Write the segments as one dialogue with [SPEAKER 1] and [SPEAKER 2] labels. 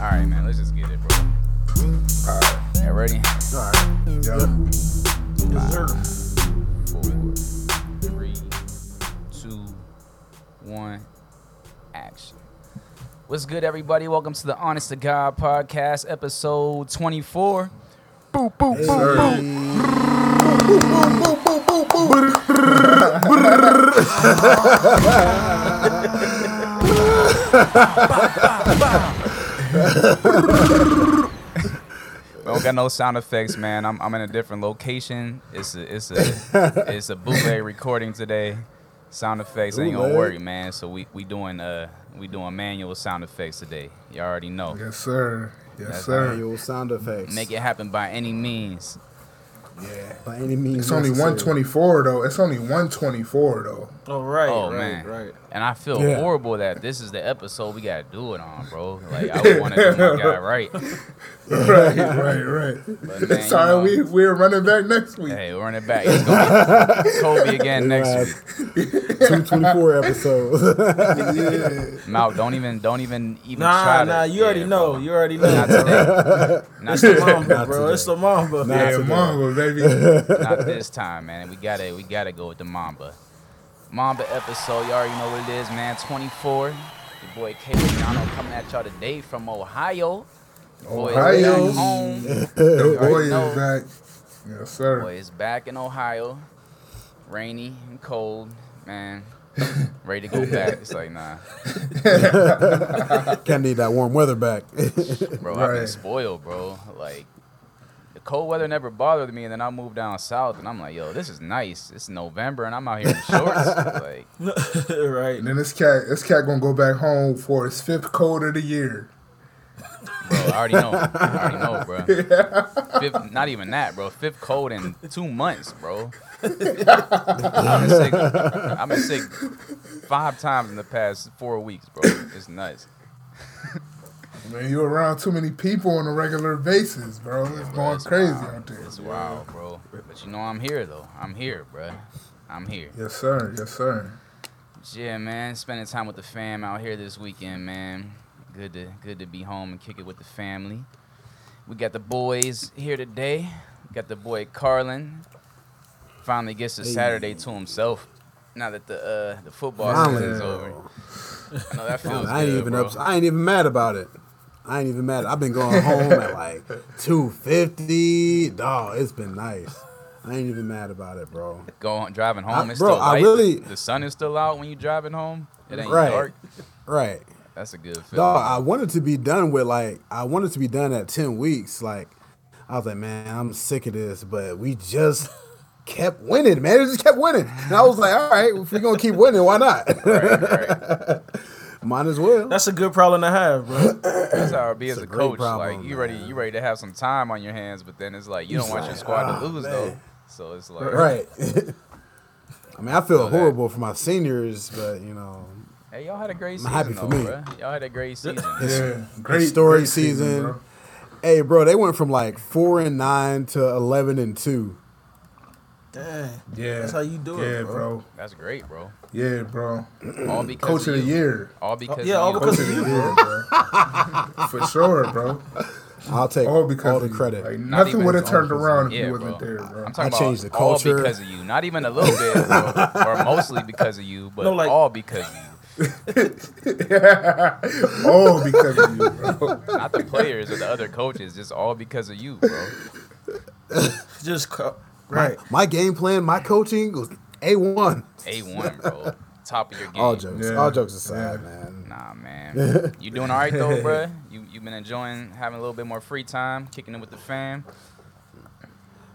[SPEAKER 1] All right, man. Let's just get it, bro.
[SPEAKER 2] All right.
[SPEAKER 1] Yeah, ready?
[SPEAKER 3] All right.
[SPEAKER 2] Yeah.
[SPEAKER 3] Yes, sir.
[SPEAKER 1] Four, three, two, one, action. What's good, everybody? Welcome to the Honest to God podcast, episode 24. Boop, boop,
[SPEAKER 2] Yes,
[SPEAKER 1] boop,
[SPEAKER 2] sir.
[SPEAKER 1] boop. We don't got no sound effects, man. I'm, I'm in a different location. It's a it's a it's a bootleg recording today. Sound effects ain't gonna
[SPEAKER 3] Bootleg?
[SPEAKER 1] work, man. So we we doing uh we doing manual sound effects today. You already know.
[SPEAKER 2] Yes, sir. Yes,
[SPEAKER 1] That's
[SPEAKER 2] sir.
[SPEAKER 3] Annual sound effects.
[SPEAKER 1] Make it happen by any means.
[SPEAKER 2] Yeah.
[SPEAKER 3] by any means.
[SPEAKER 2] It's only 124 though. It's only 124 though.
[SPEAKER 4] Oh right,
[SPEAKER 1] Oh
[SPEAKER 4] right,
[SPEAKER 1] man,
[SPEAKER 4] right.
[SPEAKER 1] And I feel
[SPEAKER 3] Yeah.
[SPEAKER 1] horrible that this is the episode we gotta do it on, bro. Like I would want to do my guy right.
[SPEAKER 2] right, right, right.
[SPEAKER 1] But man,
[SPEAKER 2] Sorry,
[SPEAKER 1] you know,
[SPEAKER 2] we we're running back next week.
[SPEAKER 1] Hey, we're running back. It's gonna be Kobe again next week.
[SPEAKER 3] 224 episodes.
[SPEAKER 2] Yeah.
[SPEAKER 1] Mouth, don't even don't even even
[SPEAKER 4] Nah,
[SPEAKER 1] try to.
[SPEAKER 4] nah, you already
[SPEAKER 1] yeah,
[SPEAKER 4] know.
[SPEAKER 1] bro.
[SPEAKER 4] You already know.
[SPEAKER 1] Not
[SPEAKER 4] know.
[SPEAKER 1] today. Not
[SPEAKER 4] It's the mamba, bro.
[SPEAKER 3] today.
[SPEAKER 4] It's the mamba.
[SPEAKER 3] Not
[SPEAKER 2] Yeah,
[SPEAKER 3] today.
[SPEAKER 2] mama, baby.
[SPEAKER 1] Not this time, man. We gotta we gotta go with the Mamba. Mamba episode, you already know what it is, man. 24. Your boy K. Kayliano coming at y'all today from Ohio. Boy is
[SPEAKER 2] Ohio.
[SPEAKER 1] back home.
[SPEAKER 2] The boy
[SPEAKER 1] already know.
[SPEAKER 2] is back. Yes, sir.
[SPEAKER 1] Boy is back in Ohio. Rainy and cold, man. Ready to go back. It's like nah.
[SPEAKER 3] Can't need that warm weather back.
[SPEAKER 1] Bro, I've been spoiled, bro. Like the cold weather never bothered me, and then I moved down south, and I'm like, yo, this is nice. It's November, and I'm out here in shorts. like,
[SPEAKER 4] right.
[SPEAKER 2] And then this cat, this cat gonna go back home for his fifth cold of the year.
[SPEAKER 1] bro, I already know. I already know, bro. Fifth, not even that, bro. Fifth cold in two months, bro. I've been sick. I've been sick five times in the past four weeks, bro. It's nuts.
[SPEAKER 2] Man, you're around too many people on a regular basis, bro. It's
[SPEAKER 1] Bro,
[SPEAKER 2] going
[SPEAKER 1] it's
[SPEAKER 2] crazy
[SPEAKER 1] wild.
[SPEAKER 2] out there.
[SPEAKER 1] It's wild, bro. But you know I'm here though. I'm here, bro. I'm here.
[SPEAKER 2] Yes, sir. Yes, sir.
[SPEAKER 1] Yeah, man. Spending time with the fam out here this weekend, man. Good to good to be home and kick it with the family. We got the boys here today. We got the boy Carlin. Finally gets a
[SPEAKER 3] Hey.
[SPEAKER 1] Saturday to himself. Now that the uh, the football
[SPEAKER 3] Finally.
[SPEAKER 1] season's over. I know that feels
[SPEAKER 3] I ain't
[SPEAKER 1] good,
[SPEAKER 3] even
[SPEAKER 1] bro.
[SPEAKER 3] up. I ain't even mad about it. I ain't even mad. I've been going home at like 250. Dog, it's been nice. I ain't even mad about it, bro.
[SPEAKER 1] Going driving home,
[SPEAKER 3] I-
[SPEAKER 1] it's
[SPEAKER 3] bro,
[SPEAKER 1] still
[SPEAKER 3] I
[SPEAKER 1] light.
[SPEAKER 3] really-
[SPEAKER 1] the, the sun is still out when you driving home. It ain't
[SPEAKER 3] Right.
[SPEAKER 1] dark.
[SPEAKER 3] Right.
[SPEAKER 1] That's a good feeling.
[SPEAKER 3] Dog, I wanted to be done with like I wanted to be done at 10 weeks. Like I was like, man, I'm sick of this, but we just kept winning, man. It just kept winning. And I was like, all right, if we're gonna keep winning, why not?
[SPEAKER 1] right, right.
[SPEAKER 3] Might as well.
[SPEAKER 4] That's a good problem to have, bro.
[SPEAKER 1] That's how it be as
[SPEAKER 3] a
[SPEAKER 1] a coach.
[SPEAKER 3] problem,
[SPEAKER 1] like you ready,
[SPEAKER 3] man.
[SPEAKER 1] you ready to have some time on your hands, but then it's like you don't want your squad
[SPEAKER 3] "Ah,
[SPEAKER 1] to lose
[SPEAKER 3] man."
[SPEAKER 1] though. So it's like,
[SPEAKER 3] right. I mean, I feel
[SPEAKER 1] that.
[SPEAKER 3] horrible for my seniors, but you know,
[SPEAKER 1] hey, y'all had a great
[SPEAKER 3] I'm
[SPEAKER 1] season
[SPEAKER 3] happy
[SPEAKER 1] though,
[SPEAKER 3] for me.
[SPEAKER 1] bruh. Y'all had a great season.
[SPEAKER 2] Yeah, great
[SPEAKER 3] story
[SPEAKER 2] great
[SPEAKER 3] season.
[SPEAKER 2] bro.
[SPEAKER 3] hey, bro, they went from like four and nine to eleven and two.
[SPEAKER 4] Dang.
[SPEAKER 2] Yeah,
[SPEAKER 4] That's how you do
[SPEAKER 2] yeah,
[SPEAKER 4] it, bro.
[SPEAKER 2] bro.
[SPEAKER 1] That's great, bro.
[SPEAKER 2] Yeah, bro.
[SPEAKER 1] All because
[SPEAKER 2] Coach of the
[SPEAKER 1] you.
[SPEAKER 2] year.
[SPEAKER 1] All because
[SPEAKER 4] yeah,
[SPEAKER 1] of
[SPEAKER 4] all
[SPEAKER 1] you.
[SPEAKER 4] because
[SPEAKER 2] Coach
[SPEAKER 4] of
[SPEAKER 2] of the
[SPEAKER 4] you,
[SPEAKER 2] year, bro. For sure, bro.
[SPEAKER 3] I'll take
[SPEAKER 2] All because
[SPEAKER 3] all the
[SPEAKER 2] of
[SPEAKER 3] credit.
[SPEAKER 2] Like,
[SPEAKER 1] Not
[SPEAKER 2] nothing would have turned
[SPEAKER 3] all
[SPEAKER 2] around if
[SPEAKER 1] Yeah,
[SPEAKER 2] you wasn't there, bro.
[SPEAKER 1] I'm talking
[SPEAKER 3] I changed
[SPEAKER 1] about
[SPEAKER 3] the culture.
[SPEAKER 1] all because of you. Not even a little bit, bro, or mostly because of you, but
[SPEAKER 4] No, like-
[SPEAKER 1] all because of you.
[SPEAKER 2] All because of you, bro.
[SPEAKER 1] Not the players or the other coaches, just all because of you, bro.
[SPEAKER 4] just co-
[SPEAKER 3] My-
[SPEAKER 4] right.
[SPEAKER 3] My, game plan, my coaching was a one.
[SPEAKER 1] A one, bro. Top of your game.
[SPEAKER 3] All jokes,
[SPEAKER 2] Yeah.
[SPEAKER 3] all jokes aside,
[SPEAKER 2] Yeah.
[SPEAKER 3] man.
[SPEAKER 1] Nah, man. You doing all right though, bruh? You you been enjoying having a little bit more free time, kicking it with the fam.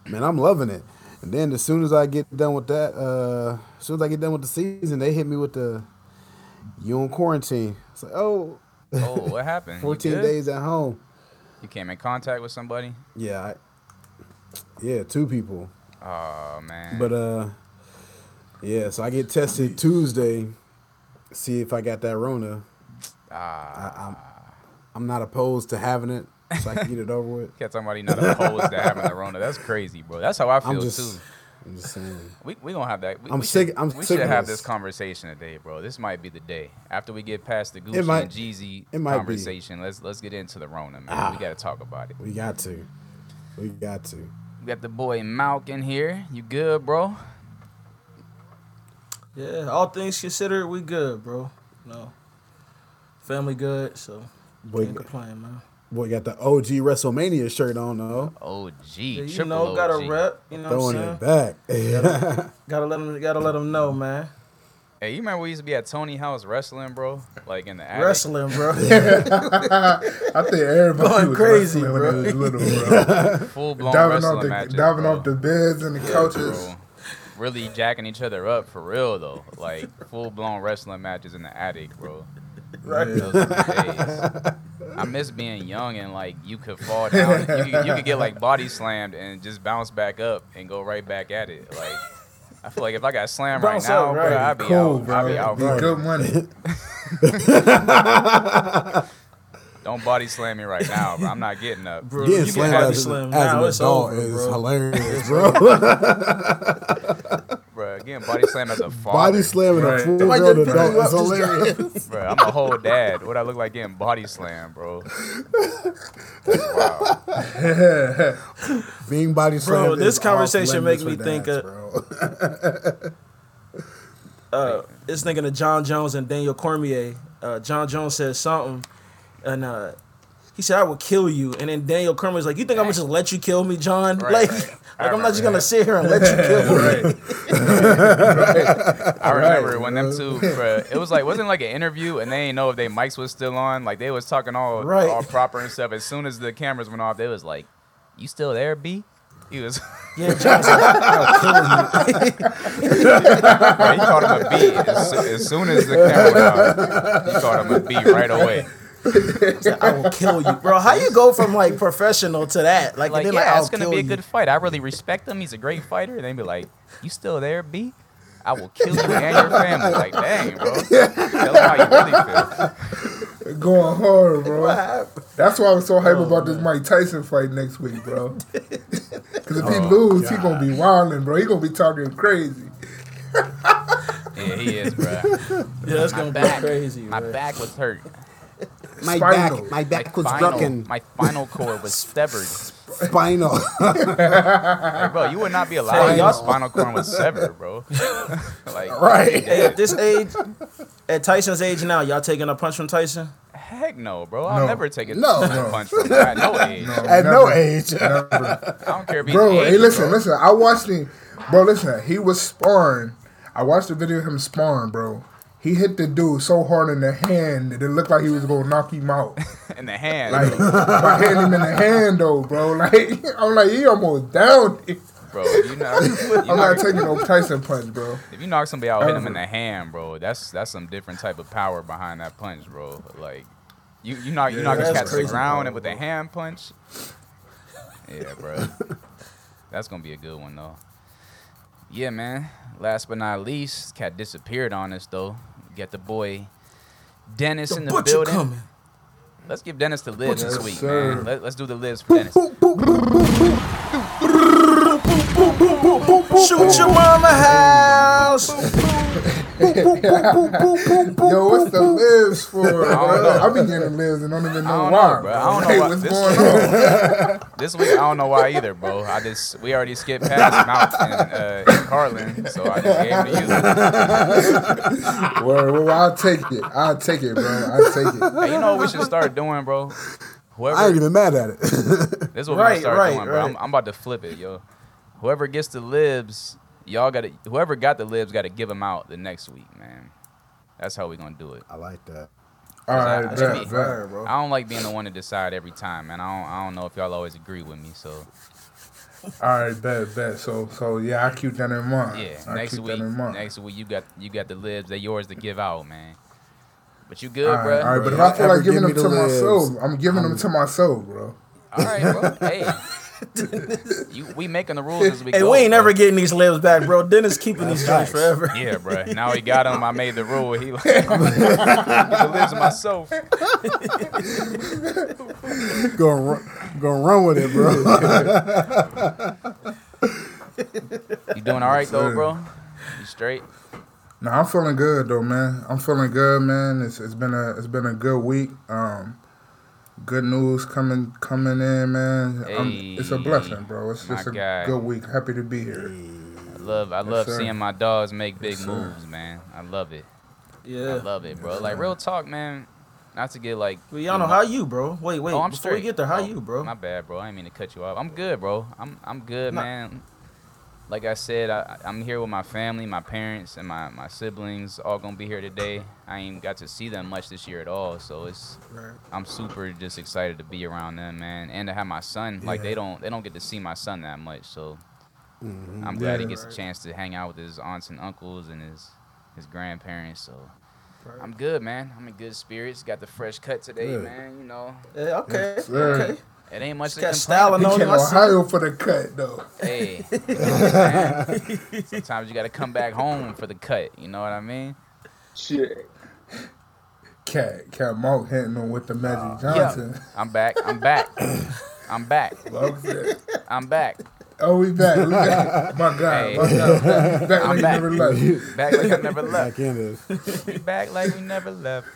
[SPEAKER 3] Man, I'm loving it. And then as soon as I get done with that, uh, as soon as I get done with the season, they hit me with the you in quarantine. It's like, oh,
[SPEAKER 1] Oh, what happened?
[SPEAKER 3] 14 days at home.
[SPEAKER 1] You came in contact with somebody?
[SPEAKER 3] Yeah, I, yeah, two people.
[SPEAKER 1] Oh man.
[SPEAKER 3] But uh, yeah. So I get tested Tuesday, see if I got that Rona.
[SPEAKER 1] ah,
[SPEAKER 3] I'm I'm not opposed to having it, so I can get it over with.
[SPEAKER 1] about he not opposed to having the Rona. That's crazy, bro. That's how I feel
[SPEAKER 3] just,
[SPEAKER 1] too.
[SPEAKER 3] I'm just saying.
[SPEAKER 1] We we gonna have that. We,
[SPEAKER 3] I'm
[SPEAKER 1] we
[SPEAKER 3] sick-
[SPEAKER 1] Should,
[SPEAKER 3] I'm sick.
[SPEAKER 1] we
[SPEAKER 3] sick
[SPEAKER 1] should have
[SPEAKER 3] this.
[SPEAKER 1] this conversation today, bro. This might be the day after we get past the Gucci
[SPEAKER 3] might-
[SPEAKER 1] and Jeezy
[SPEAKER 3] might be.
[SPEAKER 1] conversation. Let's let's get into the Rona, man.
[SPEAKER 3] Ah.
[SPEAKER 1] We gotta talk about it.
[SPEAKER 3] We got to. We got to.
[SPEAKER 1] We got the boy Malk in here. You good, bro?
[SPEAKER 4] Yeah, all things considered, we good, bro. No. Family good, so
[SPEAKER 3] Boy,
[SPEAKER 4] can't complain, man.
[SPEAKER 3] boy got the OG WrestleMania shirt on though.
[SPEAKER 1] OG,
[SPEAKER 4] Yeah, you know,
[SPEAKER 1] OG.
[SPEAKER 4] got a rep, you know
[SPEAKER 3] Throwing
[SPEAKER 4] what I'm saying?
[SPEAKER 3] it
[SPEAKER 4] saying?
[SPEAKER 3] back.
[SPEAKER 4] Gotta let them, gotta let them know, man.
[SPEAKER 1] Hey, you remember we used to be at Tony House wrestling, bro? Like in the attic.
[SPEAKER 4] Wrestling, bro.
[SPEAKER 2] I think everybody
[SPEAKER 4] Going
[SPEAKER 2] was
[SPEAKER 4] crazy,
[SPEAKER 2] wrestling when
[SPEAKER 4] bro.
[SPEAKER 2] they was little, bro.
[SPEAKER 1] full blown
[SPEAKER 2] diving
[SPEAKER 1] wrestling
[SPEAKER 2] off the
[SPEAKER 1] matches,
[SPEAKER 2] diving
[SPEAKER 1] bro.
[SPEAKER 2] off the beds and the
[SPEAKER 1] Yeah,
[SPEAKER 2] couches.
[SPEAKER 1] bro. Really jacking each other up for real though, like full blown wrestling matches in the attic, bro.
[SPEAKER 4] Right.
[SPEAKER 1] Those the days. I miss being young and like you could fall down, you could, you could get like body slammed and just bounce back up and go right back at it. Like I feel like if I got slammed right
[SPEAKER 4] Bounce
[SPEAKER 1] now,
[SPEAKER 4] up,
[SPEAKER 1] bro. I'd be
[SPEAKER 2] Cool,
[SPEAKER 1] out.
[SPEAKER 2] bro.
[SPEAKER 1] I'd be out.
[SPEAKER 2] Be
[SPEAKER 1] bro.
[SPEAKER 2] good money.
[SPEAKER 1] Don't body slam me right now, bro. I'm not getting up.
[SPEAKER 4] Bro,
[SPEAKER 3] Getting
[SPEAKER 4] you
[SPEAKER 3] slammed
[SPEAKER 4] get
[SPEAKER 3] as,
[SPEAKER 4] slammed
[SPEAKER 3] as
[SPEAKER 4] now,
[SPEAKER 3] an adult
[SPEAKER 4] over,
[SPEAKER 3] is
[SPEAKER 4] bro.
[SPEAKER 3] hilarious, bro.
[SPEAKER 1] Bro, getting body slam as a father.
[SPEAKER 3] Body slamming
[SPEAKER 2] Right.
[SPEAKER 3] a full
[SPEAKER 4] Somebody
[SPEAKER 3] grown
[SPEAKER 4] just
[SPEAKER 3] adult
[SPEAKER 4] up,
[SPEAKER 3] is
[SPEAKER 4] just
[SPEAKER 3] hilarious.
[SPEAKER 1] Bro, I'm a whole dad. What I look like getting body slammed, bro. Wow.
[SPEAKER 3] Being body slammed.
[SPEAKER 4] Bro, this
[SPEAKER 3] is
[SPEAKER 4] conversation
[SPEAKER 3] off
[SPEAKER 4] makes me
[SPEAKER 3] for
[SPEAKER 4] think
[SPEAKER 3] dads,
[SPEAKER 4] of- uh, it's thinking of Jon Jones and Daniel Cormier. Uh, Jon Jones said something, and uh, he said, "I will kill you." And then Daniel Cormier's like, "You think I'm gonna just let you kill me, John?
[SPEAKER 1] Right,
[SPEAKER 4] like,
[SPEAKER 1] right. I
[SPEAKER 4] like I'm not just gonna sit here and let you kill me."
[SPEAKER 2] right.
[SPEAKER 1] I remember when them two, bro, it was like wasn't like an interview, and they didn't know if their mics was still on. Like they was talking all
[SPEAKER 4] Right.
[SPEAKER 1] all proper and stuff. As soon as the cameras went off, they was like, "You still there, B?" He was,
[SPEAKER 4] Yeah, John's "I'll kill you."
[SPEAKER 1] bro, he called him a B as, as soon as the camera went off. He called him a B right away.
[SPEAKER 4] He's like, I will kill you, bro. How you go from like professional to that? Like,
[SPEAKER 1] Like,
[SPEAKER 4] and then,
[SPEAKER 1] yeah,
[SPEAKER 4] like,
[SPEAKER 1] it's
[SPEAKER 4] I'll
[SPEAKER 1] gonna
[SPEAKER 4] kill
[SPEAKER 1] be a
[SPEAKER 4] you.
[SPEAKER 1] good fight. I really respect him. He's a great fighter. And they be like, "You still there, B? I will kill you and your family. Like, dang, bro. Tell them how you really feel.
[SPEAKER 2] Going hard, bro. That's why I was so hype
[SPEAKER 4] Oh,
[SPEAKER 2] about this. Mike Tyson fight next week, bro. Because if he
[SPEAKER 3] Oh,
[SPEAKER 2] lose, he gonna be wilding, bro. He gonna be talking crazy.
[SPEAKER 1] Yeah, he is, bro.
[SPEAKER 4] Yeah, that's
[SPEAKER 1] My
[SPEAKER 4] gonna
[SPEAKER 1] back,
[SPEAKER 4] be crazy.
[SPEAKER 1] my
[SPEAKER 4] bro.
[SPEAKER 1] back was hurt.
[SPEAKER 3] My
[SPEAKER 2] Spinal.
[SPEAKER 3] back, my
[SPEAKER 1] My
[SPEAKER 3] back was
[SPEAKER 1] spinal,
[SPEAKER 3] broken.
[SPEAKER 1] my spinal cord was severed.
[SPEAKER 3] Spinal.
[SPEAKER 1] Like, bro, you would not be alive if your
[SPEAKER 4] Spinal.
[SPEAKER 1] spinal cord was severed, bro. like,
[SPEAKER 3] Right.
[SPEAKER 4] Hey, at this age, at Tyson's age now, y'all taking a punch from Tyson?
[SPEAKER 1] Heck no, bro. I'll
[SPEAKER 2] No.
[SPEAKER 1] never take a
[SPEAKER 3] No.
[SPEAKER 1] punch from him at no age.
[SPEAKER 2] No,
[SPEAKER 3] At
[SPEAKER 2] never,
[SPEAKER 3] no age.
[SPEAKER 2] never.
[SPEAKER 1] I don't care if he's
[SPEAKER 2] Bro,
[SPEAKER 1] 80,
[SPEAKER 2] hey, listen,
[SPEAKER 1] bro.
[SPEAKER 2] listen. I watched him, bro. Listen, he was sparring. I watched the video of him sparring, bro. He hit the dude so hard in the hand that it looked like he was gonna knock him out.
[SPEAKER 1] in the hand.
[SPEAKER 2] Like, by hitting him in the hand, though, bro. Like, I'm like, he almost down.
[SPEAKER 1] bro. You, knock, you
[SPEAKER 2] I'm not taking no Tyson punch, bro.
[SPEAKER 1] if you knock somebody out, hit
[SPEAKER 2] him
[SPEAKER 1] in the hand, bro. That's that's some different type of power behind that punch, bro. Like you you knock you
[SPEAKER 2] Yeah,
[SPEAKER 1] knock this
[SPEAKER 4] that's
[SPEAKER 1] cat to the ground and with a hand punch. Yeah, bro. that's gonna be a good one though. Yeah, man. Last but not least, cat disappeared on us though. Get the boy Dennis
[SPEAKER 4] The
[SPEAKER 1] in the building.
[SPEAKER 4] coming.
[SPEAKER 1] Let's give Dennis the lives
[SPEAKER 2] Yes,
[SPEAKER 1] this week,
[SPEAKER 2] sir.
[SPEAKER 1] man. Let, let's do the lives for Dennis.
[SPEAKER 4] Shoot your mama house.
[SPEAKER 2] Yo, what's the lives for?
[SPEAKER 1] don't
[SPEAKER 2] bro?
[SPEAKER 1] know.
[SPEAKER 2] I be getting lives and I don't even
[SPEAKER 1] I
[SPEAKER 2] know
[SPEAKER 1] don't
[SPEAKER 2] why.
[SPEAKER 1] know, bro. I don't know
[SPEAKER 2] Hey,
[SPEAKER 1] why-
[SPEAKER 2] what's
[SPEAKER 1] this-
[SPEAKER 2] going on?
[SPEAKER 1] This week I don't know why either, bro. I just we already skipped past Mount and, uh, and Carlin, so I just gave him to you.
[SPEAKER 2] well, well, I'll take it. I'll take it, bro. I'll take it.
[SPEAKER 1] Hey, you know what we should start doing, bro? Whoever
[SPEAKER 3] I ain't even mad at it.
[SPEAKER 1] this is what we're
[SPEAKER 4] Right,
[SPEAKER 1] gonna start
[SPEAKER 4] right,
[SPEAKER 1] doing, bro. I'm. I'm about to flip it, yo. Whoever gets the libs, y'all gotta. Whoever got the libs, gotta give them out the next week, man. That's how we gonna do it.
[SPEAKER 3] I like that.
[SPEAKER 2] All right,
[SPEAKER 1] That's
[SPEAKER 2] bet,
[SPEAKER 1] me.
[SPEAKER 2] bet.
[SPEAKER 4] Bro.
[SPEAKER 1] I don't like being the one to decide every time, man. I don't. I don't know if y'all always agree with me, so
[SPEAKER 2] All right, bet, bet. So, so yeah, I keep that in mind.
[SPEAKER 1] yeah.
[SPEAKER 2] I
[SPEAKER 1] next week,
[SPEAKER 2] that in mind.
[SPEAKER 1] next week you got you got the libs. They're yours to give out, man. But you good,
[SPEAKER 2] all right,
[SPEAKER 1] bro?
[SPEAKER 2] all right, but if I feel like giving
[SPEAKER 3] give
[SPEAKER 2] them
[SPEAKER 3] me
[SPEAKER 2] to
[SPEAKER 3] the libs,
[SPEAKER 2] myself, I'm giving them to myself, bro.
[SPEAKER 1] All right, bro. Hey, you, we making the rules as we
[SPEAKER 4] Hey,
[SPEAKER 1] go.
[SPEAKER 4] we ain't
[SPEAKER 1] bro.
[SPEAKER 4] never getting these libs back, bro. Dennis keeping these joints forever.
[SPEAKER 1] Yeah, bro. Now he got him. I made the rule. He like, the lives of myself.
[SPEAKER 3] Go run, go run with it, bro.
[SPEAKER 1] You doing all right though, bro? You straight?
[SPEAKER 2] No, I'm feeling good though, man. I'm feeling good, man. It's it's been a it's been a good week. Um, good news coming coming in, man. I'm, it's a blessing, bro. It's just a
[SPEAKER 1] guy.
[SPEAKER 2] good week. Happy to be here.
[SPEAKER 1] I love I love
[SPEAKER 2] sir.
[SPEAKER 1] seeing my dogs make big
[SPEAKER 2] Yes, sir.
[SPEAKER 1] moves, man. I love it.
[SPEAKER 4] Yeah, I
[SPEAKER 1] love it, bro. Like real talk, man. Not to get like
[SPEAKER 4] Well, y'all know how you, bro. Wait, wait.
[SPEAKER 1] oh, I'm
[SPEAKER 4] before
[SPEAKER 1] straight.
[SPEAKER 4] we get there, how
[SPEAKER 1] Oh,
[SPEAKER 4] you, bro?
[SPEAKER 1] My bad, bro. I didn't mean to cut you off. I'm good, bro. I'm I'm good,
[SPEAKER 4] Nah.
[SPEAKER 1] man. Like I said, I, I'm here with my family, my parents, and my, my siblings. All gonna be here today. I ain't got to see them much this year at all, so it's
[SPEAKER 4] Right.
[SPEAKER 1] I'm super just excited to be around them, man, and to have my son. Like they don't they don't get to see my son that much, so
[SPEAKER 3] Mhm.
[SPEAKER 1] I'm glad he gets
[SPEAKER 4] Right.
[SPEAKER 1] a chance to hang out with his aunts and uncles and his his grandparents. So
[SPEAKER 4] Right.
[SPEAKER 1] I'm good, man. I'm in good spirits. Got the fresh cut today,
[SPEAKER 3] Good.
[SPEAKER 1] man. You know,
[SPEAKER 4] Yeah, okay.
[SPEAKER 2] Yes,
[SPEAKER 4] okay.
[SPEAKER 1] It ain't much
[SPEAKER 4] Just
[SPEAKER 1] to complain
[SPEAKER 4] styling on
[SPEAKER 2] came
[SPEAKER 4] you. I see.
[SPEAKER 2] Ohio for the cut though.
[SPEAKER 1] Hey, you know what I'm saying? sometimes you got to come back home for the cut. You know what I mean?
[SPEAKER 5] Shit.
[SPEAKER 2] Cat Cat Mark hitting him with the Magic uh,
[SPEAKER 1] Yeah,
[SPEAKER 2] Johnson.
[SPEAKER 1] I'm back. I'm back. I'm back.
[SPEAKER 2] Love that.
[SPEAKER 1] I'm back.
[SPEAKER 2] Oh, we back. We back. My God,
[SPEAKER 1] Hey.
[SPEAKER 2] my God, back, back
[SPEAKER 1] I'm
[SPEAKER 2] like you
[SPEAKER 1] back.
[SPEAKER 2] never left.
[SPEAKER 1] Back like I never left.
[SPEAKER 3] Back in this.
[SPEAKER 1] Back like we never left.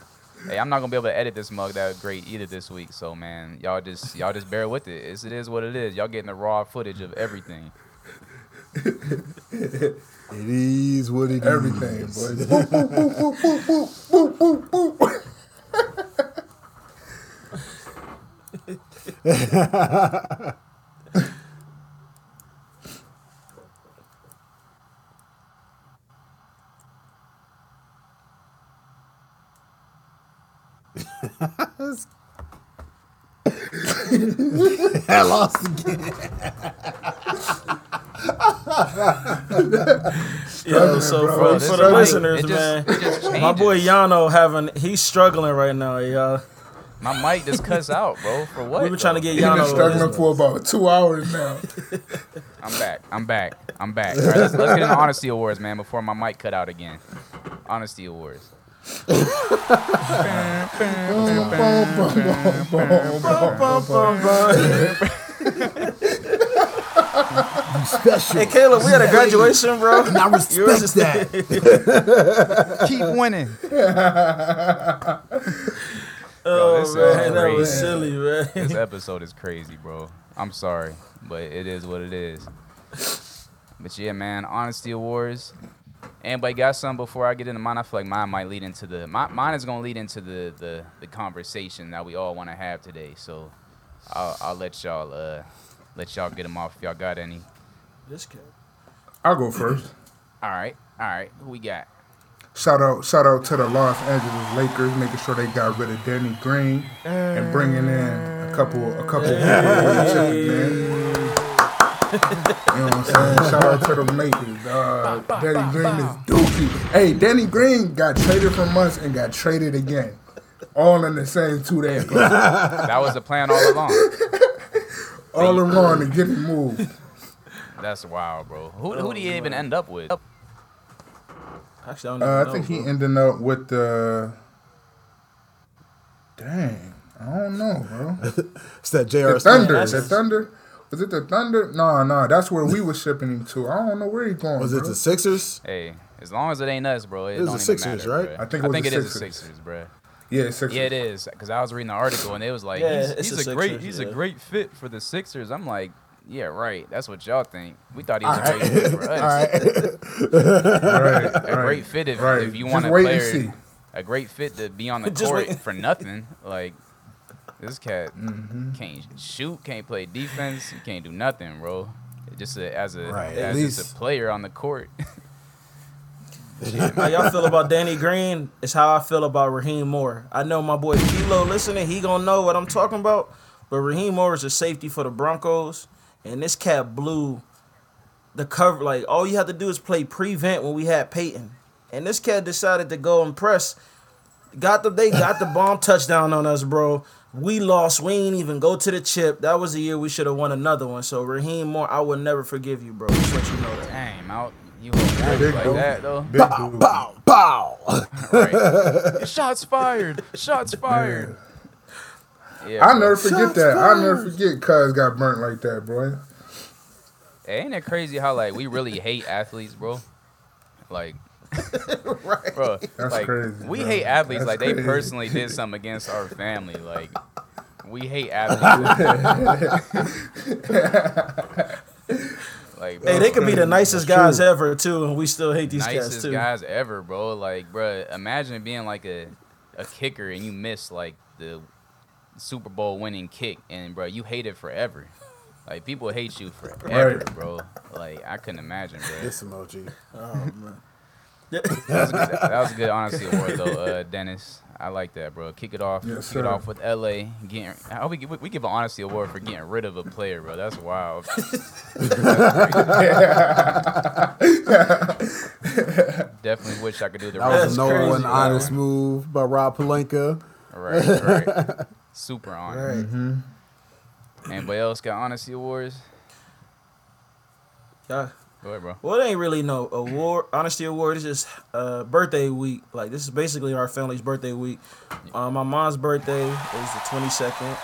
[SPEAKER 1] Hey, I'm not gonna be able to edit this mug that great either this week. So man, y'all just y'all just bear with it. It's, it is what it is. Y'all getting the raw footage of everything.
[SPEAKER 3] It is what it is.
[SPEAKER 2] Everything, boy. Boop, boop, boop, boop, boop, boop, boop, boop, boop.
[SPEAKER 3] I lost again.
[SPEAKER 4] Yo, so
[SPEAKER 2] bro.
[SPEAKER 4] for, for the
[SPEAKER 2] mic,
[SPEAKER 4] listeners,
[SPEAKER 1] just-
[SPEAKER 4] man, my boy. Yano having he's struggling right now, y'all.
[SPEAKER 1] My mic just cuts out, bro. For what?
[SPEAKER 4] We've been trying to get
[SPEAKER 2] He been
[SPEAKER 4] Yano.
[SPEAKER 2] struggling for about two hours now.
[SPEAKER 1] I'm back. I'm back. I'm back. All right, let's, let's get into honesty awards, man, before my mic cut out again. Honesty awards.
[SPEAKER 3] Special.
[SPEAKER 4] Hey, Caleb, we had a graduation, bro.
[SPEAKER 3] And I respect
[SPEAKER 4] Yours
[SPEAKER 3] that.
[SPEAKER 1] Keep winning.
[SPEAKER 4] Oh
[SPEAKER 1] this
[SPEAKER 4] man, that was silly, man.
[SPEAKER 1] This episode is crazy, bro. I'm sorry, but it is what it is. But yeah, man, honesty awards. Anybody got some before I get into mine? I feel like mine might lead into the my, mine is gonna lead into the the, the conversation that we all want to have today. So I'll, I'll let y'all uh let y'all get them off if y'all got any.
[SPEAKER 4] This cat.
[SPEAKER 2] I'll go first.
[SPEAKER 1] All right, all right. Who we got?
[SPEAKER 2] Shout out, shout out to the Los Angeles Lakers, making sure they got rid of Danny Green and bringing in a couple, a couple people to chip again. You know what I'm saying? Shout out to the Lakers. Uh, Danny Green is dookie. Hey, Danny Green got traded from us and got traded again, all in the same two days.
[SPEAKER 1] That was the plan all along.
[SPEAKER 2] All along to get him moved.
[SPEAKER 1] That's wild, bro. Who who do you even end up with?
[SPEAKER 4] Actually, I don't
[SPEAKER 2] Uh,
[SPEAKER 4] even
[SPEAKER 2] I
[SPEAKER 4] know,
[SPEAKER 2] think he
[SPEAKER 4] bro.
[SPEAKER 2] ended up with the. Dang, I don't know, bro.
[SPEAKER 3] It's that J.R.
[SPEAKER 2] The Thunder.
[SPEAKER 4] that's-
[SPEAKER 2] The Thunder. Was it the Thunder? No, no, that's where we were shipping him to. I don't know where he's going.
[SPEAKER 3] Was it the Sixers?
[SPEAKER 1] Hey, as long as it ain't us, bro, it,
[SPEAKER 3] It was
[SPEAKER 1] don't
[SPEAKER 3] the Sixers,
[SPEAKER 1] matter,
[SPEAKER 3] right?
[SPEAKER 1] bruh.
[SPEAKER 2] I think it was the
[SPEAKER 1] it is the
[SPEAKER 2] Sixers.
[SPEAKER 1] Sixers, bro.
[SPEAKER 2] Yeah, Sixers.
[SPEAKER 1] Yeah, it is. Because I was reading the article and it was like,
[SPEAKER 4] Yeah,
[SPEAKER 1] he's, he's
[SPEAKER 4] the
[SPEAKER 1] a great, he's
[SPEAKER 4] yeah.
[SPEAKER 1] a great fit for the Sixers. I'm like, yeah, right. That's what y'all think. We thought he was
[SPEAKER 2] All
[SPEAKER 1] a
[SPEAKER 2] right.
[SPEAKER 1] great fit for us.
[SPEAKER 2] right. right.
[SPEAKER 1] A
[SPEAKER 2] right.
[SPEAKER 1] great fit if,
[SPEAKER 2] Right.
[SPEAKER 1] if you
[SPEAKER 2] Just
[SPEAKER 1] want a
[SPEAKER 2] wait and
[SPEAKER 1] player,
[SPEAKER 2] see.
[SPEAKER 1] a great fit to be on the court for nothing. Like this cat
[SPEAKER 2] Mm-hmm.
[SPEAKER 1] can't shoot, can't play defense, he can't do nothing, bro. Just a, as a
[SPEAKER 3] Right, at
[SPEAKER 1] as just
[SPEAKER 3] least-
[SPEAKER 1] a player on the court.
[SPEAKER 4] How y'all feel about Danny Green is how I feel about Rahim Moore. I know my boy Kilo listening, he gonna know what I'm talking about. But Rahim Moore is a safety for the Broncos, and this cat blew the cover. Like all you had to do is play prevent when we had Peyton, and this cat decided to go and press. Got the they got the bomb touchdown on us, bro. We lost. We ain't even go to the chip. That was the year we should have won another one. So Rahim Moore, I will never forgive you, bro. Just let you know that.
[SPEAKER 1] Dang, out. You hold
[SPEAKER 2] big
[SPEAKER 1] like
[SPEAKER 2] dude.
[SPEAKER 1] that though.
[SPEAKER 2] Big dude.
[SPEAKER 3] Bow, bow.
[SPEAKER 1] Right. Shots fired. Shots fired. Yeah.
[SPEAKER 2] I'll never forget that. I'll never forget Cuz got burnt like that, bro.
[SPEAKER 1] Ain't it crazy how like we really hate athletes, bro? Like,
[SPEAKER 4] right.
[SPEAKER 1] bro,
[SPEAKER 2] That's
[SPEAKER 1] like
[SPEAKER 2] crazy,
[SPEAKER 1] we
[SPEAKER 2] bro.
[SPEAKER 1] hate athletes
[SPEAKER 2] That's
[SPEAKER 1] like they personally did something against our family. Like, we hate athletes. like, bro,
[SPEAKER 4] Hey, they could be the nicest
[SPEAKER 2] That's
[SPEAKER 4] guys
[SPEAKER 2] true.
[SPEAKER 4] ever too, and we still hate these
[SPEAKER 1] nicest
[SPEAKER 4] cats too.
[SPEAKER 1] guys ever, bro. Like, bro, imagine being like a a kicker and you miss like the Super Bowl winning kick, and bro, you hate it forever. Like people hate you forever,
[SPEAKER 2] Right.
[SPEAKER 1] bro. Like I couldn't imagine, bro.
[SPEAKER 3] This emoji.
[SPEAKER 4] Oh man.
[SPEAKER 1] That was, a good, that was a good honesty award though, uh, Dennis. I like that, bro. Kick it off.
[SPEAKER 2] Yes,
[SPEAKER 1] kick it off with LA. Getting, I hope we, give- we give an honesty award for getting rid of a player, bro. That's wild. Definitely wish I could do the
[SPEAKER 3] That
[SPEAKER 1] rest.
[SPEAKER 3] was a no one honest move by Rob Pelinka.
[SPEAKER 1] Right, right. Super honest.
[SPEAKER 4] Right.
[SPEAKER 2] Mm-hmm.
[SPEAKER 1] Anybody else got honesty awards?
[SPEAKER 4] Yeah.
[SPEAKER 1] Go ahead, bro.
[SPEAKER 4] Well, it ain't really no award, honesty award. It's just uh, birthday week. Like this is basically our family's birthday week. Uh, my mom's birthday is the twenty second,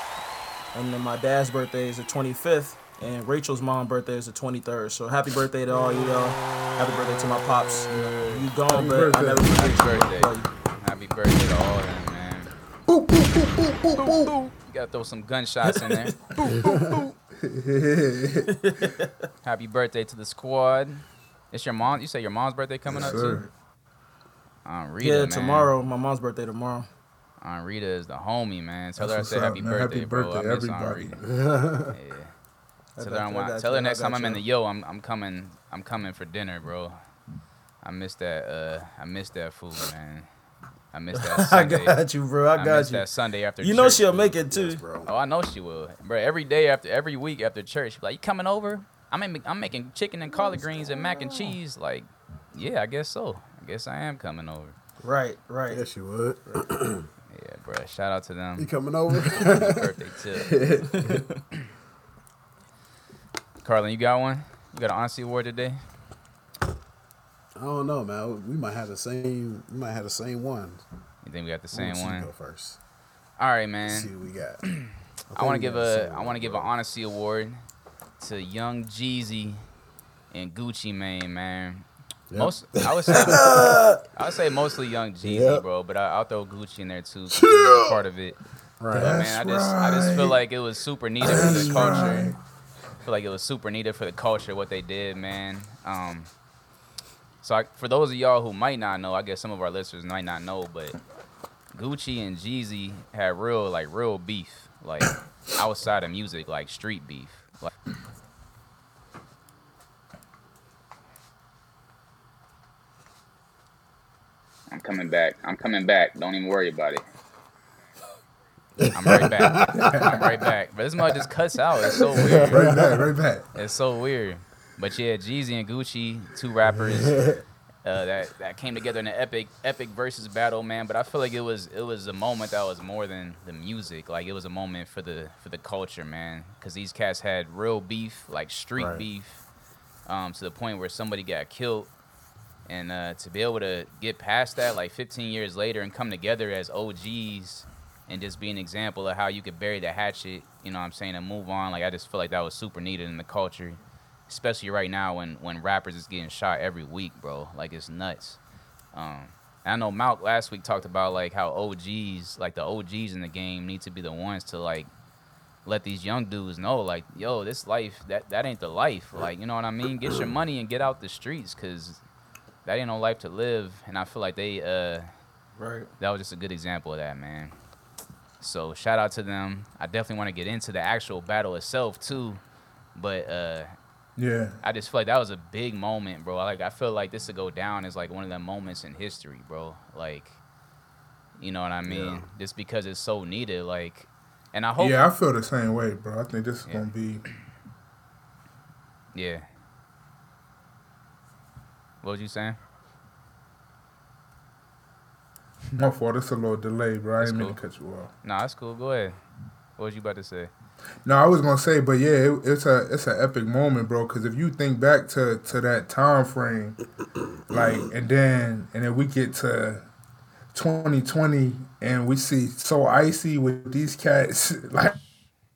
[SPEAKER 4] and then my dad's birthday is the twenty fifth, and Rachel's mom's birthday is the twenty third. So happy birthday to all you y'all. Happy birthday to my pops. You, know, you gone,
[SPEAKER 2] Happy
[SPEAKER 4] but I
[SPEAKER 2] birthday.
[SPEAKER 4] never forget
[SPEAKER 1] Happy birthday.
[SPEAKER 4] Love.
[SPEAKER 1] Happy birthday to all of them, man.
[SPEAKER 2] Boop, boop, boop, boop, boop, boop, boop.
[SPEAKER 1] You gotta throw some gunshots in there. Happy birthday to the squad. It's your mom. You say your mom's birthday coming
[SPEAKER 2] Yes,
[SPEAKER 1] up
[SPEAKER 2] sir.
[SPEAKER 1] too. Aunt Rita,
[SPEAKER 4] Yeah,
[SPEAKER 1] man.
[SPEAKER 4] tomorrow. My mom's birthday tomorrow.
[SPEAKER 1] Aunt Rita is the homie, man. Tell
[SPEAKER 2] That's
[SPEAKER 1] her I
[SPEAKER 2] what's
[SPEAKER 1] said
[SPEAKER 2] up,
[SPEAKER 1] happy
[SPEAKER 2] man.
[SPEAKER 1] birthday,
[SPEAKER 2] Happy
[SPEAKER 1] bro.
[SPEAKER 2] birthday,
[SPEAKER 1] I miss Aunt
[SPEAKER 2] everybody.
[SPEAKER 1] Rita. Yeah. Tell her, I
[SPEAKER 4] you, I
[SPEAKER 1] want, tell her next
[SPEAKER 4] got
[SPEAKER 1] time I'm in the yo, I'm I'm coming I'm coming for dinner, bro. I miss that uh I miss that food, man. I miss that
[SPEAKER 4] I got you, bro. I got
[SPEAKER 1] miss
[SPEAKER 4] you.
[SPEAKER 1] that Sunday after
[SPEAKER 4] You know
[SPEAKER 1] church
[SPEAKER 4] she'll
[SPEAKER 1] food.
[SPEAKER 4] make it too.
[SPEAKER 3] Yes, bro.
[SPEAKER 1] Oh, I know she will, bro. Every day after, every week after church, like, "You coming over? I'm in, I'm making chicken and collard greens and mac and cheese." Like, yeah, I guess so. I guess I am coming over.
[SPEAKER 4] Right, right.
[SPEAKER 3] Yes, you would.
[SPEAKER 1] Yeah, bro. Shout out to them.
[SPEAKER 3] You coming over?
[SPEAKER 1] Happy birthday too. Carlin, you got one? You got an honesty award today?
[SPEAKER 3] I don't know, man. We might have the same. We might have the same one.
[SPEAKER 1] You think we got the same one?
[SPEAKER 3] Go first.
[SPEAKER 1] All right, man.
[SPEAKER 3] Let's see what we got.
[SPEAKER 1] I want to give
[SPEAKER 3] we got the
[SPEAKER 1] a I want to give an honesty award to Young Jeezy and Gucci Mane, man.
[SPEAKER 3] Yep.
[SPEAKER 1] Most I would say I would say mostly Young Jeezy,
[SPEAKER 3] Yep.
[SPEAKER 1] bro, but I, I'll throw Gucci in there too. 'cause he was a part of it.
[SPEAKER 3] Right.
[SPEAKER 1] But man, I just I just feel like it was super needed for the culture.
[SPEAKER 2] right.
[SPEAKER 1] I feel like it was super needed for the culture what they did, man. Um, so I, for those of y'all who might not know, I guess some of our listeners might not know, but Gucci and Jeezy had real like real beef, like outside of music, like street beef. Like, I'm coming back. I'm coming back. Don't even worry about it. I'm right back. I'm right back. But this mug just cuts out. It's so weird.
[SPEAKER 2] Right back, right back.
[SPEAKER 1] It's so weird. But yeah, Jeezy and Gucci, two rappers uh, that that came together in an epic epic versus battle, man. But I feel like it was it was a moment that was more than the music. Like it was a moment for the for the culture, man. Because these cats had real beef, like street
[SPEAKER 3] Right.
[SPEAKER 1] beef, um, to the point where somebody got killed. And uh, to be able to get past that, like 15 years later, and come together as OGs and just be an example of how you could bury the hatchet, you know what I'm saying, and move on. Like, I just feel like that was super needed in the culture, especially right now when, when rappers is getting shot every week, bro. Like, it's nuts. Um, I know Malk last week talked about, like, how OGs, like, the OGs in the game need to be the ones to, like, let these young dudes know, like, yo, this life, that, that ain't the life. Like, you know what I mean? Get your money and get out the streets, because that ain't no life to live. And I feel like they, uh,
[SPEAKER 4] Right.
[SPEAKER 1] that was just a good example of that, man. So shout out to them. I definitely want to get into the actual battle itself too, but uh,
[SPEAKER 2] Yeah.
[SPEAKER 1] I just feel like that was a big moment, bro. Like I feel like this to go down as like one of the moments in history, bro. Like, you know what I mean?
[SPEAKER 3] Yeah.
[SPEAKER 1] Just because it's so needed, like, and I hope,
[SPEAKER 2] Yeah, I feel the same way, bro. I think this is
[SPEAKER 1] Yeah.
[SPEAKER 2] gonna be
[SPEAKER 1] yeah. What was you saying?
[SPEAKER 2] my fault. It's a little delay, bro. I
[SPEAKER 1] That's
[SPEAKER 2] didn't mean to cut you off.
[SPEAKER 1] Nah, that's cool. Go ahead. What was you about to say?
[SPEAKER 2] No, I was gonna say, but yeah, it, it's a it's an epic moment, bro. Because if you think back to to that time frame, like, and then and then we get to 2020 and we see so icy with these cats, like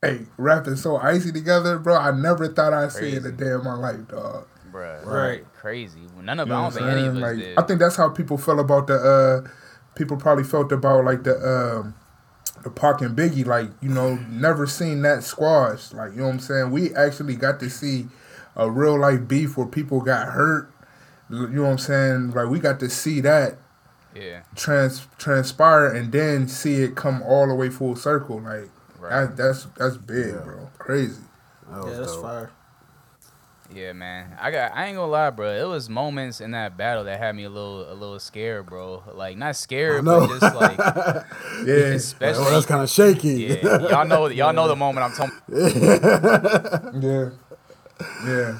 [SPEAKER 2] hey, rapping so icy together, bro. I never thought I'd see it a day in my life, dog.
[SPEAKER 1] Bruh,
[SPEAKER 4] Right.
[SPEAKER 1] Crazy. None of
[SPEAKER 2] You know
[SPEAKER 1] I don't think any of us
[SPEAKER 2] Like,
[SPEAKER 1] did.
[SPEAKER 2] I think that's how people felt about the. uh People probably felt about like the um the Pac and Biggie. Like you know, never seen that squash. Like you know what I'm saying. We actually got to see a real life beef where people got hurt. You know what I'm saying? Like we got to see that
[SPEAKER 1] yeah.
[SPEAKER 2] trans transpire and then see it come all the way full circle. Like
[SPEAKER 1] Right.
[SPEAKER 2] that, that's that's big,
[SPEAKER 3] Yeah.
[SPEAKER 2] bro. Crazy.
[SPEAKER 3] That
[SPEAKER 4] Yeah, that's
[SPEAKER 3] dope.
[SPEAKER 4] fire.
[SPEAKER 1] Yeah, man. I got. I ain't gonna lie, bro. It was moments in that battle that had me a little, a little scared, bro. Like not scared, but just like,
[SPEAKER 2] Yeah.
[SPEAKER 1] especially.
[SPEAKER 3] Oh, that's kind of shaky.
[SPEAKER 1] yeah, y'all know, y'all know the moment I'm talking.
[SPEAKER 2] Yeah. Yeah.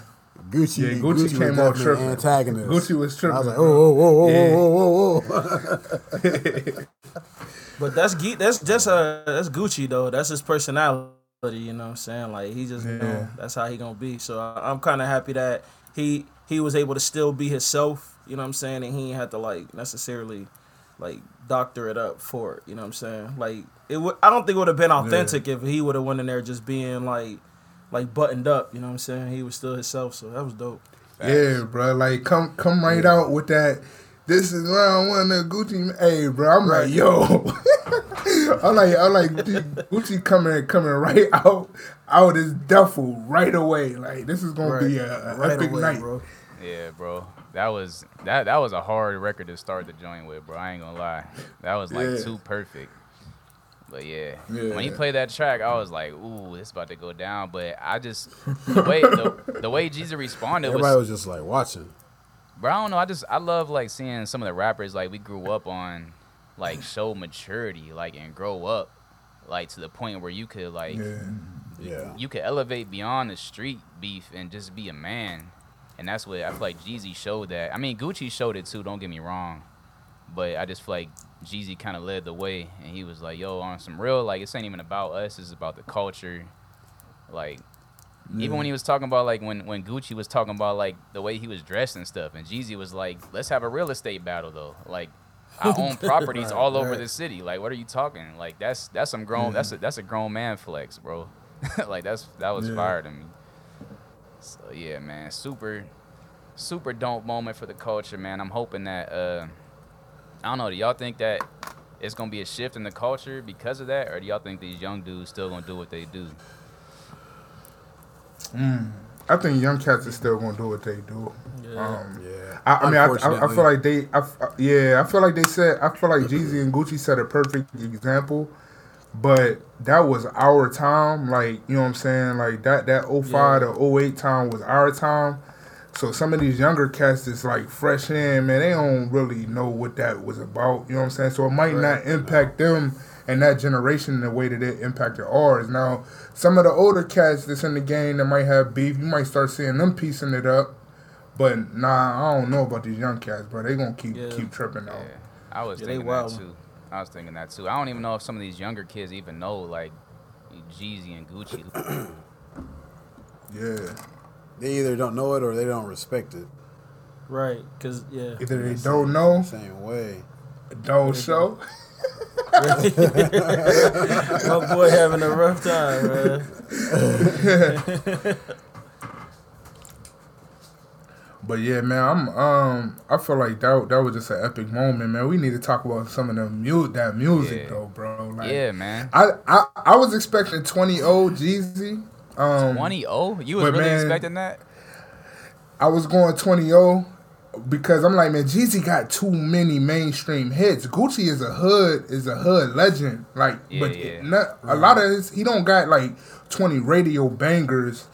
[SPEAKER 3] Gucci,
[SPEAKER 2] Yeah,
[SPEAKER 3] Gucci,
[SPEAKER 2] Gucci
[SPEAKER 3] was
[SPEAKER 2] came out
[SPEAKER 3] definitely
[SPEAKER 2] tripping.
[SPEAKER 3] Antagonist.
[SPEAKER 2] Gucci was tripping.
[SPEAKER 3] I was like,
[SPEAKER 2] bro.
[SPEAKER 3] oh, whoa, whoa, whoa,
[SPEAKER 2] Yeah.
[SPEAKER 3] whoa, whoa, whoa, whoa.
[SPEAKER 4] But that's Ge- that's just uh that's Gucci though. That's his personality. You know what I'm saying? Like he just you know that's how he gonna be. So I- I'm kind of happy that he he was able to still be himself. You know what I'm saying? And he had to like necessarily like doctor it up for it. You know what I'm saying? Like it would. I don't think it would have been authentic if he would have went in there just being like like buttoned up. You know what I'm saying? He was still himself. So that was dope.
[SPEAKER 2] Yeah, bro. Like come come right out with that. This is round one of Gucci. Hey, bro. I'm like, yo. I'm like, I'm like Gucci coming coming right out out his duffel right away. Like this is gonna be a, a
[SPEAKER 4] Right
[SPEAKER 2] epic
[SPEAKER 4] away,
[SPEAKER 2] night.
[SPEAKER 4] bro.
[SPEAKER 1] Yeah, bro. That was that. That was a hard record to start the joint with, bro. I ain't gonna lie. That was like
[SPEAKER 2] Yeah.
[SPEAKER 1] too perfect. But yeah,
[SPEAKER 2] Yeah.
[SPEAKER 1] when he played that track, I was like, "Ooh, it's about to go down." But I just the way the, the way Jeezy responded
[SPEAKER 3] Everybody
[SPEAKER 1] was,
[SPEAKER 3] was just like watching.
[SPEAKER 1] bro. I don't know. I just I love like seeing some of the rappers like we grew up on, like show maturity, like and grow up, like to the point where you could like
[SPEAKER 2] Yeah.
[SPEAKER 3] Yeah.
[SPEAKER 1] you could elevate beyond the street beef and just be a man. And that's what I feel like Jeezy showed that. I mean, Gucci showed it too, don't get me wrong. But I just feel like Jeezy kind of led the way. And he was like, yo, on some real, like, this ain't even about us, it's about the culture. Like, even when he was talking about, like, when, when Gucci was talking about, like, the way he was dressed and stuff. And Jeezy was like, let's have a real estate battle, though. Like, I own properties
[SPEAKER 3] Right,
[SPEAKER 1] all over
[SPEAKER 3] right.
[SPEAKER 1] the city. Like, what are you talking? Like, that's that's some grown, that's a, that's a grown man flex, bro. like, that's that was
[SPEAKER 2] Yeah.
[SPEAKER 1] fire to me. So yeah, man, super, super dope moment for the culture, man. I'm hoping that uh, I don't know. Do y'all think that it's gonna be a shift in the culture because of that, or do y'all think these young dudes still gonna do what they do?
[SPEAKER 2] I think young cats are still gonna do what they do.
[SPEAKER 4] Yeah.
[SPEAKER 2] Um,
[SPEAKER 3] Yeah.
[SPEAKER 2] I, I mean, I, I, I feel like they, I, f- yeah, I feel like they said, I feel like Jeezy and Gucci set a perfect example, but that was our time. Like, you know what I'm saying? Like that, that 05 to 08 time was our time. So some of these younger cats is like fresh in, man, they don't really know what that was about. You know what I'm saying? So it might not impact them and that generation in the way that it impacted ours. Now, some of the older cats that's in the game that might have beef, you might start seeing them piecing it up. But nah, I don't know about these young cats, bro. They gonna keep
[SPEAKER 4] Yeah.
[SPEAKER 2] keep tripping out.
[SPEAKER 1] Yeah, I was
[SPEAKER 4] Yeah, they
[SPEAKER 1] thinking that too. I was thinking that too. I don't even know if some of these younger kids even know like Jeezy and Gucci.
[SPEAKER 2] Yeah.
[SPEAKER 3] They either don't know it or they don't respect it.
[SPEAKER 4] Right. Cause yeah.
[SPEAKER 2] Either they don't know,
[SPEAKER 3] Same way.
[SPEAKER 2] don't show.
[SPEAKER 4] My boy having a rough time, man.
[SPEAKER 2] But yeah, man, I'm um I feel like that that was just an epic moment, man. We need to talk about some of the mu- that music
[SPEAKER 1] Yeah.
[SPEAKER 2] though, bro. Like,
[SPEAKER 1] yeah, man.
[SPEAKER 2] I, I I was expecting 20 0 Jeezy. Um,
[SPEAKER 1] Twenty oh, you was really
[SPEAKER 2] man-
[SPEAKER 1] expecting that?
[SPEAKER 2] I was going 20 0 because I'm like, man, Jeezy got too many mainstream hits. Gucci is a hood is a hood legend. Like,
[SPEAKER 1] Yeah,
[SPEAKER 2] but
[SPEAKER 1] yeah.
[SPEAKER 2] not, a lot of his he don't got like 20 radio bangers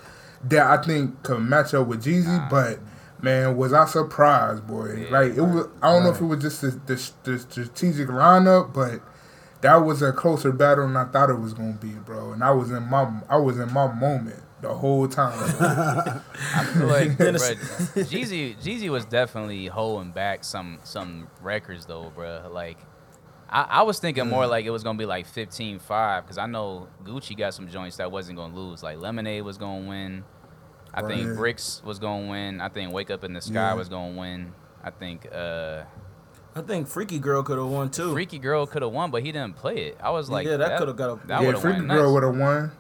[SPEAKER 2] that I think could match up with Jeezy. But man, was I surprised, boy?
[SPEAKER 1] Yeah,
[SPEAKER 2] like it was. I don't know if it was just the, the, the strategic lineup, but. That was a closer battle than I thought it was gonna be, bro. And I was in my I was in my moment the whole time.
[SPEAKER 1] I feel like bro,
[SPEAKER 4] Dennis-
[SPEAKER 1] Jeezy Jeezy was definitely holding back some some records though, bro. Like I, I was thinking more like it was gonna be like 15-5 because I know Gucci got some joints that wasn't gonna lose. Like Lemonade was gonna win. I think Bricks was gonna win. I think Wake Up in the Sky
[SPEAKER 2] Yeah.
[SPEAKER 1] was gonna win. I think uh,
[SPEAKER 4] I think Freaky Girl could have won too.
[SPEAKER 1] Freaky Girl could have won, but he didn't play it. I was like,
[SPEAKER 4] Yeah, that coulda got a-
[SPEAKER 1] that
[SPEAKER 2] yeah,
[SPEAKER 1] would've
[SPEAKER 2] Freaky
[SPEAKER 1] went
[SPEAKER 2] Girl would have won.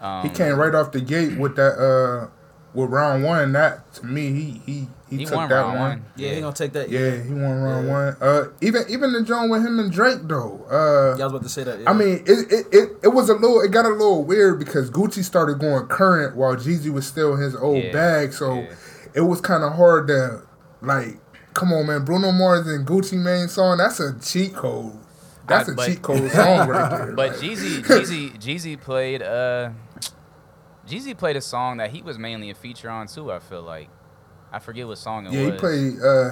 [SPEAKER 1] Um,
[SPEAKER 2] he came right off the gate with that uh with round one. That to me, he he he,
[SPEAKER 1] He
[SPEAKER 2] took
[SPEAKER 1] won
[SPEAKER 2] that
[SPEAKER 1] round
[SPEAKER 2] one.
[SPEAKER 1] one.
[SPEAKER 4] Yeah, he gonna take that.
[SPEAKER 2] Yeah, he won round
[SPEAKER 4] Yeah.
[SPEAKER 2] one. Uh, even even the joint with him and Drake though. Uh,
[SPEAKER 4] Yeah, I was about to say that. Yeah.
[SPEAKER 2] I mean, it, it, it, it was a little, it got a little weird because Gucci started going current while Jeezy was still in his old
[SPEAKER 1] Yeah,
[SPEAKER 2] bag. So
[SPEAKER 1] yeah.
[SPEAKER 2] it was kind of hard to, like, come on, man. Bruno Mars and Gucci Mane song, that's a cheat code. That's
[SPEAKER 1] I-
[SPEAKER 2] a
[SPEAKER 1] but-
[SPEAKER 2] cheat code song right there.
[SPEAKER 1] But
[SPEAKER 2] like.
[SPEAKER 1] Jeezy, Jeezy, Jeezy played. Uh, Jeezy played a song that he was mainly a feature on too. I feel like, I forget what song it
[SPEAKER 2] yeah,
[SPEAKER 1] was.
[SPEAKER 2] he played, uh,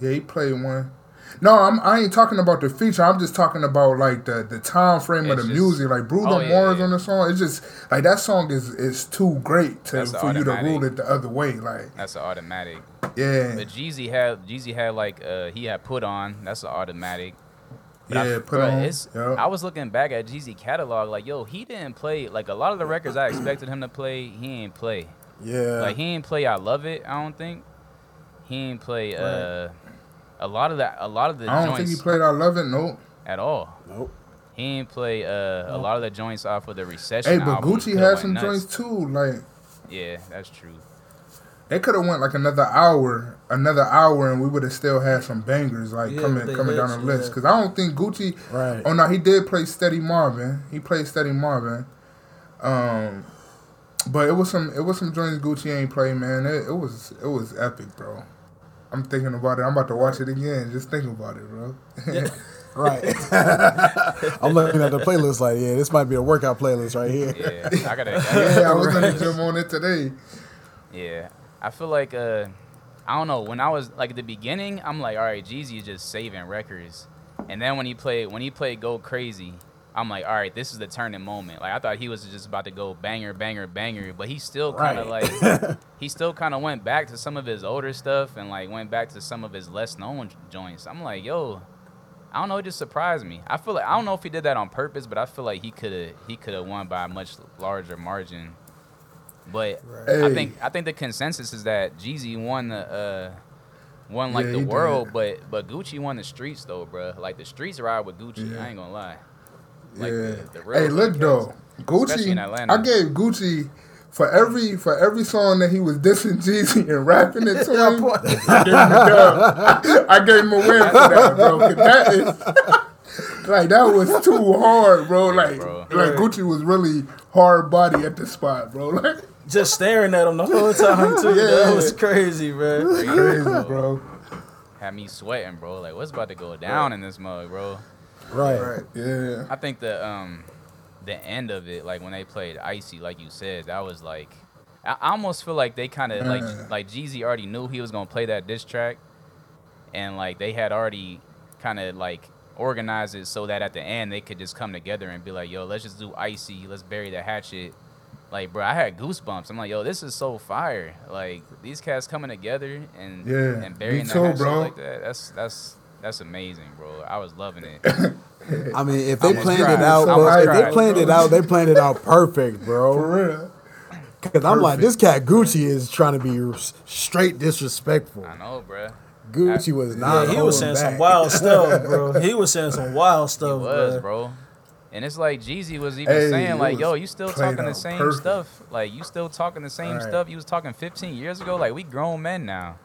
[SPEAKER 2] yeah, he played one. No, I'm, I ain't talking about the feature. I'm just talking about like the, the time frame of the
[SPEAKER 1] just-
[SPEAKER 2] music. Like Bruno
[SPEAKER 1] Oh, yeah,
[SPEAKER 2] Mars
[SPEAKER 1] yeah.
[SPEAKER 2] on the song, it's just like that song is is too great to for you to rule it the other way. Like,
[SPEAKER 1] That's an automatic.
[SPEAKER 2] yeah,
[SPEAKER 1] But Jeezy had Jeezy had like uh he had put on. That's an automatic. But I-
[SPEAKER 2] Yeah, Put
[SPEAKER 1] bruh,
[SPEAKER 2] On, yeah.
[SPEAKER 1] I was looking back at Jeezy catalog, like yo, he didn't play like a lot of the records I expected him to play. He ain't play.
[SPEAKER 3] Yeah.
[SPEAKER 1] Like he ain't play. I love it. I don't think he ain't play. Uh, a lot of that. A lot of the
[SPEAKER 2] I don't
[SPEAKER 1] joints
[SPEAKER 2] think he played I Love It. Nope.
[SPEAKER 1] at all.
[SPEAKER 3] nope.
[SPEAKER 1] He ain't play uh, a lot of the joints off of the recession.
[SPEAKER 2] Hey, but. Gucci had some
[SPEAKER 1] nuts.
[SPEAKER 2] joints too. Like
[SPEAKER 1] Yeah, that's true.
[SPEAKER 2] They could have went like another hour, another hour, and we would have still had some bangers like
[SPEAKER 4] Yeah,
[SPEAKER 2] coming coming down the
[SPEAKER 4] hits,
[SPEAKER 2] list.
[SPEAKER 4] yeah.
[SPEAKER 2] Cause I don't think Gucci.
[SPEAKER 3] Right.
[SPEAKER 2] Oh no, he did play Steady Marvin. He played Steady Marvin. Um, but it was some it was some joints Gucci ain't play, man. It, it was it was epic, bro. I'm thinking about it. I'm about to watch it again. Just think about it, bro.
[SPEAKER 3] Right. I'm looking at the playlist like, yeah, this might be a workout playlist right here.
[SPEAKER 1] Yeah, I gotta.
[SPEAKER 2] yeah, I was in the gym on it today.
[SPEAKER 1] Yeah, I feel like uh, I don't know. When I was like at the beginning, I'm like, all right, Jeezy is just saving records, and then when he played when he played Go Crazy, I'm like, all right, this is the turning moment. Like I thought he was just about to go banger, banger, banger, but he still kind of
[SPEAKER 3] Right.
[SPEAKER 1] like he still kind of went back to some of his older stuff and like went back to some of his less known joints. I'm like, yo. I don't know. It just surprised me. I feel like I don't know if he did that on purpose, but I feel like he could have he could have won by a much larger margin. But I
[SPEAKER 2] Hey.
[SPEAKER 1] think I think the consensus is that Jeezy won the uh, won like
[SPEAKER 2] Yeah,
[SPEAKER 1] the world,
[SPEAKER 2] did.
[SPEAKER 1] but but Gucci won the streets though, bruh. Like the streets ride with Gucci.
[SPEAKER 2] Yeah.
[SPEAKER 1] I ain't gonna lie. Like
[SPEAKER 2] yeah.
[SPEAKER 1] the, the real
[SPEAKER 2] hey, look
[SPEAKER 1] cats.
[SPEAKER 2] though,
[SPEAKER 1] especially in
[SPEAKER 2] Gucci.
[SPEAKER 1] Atlanta.
[SPEAKER 2] I gave Gucci for every for every song that he was dissing Jeezy and rapping it to him. I gave him a dub. I gave him a win for that, bro. 'cause That is like that was too hard, bro. Like
[SPEAKER 1] bro.
[SPEAKER 2] like Gucci was really hard body at the spot, bro. Like
[SPEAKER 4] just staring at him the whole time too.
[SPEAKER 2] Yeah.
[SPEAKER 4] That was crazy, bro.
[SPEAKER 2] crazy, bro.
[SPEAKER 1] Had me sweating, bro. Like what's about to go down in this mug, bro?
[SPEAKER 3] Right.
[SPEAKER 2] Right. Yeah.
[SPEAKER 1] I think the um the end of it, like when they played Icy, like you said, that was like I I almost feel like they kind of like like Jeezy already knew he was gonna play that diss track, and like they had already kind of like organized it so that at the end they could just come together and be like, yo, let's just do Icy, let's bury the hatchet. Like, bro, I had goosebumps. I'm like, yo, this is so fire. Like these cats coming together and
[SPEAKER 2] Yeah,
[SPEAKER 1] and burying
[SPEAKER 2] me
[SPEAKER 1] the
[SPEAKER 2] too,
[SPEAKER 1] hatchet
[SPEAKER 2] bro.
[SPEAKER 1] like that. That's that's that's amazing, bro. I was loving it.
[SPEAKER 3] I mean, if they planned
[SPEAKER 1] cried.
[SPEAKER 3] it out, bro,
[SPEAKER 1] Almost
[SPEAKER 3] if they
[SPEAKER 1] cried.
[SPEAKER 3] planned it out, they planned it out perfect, bro.
[SPEAKER 2] For real.
[SPEAKER 3] Because I'm like, this cat Gucci is trying to be straight disrespectful.
[SPEAKER 1] I know, bro.
[SPEAKER 3] Gucci was not.
[SPEAKER 4] Yeah, he was saying
[SPEAKER 3] holding
[SPEAKER 4] some wild stuff, bro. He was saying some wild
[SPEAKER 1] He
[SPEAKER 4] stuff,
[SPEAKER 1] was,
[SPEAKER 4] bro.
[SPEAKER 1] bro. And it's like Jeezy was even
[SPEAKER 2] Hey,
[SPEAKER 1] saying, like, yo, you still talking the same
[SPEAKER 2] perfect.
[SPEAKER 1] stuff. Like, you still talking the same
[SPEAKER 2] Right.
[SPEAKER 1] stuff you was talking 15 years ago. Like, we grown men now.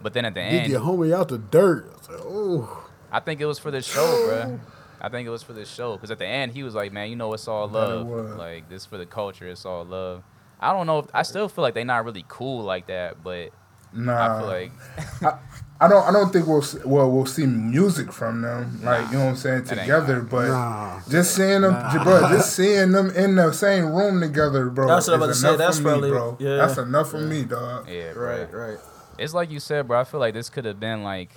[SPEAKER 1] But then at the end,
[SPEAKER 3] Dig
[SPEAKER 1] end,
[SPEAKER 3] your homie out the dirt. I oh,
[SPEAKER 1] I think it was for the show, bro. I think it was for the show. Because at the end, he was like, man, you know, it's all love. Like, this for the culture. It's all love. I don't know. If, I still feel like they're not really cool like that. But
[SPEAKER 2] Nah.
[SPEAKER 1] I feel like
[SPEAKER 2] I don't. I don't think we'll. Well, we'll see music from them, like you know what I'm saying, together. But
[SPEAKER 3] Nah.
[SPEAKER 2] just seeing them, bro, just seeing them in the same room together, bro.
[SPEAKER 4] That's what I'm about to say.
[SPEAKER 2] enough
[SPEAKER 4] That's
[SPEAKER 2] for me,
[SPEAKER 4] probably-
[SPEAKER 2] bro.
[SPEAKER 4] yeah.
[SPEAKER 2] That's enough for me, dog.
[SPEAKER 1] yeah, bro.
[SPEAKER 4] Right, right.
[SPEAKER 1] it's like you said, bro. I feel like this could have been like,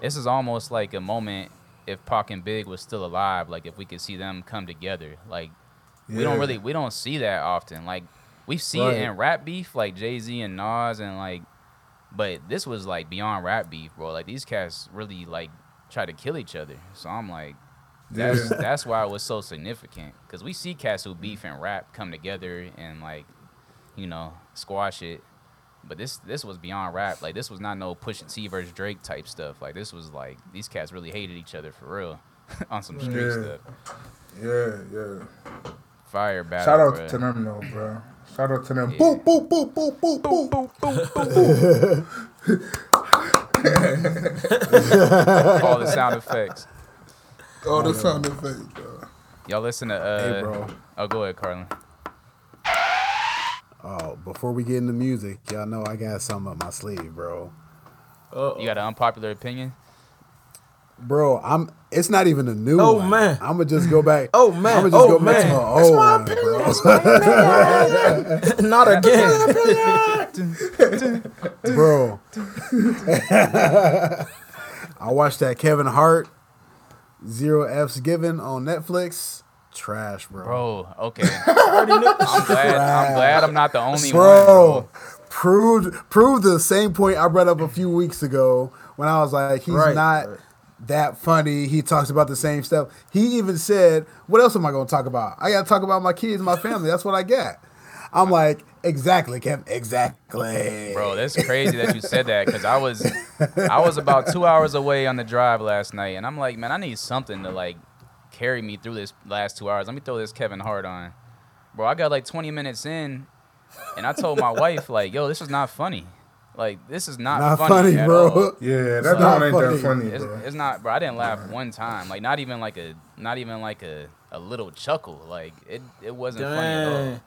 [SPEAKER 1] this is almost like a moment if Pac and Big was still alive. Like if we could see them come together. Like we don't really, we don't see that often. Like we see
[SPEAKER 3] Right.
[SPEAKER 1] it in rap beef, like Jay Z and Nas, and like, but this was like beyond rap beef, bro. Like these cats really like try to kill each other. So I'm like. That's
[SPEAKER 2] Yeah.
[SPEAKER 1] that's why it was so significant because we see cats who beef and rap come together and like, you know, squash it. But this this was beyond rap. Like this was not no Pusha T versus Drake type stuff. Like this was like these cats really hated each other for real on some street
[SPEAKER 2] Yeah.
[SPEAKER 1] stuff.
[SPEAKER 2] Yeah, yeah.
[SPEAKER 1] Fire battle.
[SPEAKER 2] Shout out
[SPEAKER 1] bruh.
[SPEAKER 2] to them though, bro. Shout out to them.
[SPEAKER 1] Yeah.
[SPEAKER 2] Boop boop boop boop boop boop.
[SPEAKER 1] All the sound effects.
[SPEAKER 2] All the sound effects, bro.
[SPEAKER 1] Y'all listen to. Uh,
[SPEAKER 3] Hey, bro.
[SPEAKER 1] Oh, go ahead, Carlin.
[SPEAKER 3] Oh, before we get into music, y'all know I got something up my sleeve, bro.
[SPEAKER 4] Uh,
[SPEAKER 1] You got an unpopular opinion?
[SPEAKER 3] Bro, I'm. It's not even a new
[SPEAKER 4] Oh,
[SPEAKER 3] one.
[SPEAKER 4] man.
[SPEAKER 3] I'm gonna just go back.
[SPEAKER 4] Oh, man.
[SPEAKER 3] I'm gonna just
[SPEAKER 4] Oh,
[SPEAKER 3] go back to my old one, bro.
[SPEAKER 4] not again.
[SPEAKER 3] bro. I watched that Kevin Hart Zero F's Given on Netflix. Trash, bro.
[SPEAKER 1] Bro, okay. I'm glad. I'm glad I'm not the only one.
[SPEAKER 3] bro,
[SPEAKER 1] Bro.
[SPEAKER 3] proved proved the same point I brought up a few weeks ago when I was like, he's
[SPEAKER 4] Right.
[SPEAKER 3] not that funny. He talks about the same stuff. He even said, "What else am I going to talk about? I got to talk about my kids, my family. That's what I got." I'm like, exactly, Kevin, exactly,
[SPEAKER 1] Bro, that's crazy that you said that because I was, I was about two hours away on the drive last night, and I'm like, man, I need something to like carry me through this last two hours. Let me throw this Kevin Hart on, bro. I got like 20 minutes in, and I told my wife like, yo, this is not funny. Like this is not,
[SPEAKER 3] Not
[SPEAKER 1] funny,
[SPEAKER 3] funny,
[SPEAKER 1] at
[SPEAKER 3] bro.
[SPEAKER 1] all.
[SPEAKER 2] Yeah, that
[SPEAKER 3] not
[SPEAKER 2] one ain't
[SPEAKER 3] funny.
[SPEAKER 2] that funny,
[SPEAKER 1] It's,
[SPEAKER 2] bro.
[SPEAKER 1] it's not, bro. I didn't laugh one time. Like not even like a, not even like a, a little chuckle. Like it, it wasn't funny at all.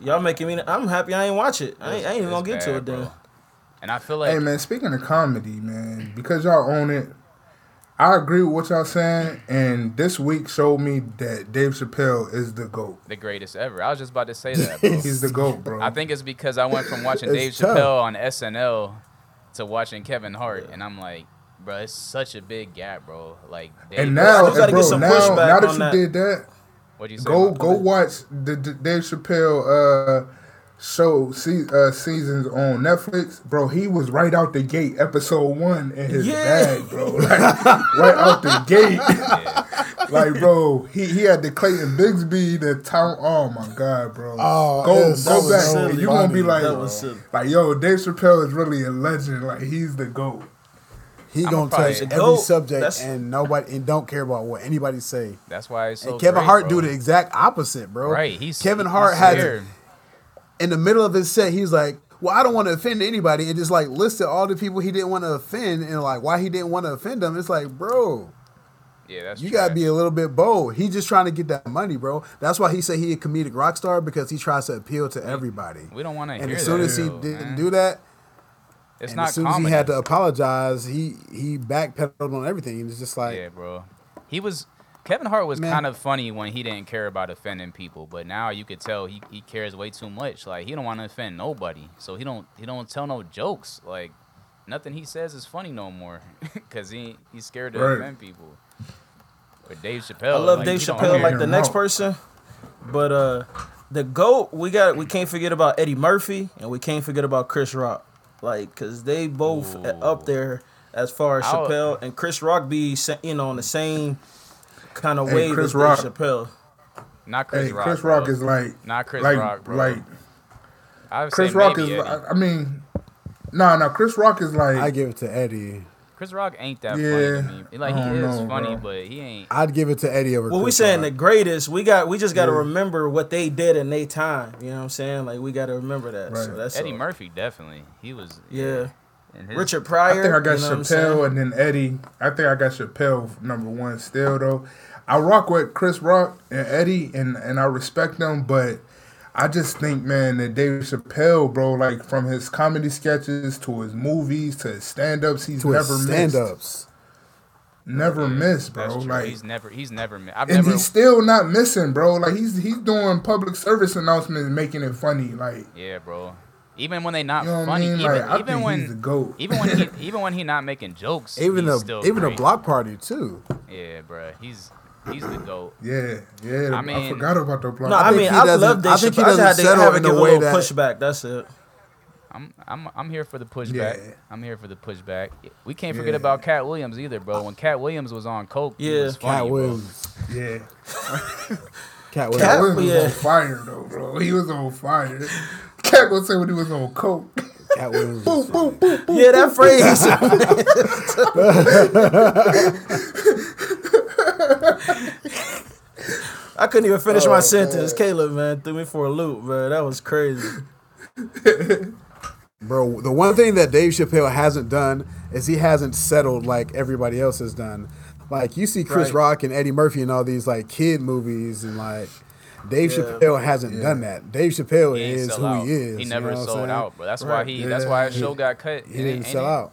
[SPEAKER 4] Y'all making me. I'm happy I ain't watch it. I ain't, I ain't even gonna get to
[SPEAKER 1] bad,
[SPEAKER 4] it then.
[SPEAKER 1] bro. And I feel like
[SPEAKER 2] Hey man, speaking of comedy, man, because y'all own it, I agree with what y'all saying, and this week showed me that Dave Chappelle is the goat.
[SPEAKER 1] the greatest ever. I was just about to say that.
[SPEAKER 2] He's the goat, bro.
[SPEAKER 1] I think it's because I went from watching
[SPEAKER 3] It's
[SPEAKER 1] Dave
[SPEAKER 3] tough.
[SPEAKER 1] Chappelle on SNL to watching Kevin Hart, and I'm like, bro, it's such a big gap, bro. Like, Dave,
[SPEAKER 2] and now,
[SPEAKER 4] You gotta
[SPEAKER 2] bro,
[SPEAKER 4] get some
[SPEAKER 2] now, now that you
[SPEAKER 4] that.
[SPEAKER 2] did that,
[SPEAKER 1] what'd you say?
[SPEAKER 2] go
[SPEAKER 1] Mo?
[SPEAKER 2] go watch the, the Dave Chappelle uh, show se- uh, seasons on Netflix, bro. He was right out the gate, episode one in his
[SPEAKER 4] Yeah.
[SPEAKER 2] bag, bro. Like right out the gate. like, bro, he, he had the Clayton Bigsby, the town. Oh my god, bro.
[SPEAKER 3] Oh,
[SPEAKER 2] go
[SPEAKER 3] it's
[SPEAKER 2] go back.
[SPEAKER 3] silly.
[SPEAKER 2] and you gonna be like,
[SPEAKER 4] That was silly.
[SPEAKER 2] like, yo, Dave Chappelle is really a legend. Like, he's the goat.
[SPEAKER 3] He
[SPEAKER 1] I'ma
[SPEAKER 3] gonna touch every
[SPEAKER 4] goat,
[SPEAKER 3] subject
[SPEAKER 4] that's-
[SPEAKER 3] and nobody and don't care about what anybody say.
[SPEAKER 1] That's why it's so
[SPEAKER 3] and Kevin
[SPEAKER 1] great,
[SPEAKER 3] Hart
[SPEAKER 1] bro.
[SPEAKER 3] do the exact opposite, bro.
[SPEAKER 1] Right, he's
[SPEAKER 3] Kevin
[SPEAKER 1] he's
[SPEAKER 3] Hart had
[SPEAKER 1] scared.
[SPEAKER 3] In the middle of his set, he's like, "Well, I don't want to offend anybody," and just like listed all the people he didn't want to offend and like why he didn't want to offend them. It's like, bro,
[SPEAKER 1] Yeah, that's
[SPEAKER 3] you
[SPEAKER 1] trash.
[SPEAKER 3] gotta be a little bit bold. He just trying to get that money, bro. That's why he said he a comedic rock star because he tries to appeal to everybody.
[SPEAKER 1] We don't want to
[SPEAKER 3] And as soon
[SPEAKER 1] that,
[SPEAKER 3] as he
[SPEAKER 1] though,
[SPEAKER 3] didn't
[SPEAKER 1] man.
[SPEAKER 3] do that,
[SPEAKER 1] it's not
[SPEAKER 3] as soon as he had to apologize, he he backpedaled on everything. It's just like,
[SPEAKER 1] yeah, bro. He was Kevin Hart was
[SPEAKER 3] Man.
[SPEAKER 1] kind of funny when he didn't care about offending people, but now you could tell he, he cares way too much. Like he don't want to offend nobody, so he don't he don't tell no jokes. Like nothing he says is funny no more, cause he he's scared to
[SPEAKER 2] Right.
[SPEAKER 1] offend people. But Dave Chappelle,
[SPEAKER 4] I love
[SPEAKER 1] like,
[SPEAKER 4] Dave Chappelle like the next person, but uh, the goat we got we can't forget about Eddie Murphy and we can't forget about Chris Rock, like because they both
[SPEAKER 1] Ooh.
[SPEAKER 4] up there as far as
[SPEAKER 1] I'll-
[SPEAKER 4] Chappelle and Chris Rock be sa- you know on the same kind of
[SPEAKER 2] Hey,
[SPEAKER 4] wave
[SPEAKER 2] Chris Rock.
[SPEAKER 4] Chappelle.
[SPEAKER 1] not Chris
[SPEAKER 2] hey,
[SPEAKER 1] Rock.
[SPEAKER 2] Chris
[SPEAKER 1] bro.
[SPEAKER 2] Rock is like,
[SPEAKER 1] not Chris
[SPEAKER 2] like,
[SPEAKER 1] Rock, bro.
[SPEAKER 2] like
[SPEAKER 1] I would
[SPEAKER 2] Chris
[SPEAKER 1] say
[SPEAKER 2] Rock
[SPEAKER 1] maybe
[SPEAKER 2] is.
[SPEAKER 1] Eddie.
[SPEAKER 2] I mean, nah, nah. Chris Rock is like.
[SPEAKER 3] I give it to Eddie.
[SPEAKER 1] Chris Rock ain't that
[SPEAKER 2] Yeah,
[SPEAKER 1] funny to me. Like he is
[SPEAKER 2] know,
[SPEAKER 1] funny,
[SPEAKER 2] bro.
[SPEAKER 1] but he ain't.
[SPEAKER 3] I'd give it to Eddie over.
[SPEAKER 4] Well, we saying
[SPEAKER 3] Rock.
[SPEAKER 4] the greatest. We got we just got to
[SPEAKER 2] Yeah.
[SPEAKER 4] remember what they did in their time. You know what I'm saying? Like we got to remember that. So that's
[SPEAKER 1] Eddie
[SPEAKER 4] all.
[SPEAKER 1] Murphy definitely. He was
[SPEAKER 4] Yeah,
[SPEAKER 1] and his-
[SPEAKER 4] Richard Pryor.
[SPEAKER 2] I think I got
[SPEAKER 4] you know what I'm saying?
[SPEAKER 2] Chappelle and then Eddie. I think I got Chappelle number one still though. I rock with Chris Rock and Eddie and and I respect them, but I just think man that Dave Chappelle, bro, like from his comedy sketches to his movies to his stand ups, he's
[SPEAKER 3] to
[SPEAKER 2] never
[SPEAKER 3] his
[SPEAKER 2] missed.
[SPEAKER 3] stand-ups.
[SPEAKER 2] Never missed, bro.
[SPEAKER 1] That's true.
[SPEAKER 2] Like
[SPEAKER 1] he's never he's never missed.
[SPEAKER 2] And
[SPEAKER 1] never
[SPEAKER 2] he's still not missing, bro. Like he's he's doing public service announcements, and making it funny. Like
[SPEAKER 1] yeah, bro. Even when they not
[SPEAKER 2] you know
[SPEAKER 1] funny,
[SPEAKER 2] I mean?
[SPEAKER 1] even
[SPEAKER 2] Like
[SPEAKER 1] even
[SPEAKER 2] he's the
[SPEAKER 1] when even when he even when he not making jokes,
[SPEAKER 3] Even
[SPEAKER 1] he's
[SPEAKER 3] a
[SPEAKER 1] still
[SPEAKER 3] even a block party too.
[SPEAKER 1] Yeah, bro. He's he's the goat.
[SPEAKER 2] Yeah, yeah.
[SPEAKER 1] I
[SPEAKER 2] I, forgot about the block.
[SPEAKER 4] No,
[SPEAKER 3] I
[SPEAKER 4] I, mean I love Dave
[SPEAKER 3] I think he
[SPEAKER 4] Chappelle. I just
[SPEAKER 3] doesn't
[SPEAKER 4] had to,
[SPEAKER 3] settle
[SPEAKER 4] have to
[SPEAKER 3] in a
[SPEAKER 4] give a
[SPEAKER 3] way
[SPEAKER 4] little
[SPEAKER 3] that-
[SPEAKER 4] pushback. That's it.
[SPEAKER 1] I'm I'm I'm here for the pushback.
[SPEAKER 2] Yeah.
[SPEAKER 1] I'm here for the pushback. We can't forget
[SPEAKER 2] Yeah.
[SPEAKER 1] about Katt Williams either, bro. When Katt Williams was on coke, he
[SPEAKER 4] Yeah.
[SPEAKER 1] was funny,
[SPEAKER 3] Cat
[SPEAKER 1] bro.
[SPEAKER 3] Williams.
[SPEAKER 2] yeah.
[SPEAKER 3] Katt Williams.
[SPEAKER 2] Cat
[SPEAKER 4] Cat-
[SPEAKER 2] Williams was on fire though, bro. He was on fire. Cat gonna say when he was on coke.
[SPEAKER 3] Katt Williams.
[SPEAKER 2] boom,
[SPEAKER 3] was
[SPEAKER 2] boom, boom, boom.
[SPEAKER 4] Yeah, that phrase. I couldn't even finish my
[SPEAKER 2] Oh,
[SPEAKER 4] sentence.
[SPEAKER 2] man.
[SPEAKER 4] Caleb, man, threw me for a loop, man. That was crazy.
[SPEAKER 3] Bro, the one thing that Dave Chappelle hasn't done is he hasn't settled like everybody else has done. Like you see Chris
[SPEAKER 4] Right.
[SPEAKER 3] Rock and Eddie Murphy and all these like kid movies and like Dave
[SPEAKER 4] Yeah.
[SPEAKER 3] Chappelle hasn't
[SPEAKER 2] Yeah.
[SPEAKER 3] done that. Dave Chappelle is who
[SPEAKER 1] out.
[SPEAKER 3] he is.
[SPEAKER 1] He
[SPEAKER 3] you
[SPEAKER 1] never
[SPEAKER 3] know
[SPEAKER 1] sold out, but that's why
[SPEAKER 4] Right.
[SPEAKER 1] he. That's why his show got cut.
[SPEAKER 3] He didn't
[SPEAKER 1] ain't
[SPEAKER 3] sell
[SPEAKER 1] it?
[SPEAKER 3] out.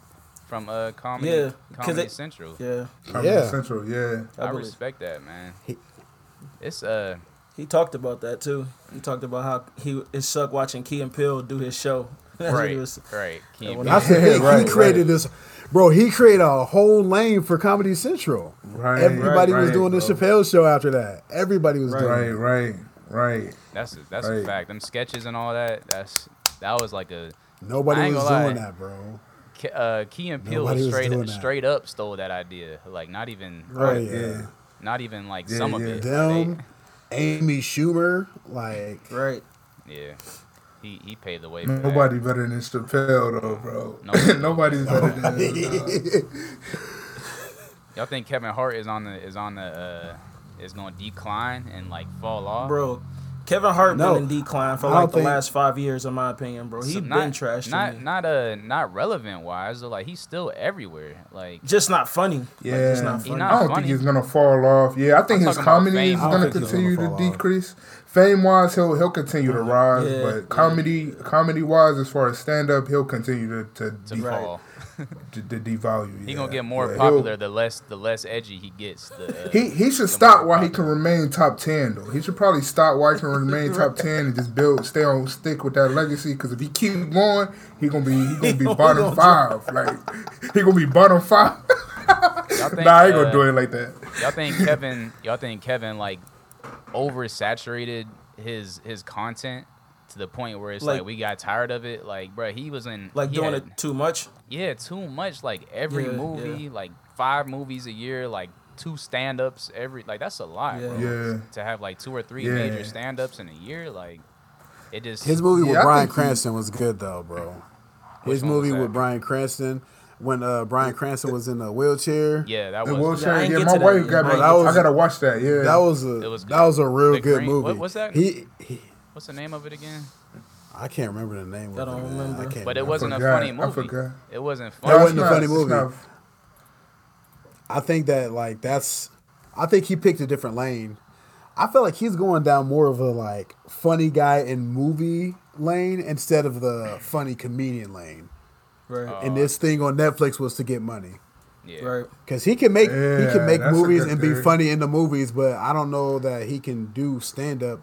[SPEAKER 1] From uh comedy.
[SPEAKER 4] Yeah, 'cause
[SPEAKER 1] Comedy
[SPEAKER 4] they-
[SPEAKER 1] Central.
[SPEAKER 4] Yeah,
[SPEAKER 2] Comedy
[SPEAKER 3] Yeah.
[SPEAKER 2] Central, yeah.
[SPEAKER 4] I
[SPEAKER 1] I, respect that, man.
[SPEAKER 3] He-
[SPEAKER 1] It's uh,
[SPEAKER 4] he talked about that too. He talked about how he it sucked watching Key and Peele do his show. That's what he
[SPEAKER 1] right,
[SPEAKER 4] was-
[SPEAKER 1] right. Keem
[SPEAKER 4] when
[SPEAKER 1] Peele.
[SPEAKER 3] That's the.
[SPEAKER 2] Right,
[SPEAKER 3] he created
[SPEAKER 2] right.
[SPEAKER 3] this, bro. He created a whole lane for Comedy Central.
[SPEAKER 2] Right.
[SPEAKER 3] Everybody was
[SPEAKER 2] right,
[SPEAKER 3] doing the
[SPEAKER 2] bro.
[SPEAKER 3] Chappelle show after that. Everybody was doing
[SPEAKER 2] Right,
[SPEAKER 3] it.
[SPEAKER 2] right, right.
[SPEAKER 1] That's a, that's
[SPEAKER 2] Right.
[SPEAKER 1] a fact. Them sketches and all that. That's that was like a
[SPEAKER 3] Nobody
[SPEAKER 1] ain't
[SPEAKER 3] was
[SPEAKER 1] gonna
[SPEAKER 3] doing
[SPEAKER 1] lie.
[SPEAKER 3] that, bro.
[SPEAKER 1] Ke- uh, Key and Peele
[SPEAKER 3] Nobody
[SPEAKER 1] straight
[SPEAKER 3] doing
[SPEAKER 1] straight up stole that idea. Like not even
[SPEAKER 2] Right,
[SPEAKER 3] yeah.
[SPEAKER 2] yeah.
[SPEAKER 1] not even like
[SPEAKER 2] Yeah,
[SPEAKER 1] some of it.
[SPEAKER 3] Them, Amy Schumer, like
[SPEAKER 4] right.
[SPEAKER 1] Yeah, he he paved the way. For
[SPEAKER 2] Nobody better than Chappelle though, bro.
[SPEAKER 1] Nobody.
[SPEAKER 2] Nobody's better than him.
[SPEAKER 1] Y'all think Kevin Hart is on the is on the uh, is going to decline and like fall off?
[SPEAKER 4] Bro, Kevin Hart
[SPEAKER 3] No.
[SPEAKER 4] been in decline for like the
[SPEAKER 3] think-
[SPEAKER 4] last five years, in my opinion, bro. He
[SPEAKER 1] So
[SPEAKER 4] been trashed.
[SPEAKER 1] Not
[SPEAKER 4] me.
[SPEAKER 1] not uh not relevant wise. Though, like he's still everywhere. Like
[SPEAKER 4] just not funny.
[SPEAKER 2] Yeah,
[SPEAKER 4] like, just not funny.
[SPEAKER 1] not
[SPEAKER 2] I don't
[SPEAKER 1] funny.
[SPEAKER 2] think he's gonna fall off. Yeah, I think
[SPEAKER 1] I'm
[SPEAKER 2] his comedy is gonna
[SPEAKER 3] think he's gonna
[SPEAKER 2] continue to
[SPEAKER 3] decrease. off.
[SPEAKER 2] Decrease. Fame wise, he'll he'll continue to rise,
[SPEAKER 4] Yeah, yeah.
[SPEAKER 2] but comedy comedy wise, as far as stand up, he'll continue to to,
[SPEAKER 1] to
[SPEAKER 2] de-
[SPEAKER 4] Right.
[SPEAKER 2] to, to devalue.
[SPEAKER 1] He
[SPEAKER 2] yeah.
[SPEAKER 1] gonna get more
[SPEAKER 2] Yeah,
[SPEAKER 1] popular the less the less edgy he gets. The, uh,
[SPEAKER 2] He he should stop
[SPEAKER 1] more
[SPEAKER 2] while he can remain top ten though. He should probably stop while he can remain top ten and just build stay on stick with that legacy. Because if he keep going, he gonna be he gonna be bottom five. Like he gonna be bottom five.
[SPEAKER 1] Think,
[SPEAKER 2] nah, I ain't gonna
[SPEAKER 1] uh,
[SPEAKER 2] do it like that.
[SPEAKER 1] Y'all think Kevin? Y'all think Kevin like oversaturated his his content to the point where it's like,
[SPEAKER 4] Like-
[SPEAKER 1] we got tired of it? Like, bro, he was in
[SPEAKER 4] Like doing
[SPEAKER 1] had-
[SPEAKER 4] it too much.
[SPEAKER 1] Yeah, too much. Like every
[SPEAKER 4] Yeah,
[SPEAKER 1] movie, like five movies a year, like two stand ups every. Like that's a lot.
[SPEAKER 4] Yeah.
[SPEAKER 1] bro.
[SPEAKER 2] Yeah.
[SPEAKER 1] To have like two or three
[SPEAKER 2] Yeah.
[SPEAKER 1] major stand ups in a year, like it just
[SPEAKER 3] his movie
[SPEAKER 2] Yeah,
[SPEAKER 3] with
[SPEAKER 2] I
[SPEAKER 3] Bryan
[SPEAKER 2] think he-
[SPEAKER 3] Cranston was good though, bro. His movie with Bryan Cranston when uh Bryan Cranston was in a wheelchair.
[SPEAKER 1] Yeah, that
[SPEAKER 2] The
[SPEAKER 1] was.
[SPEAKER 2] wheelchair.
[SPEAKER 4] I ain't
[SPEAKER 2] Yeah, my
[SPEAKER 4] to that
[SPEAKER 2] wife
[SPEAKER 4] yet.
[SPEAKER 2] got me.
[SPEAKER 3] Bro, that
[SPEAKER 2] I
[SPEAKER 3] was-
[SPEAKER 2] gotta watch that. Yeah,
[SPEAKER 3] That was a
[SPEAKER 1] It was
[SPEAKER 3] that was a real
[SPEAKER 1] The
[SPEAKER 3] good
[SPEAKER 1] Green-
[SPEAKER 3] movie.
[SPEAKER 1] what- what's that?
[SPEAKER 3] He, he
[SPEAKER 1] What's the name of it again?
[SPEAKER 3] I can't remember the name.
[SPEAKER 4] I don't
[SPEAKER 3] it,
[SPEAKER 4] remember.
[SPEAKER 3] I can't
[SPEAKER 1] But it wasn't a
[SPEAKER 2] forgot.
[SPEAKER 1] funny
[SPEAKER 2] I
[SPEAKER 1] movie.
[SPEAKER 2] forgot.
[SPEAKER 1] It wasn't funny.
[SPEAKER 2] No,
[SPEAKER 3] wasn't
[SPEAKER 2] it's
[SPEAKER 3] a funny movie.
[SPEAKER 2] not-
[SPEAKER 3] I think that like that's I think he picked a different lane. I feel like he's going down more of a like funny guy in movie lane instead of the funny comedian lane.
[SPEAKER 4] Right.
[SPEAKER 1] Uh,
[SPEAKER 3] and this thing on Netflix was to get money.
[SPEAKER 1] Yeah.
[SPEAKER 4] right.
[SPEAKER 3] Cause he can make he can make movies
[SPEAKER 2] good
[SPEAKER 3] and be funny in the movies, but I don't know that he can do stand up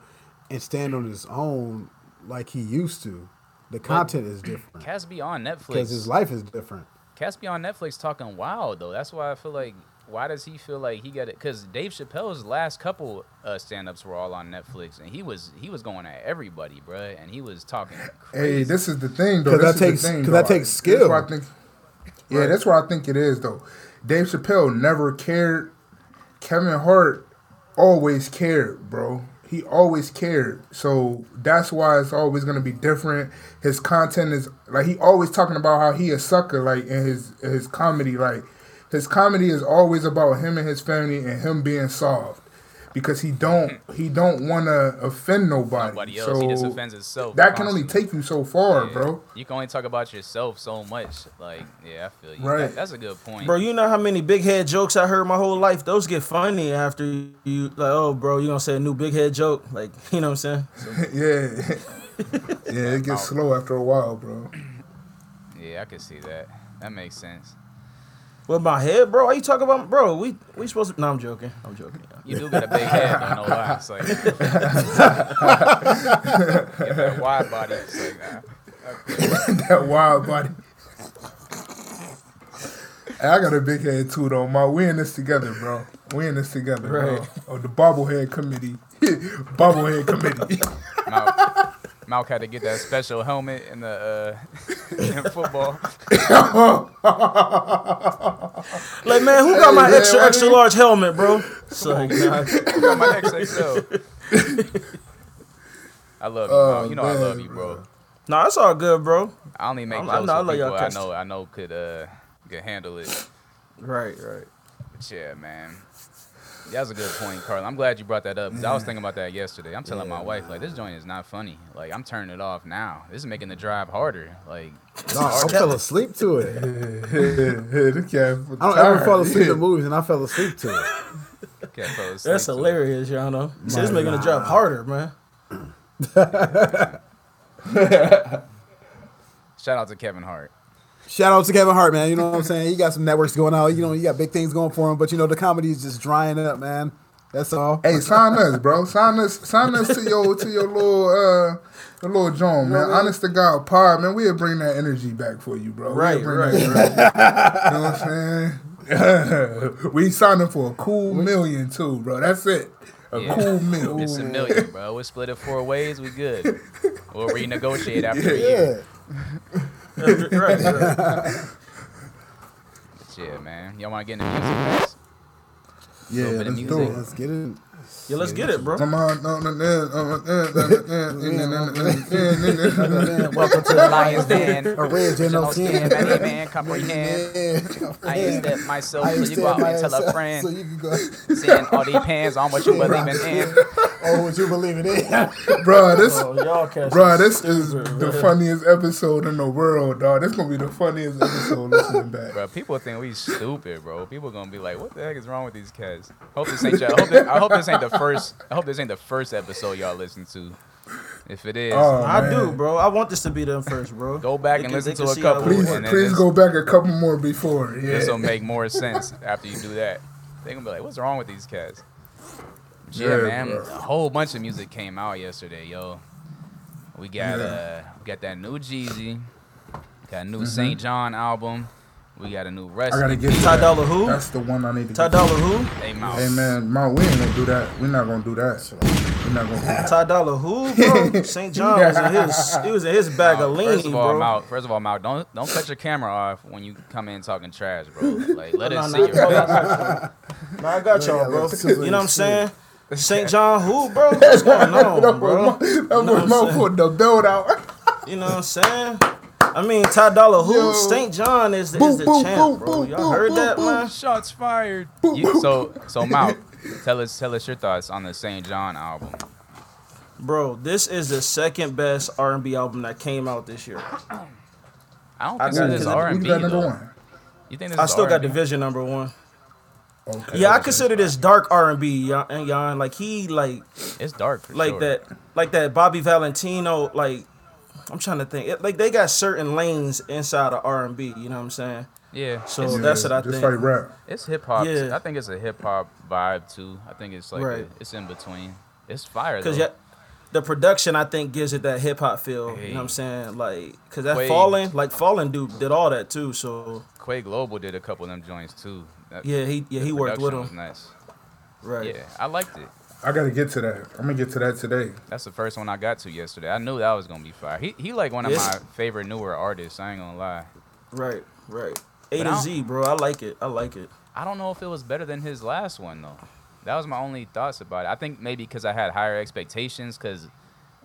[SPEAKER 3] and stand on his own like he used to. The content is different
[SPEAKER 1] Cass on Netflix because
[SPEAKER 3] his life is different.
[SPEAKER 1] Cass be on Netflix talking wild though. That's why I feel like why does he feel like he got it? Because Dave Chappelle's last couple uh, stand-ups were all on Netflix, and he was he was going at everybody, bruh, and he was talking crazy.
[SPEAKER 2] Hey, this is the thing, though.
[SPEAKER 3] 'Cause
[SPEAKER 2] This
[SPEAKER 3] that
[SPEAKER 2] is the
[SPEAKER 3] takes-
[SPEAKER 2] thing,
[SPEAKER 3] 'cause that takes
[SPEAKER 2] That's
[SPEAKER 3] skill.
[SPEAKER 2] what I think. Yeah, that's what I think it is, though. Dave Chappelle never cared. Kevin Hart always cared, bro. He always cared. So that's why it's always gonna be different. His content is like he always talking about how he a sucker, like in his in his comedy. Like his comedy is always about him and his family and him being soft. Because he don't he don't wanna offend nobody.
[SPEAKER 1] Nobody else.
[SPEAKER 2] So
[SPEAKER 1] he just offends himself.
[SPEAKER 2] that can only take you so far,
[SPEAKER 1] Yeah.
[SPEAKER 2] bro.
[SPEAKER 1] You can only talk about yourself so much. Like, yeah, I feel you.
[SPEAKER 2] Right.
[SPEAKER 1] That- that's a good point.
[SPEAKER 4] Bro, you know how many big head jokes I heard my whole life? Those get funny after you like, oh, bro, you gonna say a new big head joke? Like, you know what I'm saying?
[SPEAKER 2] yeah. yeah, it gets slow after a while, bro.
[SPEAKER 1] yeah, I can see that. That makes sense.
[SPEAKER 4] With my head, bro? Are you talking about, bro? We we supposed to? No, I'm joking. I'm joking.
[SPEAKER 1] You do got a big head, though, no lie. It's like, get that wide body. It's like, nah.
[SPEAKER 2] that wild body. Hey, I got a big head too, though. My we in this together, bro. We in this together, bro. Oh, the bobblehead committee, bobblehead committee.
[SPEAKER 1] Malk, Malk had to get that special helmet in the uh, in football.
[SPEAKER 4] Like, man, who got
[SPEAKER 2] Hey,
[SPEAKER 4] my
[SPEAKER 2] man,
[SPEAKER 4] extra extra large helmet, bro? It's like, nah.
[SPEAKER 1] I got my XXL. I love you,
[SPEAKER 2] Oh,
[SPEAKER 1] You know I love you, bro.
[SPEAKER 4] nah, that's all good, bro.
[SPEAKER 1] I only make
[SPEAKER 4] I'm-
[SPEAKER 1] jokes
[SPEAKER 4] I know- I
[SPEAKER 1] with
[SPEAKER 4] love
[SPEAKER 1] people I know I know could uh could handle it.
[SPEAKER 4] Right, right.
[SPEAKER 1] But yeah, man. That's a good point, Carl. I'm glad you brought that up. 'cause I was thinking about that yesterday. I'm telling my wife, like, this joint is not funny. Like, I'm turning it off now. This is making the drive harder. Like,
[SPEAKER 3] No, I fell asleep to it.
[SPEAKER 2] the.
[SPEAKER 3] I don't ever fall asleep to movies, and I fell asleep to it.
[SPEAKER 1] asleep
[SPEAKER 4] That's
[SPEAKER 1] to
[SPEAKER 4] hilarious, y'all know. So it's
[SPEAKER 3] My
[SPEAKER 4] making the drive harder, man.
[SPEAKER 1] Shout out to Kevin Hart.
[SPEAKER 3] Shout out to Kevin Hart, man. You know what I'm saying? He got some networks going out. You know, you got big things going for him, but you know the comedy is just drying up, man. That's all.
[SPEAKER 2] Hey, sign us, bro. Sign us, sign us to your to your little uh your little John, man. Honest to God, pod, man. We'll bring that energy back for you, bro. We'll
[SPEAKER 4] Right,
[SPEAKER 2] bring
[SPEAKER 4] right,
[SPEAKER 2] that- you know what I'm saying? we signing for a cool million too, bro. That's it. A
[SPEAKER 1] Yeah.
[SPEAKER 2] cool million.
[SPEAKER 1] It's a million, bro. We'll split it four ways. We good. We'll renegotiate after a year.
[SPEAKER 3] Yeah.
[SPEAKER 4] right, right.
[SPEAKER 1] But yeah, man. Y'all want to get into music facts?
[SPEAKER 2] Yeah,
[SPEAKER 1] Little bit
[SPEAKER 2] let's do
[SPEAKER 1] music.
[SPEAKER 2] it.
[SPEAKER 3] Let's get it.
[SPEAKER 4] Yeah, let's get it, bro.
[SPEAKER 2] Come on.
[SPEAKER 1] Welcome to the Lion's Den.
[SPEAKER 3] A red Original
[SPEAKER 1] skin. Many man comprehend. I ain't step myself, so you go out and tell a friend.
[SPEAKER 3] So you can go.
[SPEAKER 1] Seeing all these pans, on what you believing in.
[SPEAKER 3] Oh, what you believing in.
[SPEAKER 2] Bro, this,
[SPEAKER 4] oh,
[SPEAKER 2] bro, this is the funniest episode in the world, dog. This going to be the funniest episode listening back.
[SPEAKER 1] Bro, people think we stupid, bro. People going to be like, what the heck is wrong with these cats? Hope this ain't, your, I hope this ain't the first. I hope this ain't the first episode y'all listen to. If it is,
[SPEAKER 2] Oh,
[SPEAKER 4] I
[SPEAKER 2] man.
[SPEAKER 4] do, bro. I want this to be them first, bro.
[SPEAKER 1] go back
[SPEAKER 4] They
[SPEAKER 1] and
[SPEAKER 4] can-
[SPEAKER 1] listen
[SPEAKER 4] they
[SPEAKER 1] to a
[SPEAKER 4] see how
[SPEAKER 1] couple,
[SPEAKER 4] we
[SPEAKER 2] Please,
[SPEAKER 1] and then
[SPEAKER 2] please
[SPEAKER 1] this,
[SPEAKER 2] go back a couple more before. Yeah.
[SPEAKER 1] this will make more sense after you do that. They gonna be like, "What's wrong with these cats?" Yeah,
[SPEAKER 2] Yeah,
[SPEAKER 1] man.
[SPEAKER 2] bro.
[SPEAKER 1] A whole bunch of music came out yesterday, yo. We got
[SPEAKER 2] Yeah.
[SPEAKER 1] uh, we got that new Jeezy, got a new Saint JHN album. We got a new Rest.
[SPEAKER 2] Mm-hmm. I gotta
[SPEAKER 1] in
[SPEAKER 2] get to
[SPEAKER 4] Ty
[SPEAKER 2] that.
[SPEAKER 4] Dolla who?
[SPEAKER 2] That's the one I need to
[SPEAKER 4] Ty
[SPEAKER 2] get.
[SPEAKER 4] Dollar who?
[SPEAKER 1] Hey, Mouse.
[SPEAKER 2] Hey man, Ma, we ain't gonna do that. We're not gonna do that. We're not gonna do that.
[SPEAKER 4] Ty Dollar who, bro? Saint JHN was in his. He was in his bag of lean,
[SPEAKER 1] first of all,
[SPEAKER 4] bro.
[SPEAKER 1] Mal, first of all, Mal, don't don't cut your camera off when you come in talking trash, bro. Like, let
[SPEAKER 4] Nah,
[SPEAKER 1] us
[SPEAKER 4] nah,
[SPEAKER 1] see your
[SPEAKER 4] nah,
[SPEAKER 1] face.
[SPEAKER 4] nah, nah, I got y'all, bro. You know what I'm saying? Saint JHN who, bro? What's going on, bro?
[SPEAKER 2] That
[SPEAKER 4] know
[SPEAKER 2] was
[SPEAKER 4] what I'm
[SPEAKER 2] Ma
[SPEAKER 4] saying?
[SPEAKER 2] put the belt out.
[SPEAKER 4] You know what I'm saying? I mean, Ty Dollar who?
[SPEAKER 2] Yo.
[SPEAKER 4] Saint JHN is, is the
[SPEAKER 2] boom,
[SPEAKER 4] champ,
[SPEAKER 2] boom,
[SPEAKER 4] bro.
[SPEAKER 2] boom,
[SPEAKER 4] Y'all
[SPEAKER 2] boom,
[SPEAKER 4] heard
[SPEAKER 2] boom,
[SPEAKER 4] that,
[SPEAKER 2] boom.
[SPEAKER 4] man?
[SPEAKER 1] Shots fired. You, so, so Mal, tell us tell us your thoughts on the Saint JHN album.
[SPEAKER 4] Bro, this is the second best R&B album that came out this year.
[SPEAKER 1] I don't
[SPEAKER 4] I
[SPEAKER 1] consider
[SPEAKER 4] got-
[SPEAKER 1] this
[SPEAKER 4] Who
[SPEAKER 1] R and B.
[SPEAKER 2] number one?
[SPEAKER 1] You think this
[SPEAKER 4] I
[SPEAKER 1] is
[SPEAKER 4] still got
[SPEAKER 1] R&B?
[SPEAKER 4] Division number one.
[SPEAKER 2] Okay.
[SPEAKER 4] Yeah, I consider this dark R&B, y- and y'all like he like
[SPEAKER 1] It's dark for
[SPEAKER 4] like
[SPEAKER 1] sure.
[SPEAKER 4] that like that Bobby Valentino like I'm trying to think it, like they got certain lanes inside of R&B. You know what I'm saying?
[SPEAKER 1] Yeah.
[SPEAKER 4] So
[SPEAKER 1] it's,
[SPEAKER 4] that's what I
[SPEAKER 2] Just
[SPEAKER 4] think.
[SPEAKER 2] like rap.
[SPEAKER 1] it's hip hop.
[SPEAKER 4] Yeah.
[SPEAKER 1] I think it's a hip hop vibe too. I think it's like a- it's in between. It's fire though.
[SPEAKER 4] Because yeah, the production I think gives it that hip hop feel. You know what I'm saying? Like, cause that
[SPEAKER 1] Quay.
[SPEAKER 4] Fallen, like Fallen dude did all that too. So
[SPEAKER 1] Quay Global did a couple of them joints too. That-
[SPEAKER 4] yeah, he yeah he worked with
[SPEAKER 1] production
[SPEAKER 4] him.
[SPEAKER 1] was nice.
[SPEAKER 4] Right.
[SPEAKER 1] Yeah, I liked it.
[SPEAKER 2] I gotta get to that. I'm gonna get to that today.
[SPEAKER 1] That's the first one I got to yesterday. I knew that was gonna be fire. He he like one of
[SPEAKER 4] Yes.
[SPEAKER 1] my favorite newer artists. I ain't gonna lie.
[SPEAKER 4] Right. Right. A
[SPEAKER 1] But I
[SPEAKER 4] to
[SPEAKER 1] don't-
[SPEAKER 4] Z, bro. I like it. I like it.
[SPEAKER 1] I don't know if it was better than his last one though. That was my only thoughts about it. I think maybe because I had higher expectations. Because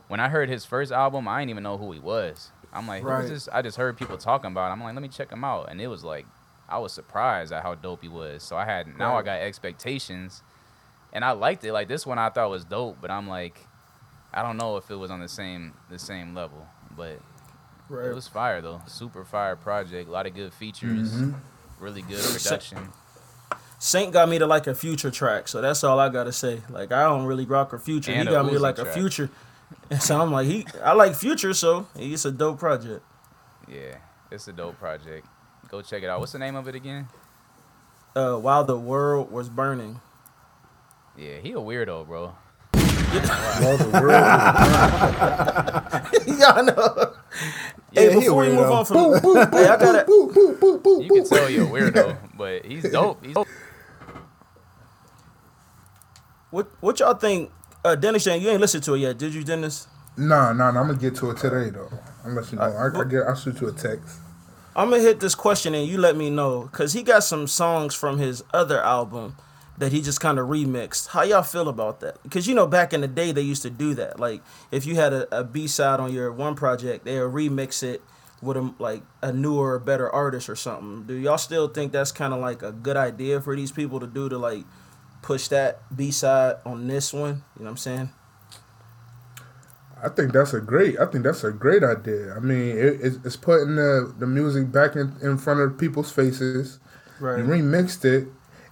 [SPEAKER 1] when I heard his first album, I didn't even know who he was. I'm like, who
[SPEAKER 4] Right.
[SPEAKER 1] is this? I just heard people talking about. It. I'm like, let me check him out, and it was like, I was surprised at how dope he was. So I had now I
[SPEAKER 4] Right.
[SPEAKER 1] got expectations, and I liked it. Like this one, I thought was dope, but I'm like, I don't know if it was on the same the same level, but
[SPEAKER 4] Right.
[SPEAKER 1] it was fire though. Super fire project. A lot of good features.
[SPEAKER 2] Mhm.
[SPEAKER 1] Really good production.
[SPEAKER 4] Saint got me to like a future track, so that's all I gotta say. Like I don't really rock a future.
[SPEAKER 1] And
[SPEAKER 4] he got me to like a future. And so I'm like, he I like future, so it's a dope project.
[SPEAKER 1] Yeah, it's a dope project. Go check it out. What's the name of it again?
[SPEAKER 4] Uh while the world was burning.
[SPEAKER 1] Yeah, he a weirdo, bro.
[SPEAKER 2] Y'all the world.
[SPEAKER 4] yeah, I know.
[SPEAKER 3] Yeah,
[SPEAKER 4] hey,
[SPEAKER 3] he a
[SPEAKER 4] before we move on from Hey, I gotta
[SPEAKER 2] Boo, boo, boo, boo,
[SPEAKER 1] you can tell you're a weirdo, but he's dope. He's dope.
[SPEAKER 4] what what y'all think uh Dennis Shane, you ain't listened to it yet, did you, Dennis?
[SPEAKER 2] Nah, nah, nah. I'm gonna get to it today though. I'll let you know. I, I get. I'll shoot you a text.
[SPEAKER 4] I'm gonna hit this question and you let me know because he got some songs from his other album that he just kind of remixed. How y'all feel about that? Because you know back in the day they used to do that. Like if you had a, a B side on your one project, they'll remix it with a like a newer, better artist or something. Do y'all still think that's kind of like a good idea for these people to do to like push that B side on this one. You know what I'm saying?
[SPEAKER 2] I think that's a great. I think that's a great idea. I mean, it, it's, it's putting the the music back in, in front of people's faces. You remixed it,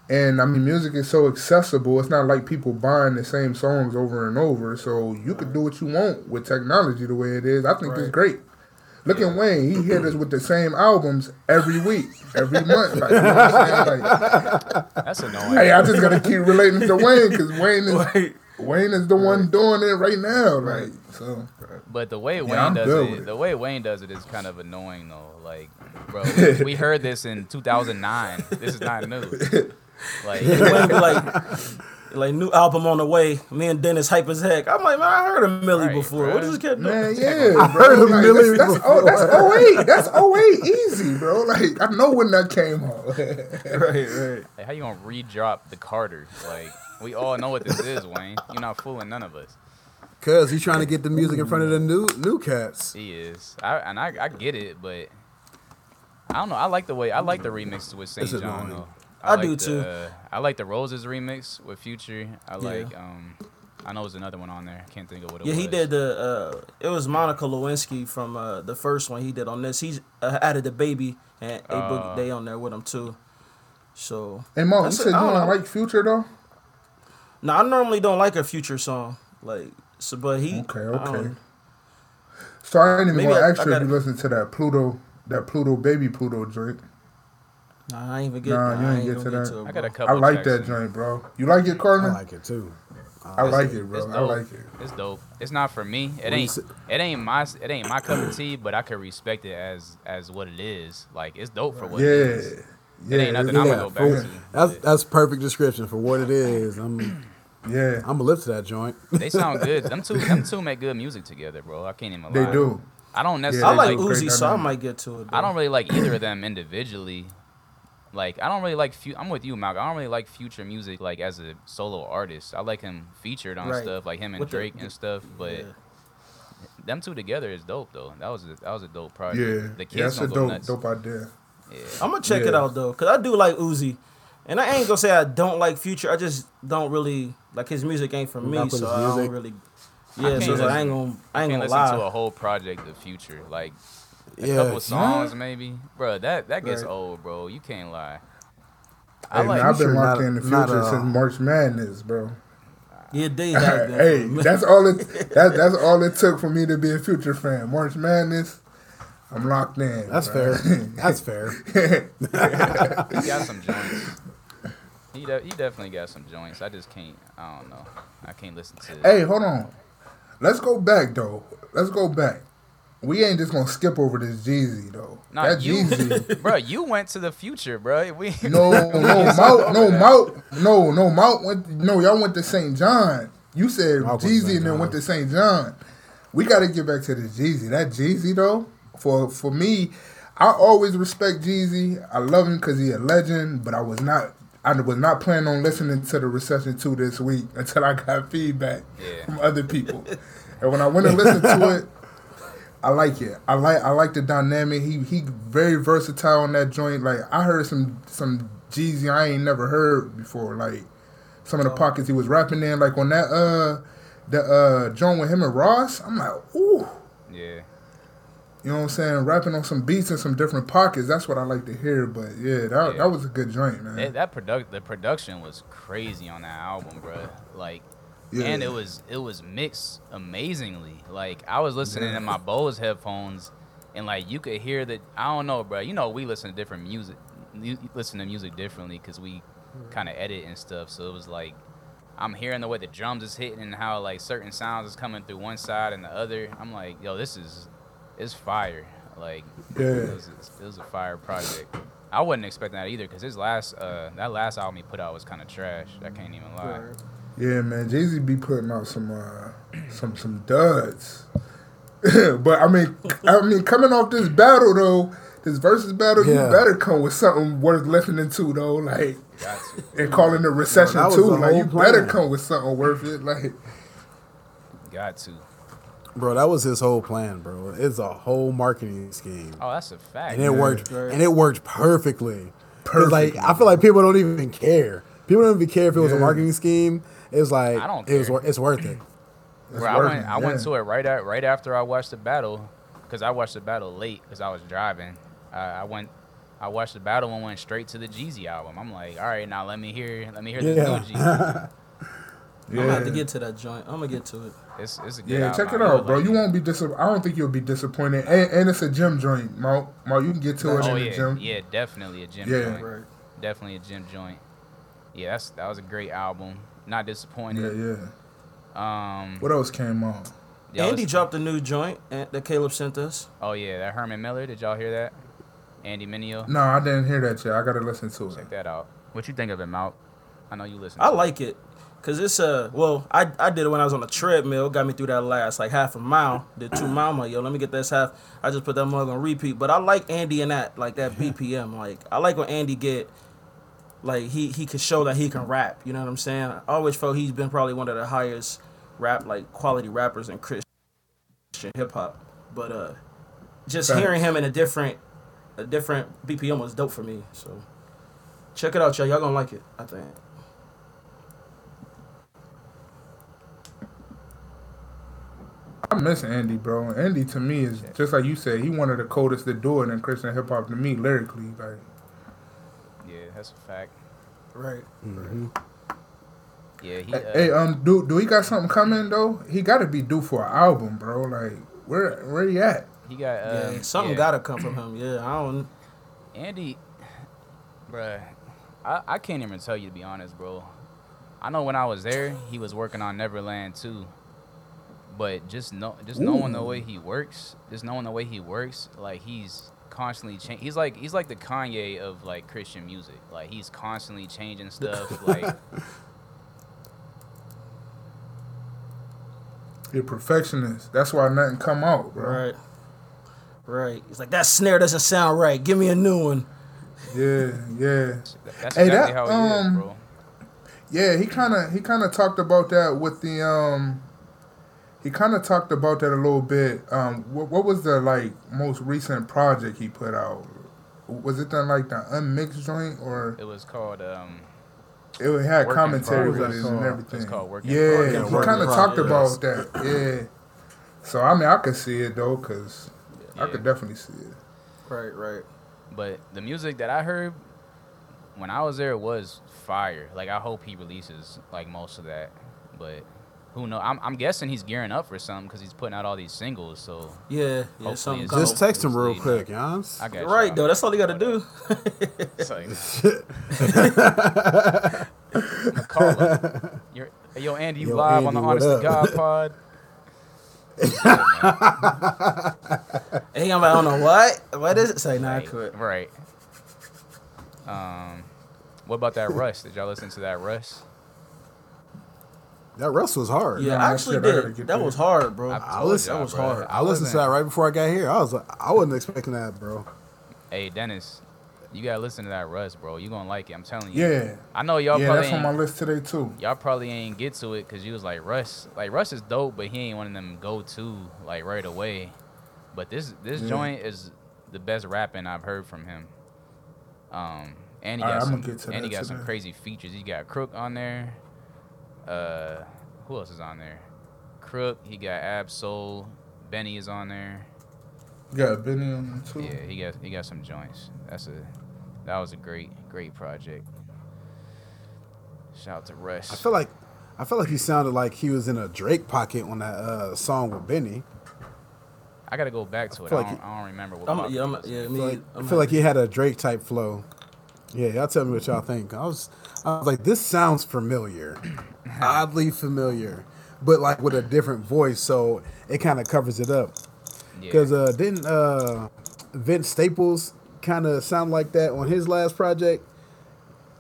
[SPEAKER 2] and I mean, music is so accessible. It's not like people buying the same songs over and over. So you could do what you want with technology the way it is. I think it's great. Look at Wayne. He hit us with the same albums every week, every month. Like, you know what I'm saying? Like,
[SPEAKER 1] That's annoying.
[SPEAKER 2] hey, I just gotta keep relating to Wayne because Wayne is
[SPEAKER 4] Right.
[SPEAKER 2] Wayne is the one doing it right now. Like so.
[SPEAKER 1] But the way Wayne
[SPEAKER 2] I'm
[SPEAKER 1] does it,
[SPEAKER 2] it.
[SPEAKER 1] the way Wayne does it is kind of annoying though. Like, bro, we heard this in 2009. This is not new. Like,
[SPEAKER 4] like, like new album on the way. Me and Dennis hype as heck. I'm like, man, I heard of Millie
[SPEAKER 1] Right,
[SPEAKER 4] before.
[SPEAKER 1] bruh.
[SPEAKER 4] What is this kid doing?
[SPEAKER 2] Man, yeah, bro.
[SPEAKER 3] heard of
[SPEAKER 2] Like,
[SPEAKER 3] Millie
[SPEAKER 2] that's, that's, oh, that's 08. That's 08 easy, bro. Like, I know when that came out.
[SPEAKER 4] right, right.
[SPEAKER 1] like, how you gonna re-drop the Carter? Like, we all know what this is, Wayne. You're not fooling none of us.
[SPEAKER 3] Cause he's trying to get the music in front of the new new cats.
[SPEAKER 1] He is. I and I, I get it, but I don't know. I like the way I like the remix with
[SPEAKER 3] Saint
[SPEAKER 1] JHN
[SPEAKER 3] annoying.
[SPEAKER 1] though.
[SPEAKER 4] I
[SPEAKER 1] like
[SPEAKER 4] do,
[SPEAKER 1] the,
[SPEAKER 4] too.
[SPEAKER 1] I like the Roses remix with Future. I
[SPEAKER 4] Yeah.
[SPEAKER 1] like um I know there's another one on there. I can't think of what it
[SPEAKER 4] Yeah,
[SPEAKER 1] was.
[SPEAKER 4] Yeah, he did the. Uh, it was Monica Lewinsky from uh, the first one he did on this. He's uh, added the baby and a
[SPEAKER 1] Uh.
[SPEAKER 4] boogie day on there with him too. So
[SPEAKER 2] Hey, Mo, you said you
[SPEAKER 4] I don't
[SPEAKER 2] don't like Future, though?
[SPEAKER 4] now I normally don't like a future song like so, but he
[SPEAKER 2] Okay, okay.
[SPEAKER 4] don't-
[SPEAKER 2] So I ain't even
[SPEAKER 4] Maybe
[SPEAKER 2] going
[SPEAKER 4] I-
[SPEAKER 2] to
[SPEAKER 4] I
[SPEAKER 2] ask you if you listen to that Pluto, that Pluto, baby Pluto joint.
[SPEAKER 4] Nah, I ain't even get.
[SPEAKER 2] Nah,
[SPEAKER 4] Nah,
[SPEAKER 2] you
[SPEAKER 4] I
[SPEAKER 2] ain't
[SPEAKER 4] ain't
[SPEAKER 2] get
[SPEAKER 4] gonna
[SPEAKER 2] to
[SPEAKER 4] get
[SPEAKER 2] that.
[SPEAKER 4] to it.
[SPEAKER 1] I got a
[SPEAKER 4] bro.
[SPEAKER 2] I like
[SPEAKER 1] tracks
[SPEAKER 2] that joint, bro. You like it,
[SPEAKER 3] I like it too.
[SPEAKER 2] I like it, bro. I like it.
[SPEAKER 1] It's dope. It's not for me. It ain't. It ain't my. It ain't my cup of tea. But I could respect it as as what it is. Like it's dope for what
[SPEAKER 2] Yeah.
[SPEAKER 1] it is.
[SPEAKER 2] Yeah.
[SPEAKER 1] ain't nothing
[SPEAKER 2] it's-
[SPEAKER 1] I'm
[SPEAKER 3] Yeah,
[SPEAKER 1] gonna go
[SPEAKER 3] for-
[SPEAKER 1] back to.
[SPEAKER 3] that's that's perfect description for what it is. I'm
[SPEAKER 2] Yeah.
[SPEAKER 3] I'm gonna live to that joint.
[SPEAKER 1] They sound good. Them two. Them two make good music together, bro. I can't even lie.
[SPEAKER 2] They do.
[SPEAKER 1] I don't necessarily.
[SPEAKER 4] I
[SPEAKER 1] necessarily
[SPEAKER 4] like
[SPEAKER 2] Great
[SPEAKER 4] Uzi, so I might get to it.
[SPEAKER 1] I don't really like either of them individually. Like I don't really like. Fu- I'm with you, Malcolm. I don't really like Future music like as a solo artist. I like him featured on
[SPEAKER 4] Right.
[SPEAKER 1] stuff like him and
[SPEAKER 4] With the-
[SPEAKER 1] Drake and stuff. But
[SPEAKER 4] Yeah.
[SPEAKER 1] them two together is dope though. That was a, that was a dope project.
[SPEAKER 2] Yeah.
[SPEAKER 1] the
[SPEAKER 2] yeah,
[SPEAKER 1] kids
[SPEAKER 2] that's a dope,
[SPEAKER 1] nuts.
[SPEAKER 2] dope idea.
[SPEAKER 1] Yeah.
[SPEAKER 4] I'm gonna check it out though, cause I do like Uzi, and I ain't gonna say I don't like Future. I just don't really like his music. Ain't for me,
[SPEAKER 3] Not
[SPEAKER 4] so
[SPEAKER 3] his
[SPEAKER 4] I don't really. Yeah,
[SPEAKER 1] can't
[SPEAKER 4] so it's like, I ain't gonna. I ain't
[SPEAKER 1] Can't
[SPEAKER 4] gonna
[SPEAKER 1] listen
[SPEAKER 4] lie.
[SPEAKER 1] to a whole project of Future. Like a
[SPEAKER 3] Yeah,
[SPEAKER 1] couple songs maybe, bro. That that gets
[SPEAKER 4] Right.
[SPEAKER 1] old, bro. You can't lie. I
[SPEAKER 2] Hey,
[SPEAKER 1] like.
[SPEAKER 2] man, I've been
[SPEAKER 3] Future,
[SPEAKER 2] locked in the future
[SPEAKER 3] uh,
[SPEAKER 2] since March Madness, bro.
[SPEAKER 4] Yeah, they have been.
[SPEAKER 2] hey, that's all it. That, that's all it took for me to be a Future fan. March Madness, I'm locked in.
[SPEAKER 3] That's
[SPEAKER 2] bro.
[SPEAKER 3] fair. That's fair.
[SPEAKER 1] he got some joints. He de- he definitely got some joints. I just can't. I don't know. I can't listen to.
[SPEAKER 2] hey, hold on. Let's go back though. Let's go back. We ain't just gonna skip over this Jeezy though.
[SPEAKER 1] Nah,
[SPEAKER 2] that
[SPEAKER 1] you,
[SPEAKER 2] Jeezy.
[SPEAKER 1] bro. You went to the future, bro. We
[SPEAKER 2] No, no, Mount, no, Mount, no, no, Mount went. No, y'all went to Saint JHN. You said
[SPEAKER 3] I went to
[SPEAKER 2] Jeezy and then went to Saint JHN. We got to get back to the Jeezy. That Jeezy though, for for me, I always respect Jeezy. I love him because he a legend. But I was not. I was not planning on listening to the Recession 2 this week until I got feedback
[SPEAKER 1] Yeah.
[SPEAKER 2] from other people. and when I went and listened to it, I like it. I like I like the dynamic. He he very versatile on that joint. Like I heard some some Jeezy I ain't never heard before. Like some of the pockets he was rapping in. Like on that uh the uh joint with him and Ross. I'm like ooh.
[SPEAKER 1] yeah.
[SPEAKER 2] You know what I'm saying? Rapping on some beats in some different pockets. That's what I like to hear. But yeah, that,
[SPEAKER 1] Yeah.
[SPEAKER 2] that was a good joint, man.
[SPEAKER 1] That, that product the production was crazy on that album, bro. Like.
[SPEAKER 2] Yeah.
[SPEAKER 1] And it was it was mixed amazingly. Like I was listening in my Bose headphones, and like you could hear that. I don't know, bro. You know we listen to different music, listen to music differently because we kind of edit and stuff. So it was like I'm hearing the way the drums is hitting and how like certain sounds is coming through one side and the other. I'm like, yo, this is it's fire. Like
[SPEAKER 2] Yeah.
[SPEAKER 1] it, was, it was a fire project. I wasn't expecting that either because his last uh that last album he put out was kind of trash. I can't even lie.
[SPEAKER 2] Yeah, man, Jeezy be putting out some uh, some some duds. but I mean, I mean, coming off this battle though, this versus battle,
[SPEAKER 3] Yeah.
[SPEAKER 2] you better come with something worth listening to though, like
[SPEAKER 1] Got to.
[SPEAKER 2] and calling it recession
[SPEAKER 3] that was
[SPEAKER 2] too. Like you
[SPEAKER 3] whole
[SPEAKER 2] better come with something worth it. Like
[SPEAKER 1] Got to.
[SPEAKER 3] Bro, that was his whole plan, bro. It's a whole marketing scheme.
[SPEAKER 1] Oh, that's a fact.
[SPEAKER 3] and it worked
[SPEAKER 4] Right.
[SPEAKER 3] and it worked perfectly. 'Cause, Like
[SPEAKER 2] Perfectly.
[SPEAKER 3] I feel like people don't even care. People don't even care if it was a marketing scheme. It's like
[SPEAKER 1] I don't
[SPEAKER 3] it was
[SPEAKER 1] care.
[SPEAKER 3] it's worth it.
[SPEAKER 2] It's
[SPEAKER 1] Bro, I
[SPEAKER 2] working,
[SPEAKER 1] went. I went
[SPEAKER 2] yeah.
[SPEAKER 1] to it right at right after I watched the battle, cause I watched the battle late, cause I was driving. I, I went. I watched the battle and went straight to the Jeezy album. I'm like, all right, now let me hear. Let me hear this
[SPEAKER 3] Yeah.
[SPEAKER 1] new Jeezy.
[SPEAKER 4] I'm gonna have to get to that joint. I'm gonna get to it.
[SPEAKER 1] It's it's a good.
[SPEAKER 2] Yeah,
[SPEAKER 1] album.
[SPEAKER 2] check it out, bro.
[SPEAKER 1] like
[SPEAKER 2] You
[SPEAKER 1] it.
[SPEAKER 2] won't be disappointed. I don't think you'll be disappointed. And, and it's a gym joint, Mo. Mo, you can get to it
[SPEAKER 1] Oh
[SPEAKER 2] in the
[SPEAKER 1] yeah,
[SPEAKER 2] gym.
[SPEAKER 1] yeah, definitely a gym
[SPEAKER 2] Yeah.
[SPEAKER 1] joint.
[SPEAKER 4] Right.
[SPEAKER 1] Definitely a gym joint. Yeah, that's that was a great album. Not disappointed.
[SPEAKER 2] yeah. Yeah.
[SPEAKER 1] Um,
[SPEAKER 2] What else came out?
[SPEAKER 1] yeah,
[SPEAKER 4] Andy
[SPEAKER 1] let's-
[SPEAKER 4] dropped a new joint that Caleb sent us.
[SPEAKER 1] Oh yeah, that Herman Miller. Did y'all hear that? Andy Mineo.
[SPEAKER 2] No, I didn't hear that yet. I gotta listen to it.
[SPEAKER 1] Check that out. What you think of it, Mount? I know you listen.
[SPEAKER 4] I
[SPEAKER 1] to
[SPEAKER 4] like it. Cause it's uh well I, I did it when I was on the treadmill. Got me through that last like half a mile. Did two mile. I'm like, yo, let me get this half. I just put that mug on repeat. But I like Andy and that like that BPM. Like I like when Andy get like he he can show that he can rap. You know what I'm saying? I always felt he's been probably one of the highest rap like quality rappers in Christian hip hop. But uh just hearing him in a different a different BPM was dope for me. So check it out, y'all. Y'all gonna like it. I think.
[SPEAKER 2] I miss Andy, bro. Andy to me is just like you said. He one of the coldest to do it in Christian hip hop to me lyrically. Like,
[SPEAKER 1] that's a fact.
[SPEAKER 4] Right.
[SPEAKER 1] Yeah, he.
[SPEAKER 2] hey,
[SPEAKER 1] Uh,
[SPEAKER 2] hey, um, do do he got something coming though? He got to be due for an album, bro. Like, where where he at?
[SPEAKER 1] he got.
[SPEAKER 4] Yeah,
[SPEAKER 1] Um,
[SPEAKER 4] something
[SPEAKER 1] yeah.
[SPEAKER 4] gotta come from him. Yeah, I don't.
[SPEAKER 1] Andy, bruh, I, I can't even tell you to be honest, bro. I know when I was there, he was working on Neverland too. But just know, just knowing the way he works, just knowing the way he works, like he's constantly change. He's like he's like the Kanye of like Christian music. Like he's constantly changing stuff. like
[SPEAKER 2] He a perfectionist. That's why nothing come out, bro.
[SPEAKER 4] Right. Right. He's like that snare doesn't sound right. Give me a new one.
[SPEAKER 2] Yeah, yeah,
[SPEAKER 1] that's
[SPEAKER 2] Hey, that,
[SPEAKER 1] how he
[SPEAKER 2] um,
[SPEAKER 1] is, bro.
[SPEAKER 2] yeah. He kind of he kind of talked about that with the um. He kind of talked about that a little bit. Um, what, what was the like most recent project he put out? Was it done like the unmixed joint or
[SPEAKER 1] It was called um.
[SPEAKER 2] it had
[SPEAKER 1] Work
[SPEAKER 2] commentary
[SPEAKER 3] progress.
[SPEAKER 2] with it
[SPEAKER 3] It's
[SPEAKER 2] and
[SPEAKER 3] called-
[SPEAKER 2] everything?
[SPEAKER 1] it's called Work in
[SPEAKER 2] yeah,
[SPEAKER 1] Progress.
[SPEAKER 2] he kind of talked about that. Yeah. So I mean, I could see it though, cause I
[SPEAKER 1] Yeah.
[SPEAKER 2] could definitely see it.
[SPEAKER 4] Right. Right.
[SPEAKER 1] But the music that I heard when I was there was fire. Like I hope he releases like most of that. But who know? I'm, I'm guessing he's gearing up for something because he's putting out all these singles. So
[SPEAKER 4] Yeah. Yeah. Something
[SPEAKER 3] Just
[SPEAKER 1] Just
[SPEAKER 3] text him real quick,
[SPEAKER 1] up.
[SPEAKER 3] Jans.
[SPEAKER 1] I got
[SPEAKER 4] Right
[SPEAKER 1] y'all.
[SPEAKER 4] though. That's all you gotta do.
[SPEAKER 1] It's like, call him. You're, yo, Andy, you
[SPEAKER 3] Yo,
[SPEAKER 1] live on the
[SPEAKER 3] what
[SPEAKER 1] Honest to? God pod.
[SPEAKER 4] hey, I'm like, I don't know what. What is it? Say nah, I
[SPEAKER 1] Right,
[SPEAKER 4] quit.
[SPEAKER 1] right. Um, what about that Russ? Did y'all listen to that Russ?
[SPEAKER 3] That Russ was hard.
[SPEAKER 4] Yeah,
[SPEAKER 2] Nah,
[SPEAKER 4] I actually
[SPEAKER 2] shit I gotta
[SPEAKER 4] did. That
[SPEAKER 2] there.
[SPEAKER 4] was hard, bro.
[SPEAKER 1] I
[SPEAKER 3] I listened-
[SPEAKER 4] that was
[SPEAKER 1] bro.
[SPEAKER 4] hard.
[SPEAKER 3] I listened to that right before I got here. I was like, I wasn't expecting that, bro.
[SPEAKER 1] Hey, Dennis, you gotta listen to that Russ, bro. You gonna like it. I'm telling you.
[SPEAKER 2] Yeah,
[SPEAKER 1] I know y'all
[SPEAKER 2] yeah,
[SPEAKER 1] probably
[SPEAKER 2] that's on my list today too.
[SPEAKER 1] y'all probably ain't get to it because you was like Russ. Like Russ is dope, but he ain't one of them go to like right away. But this this
[SPEAKER 2] Yeah.
[SPEAKER 1] joint is the best rapping I've heard from him. Um, and he
[SPEAKER 2] Alright,
[SPEAKER 1] got
[SPEAKER 2] I'ma
[SPEAKER 1] some
[SPEAKER 2] get
[SPEAKER 1] and he
[SPEAKER 2] that
[SPEAKER 1] got some crazy features. He got Crook on there. Uh, who else is on there? Crook. He got Ab-Soul. Benny is on there.
[SPEAKER 2] You got Benny on there too.
[SPEAKER 1] Yeah, he got he got some joints. That's a that was a great great project. Shout out to Russ.
[SPEAKER 3] I feel like I feel like he sounded like he was in a Drake pocket on that uh, song with Benny.
[SPEAKER 1] I gotta go back to it. I,
[SPEAKER 3] feel like
[SPEAKER 1] don't, I don't remember what.
[SPEAKER 4] I'm,
[SPEAKER 1] pocket
[SPEAKER 4] yeah, I'm,
[SPEAKER 1] was in.
[SPEAKER 4] yeah,
[SPEAKER 3] I feel like, I
[SPEAKER 4] I'm
[SPEAKER 3] feel like he had a Drake type flow. Yeah, y'all tell me what y'all think. I was I was like, this sounds familiar, oddly familiar, but like with a different voice, so it kind of covers it up.
[SPEAKER 1] Yeah.
[SPEAKER 3] Because uh, didn't uh, Vince Staples kind of sound like that on his last project?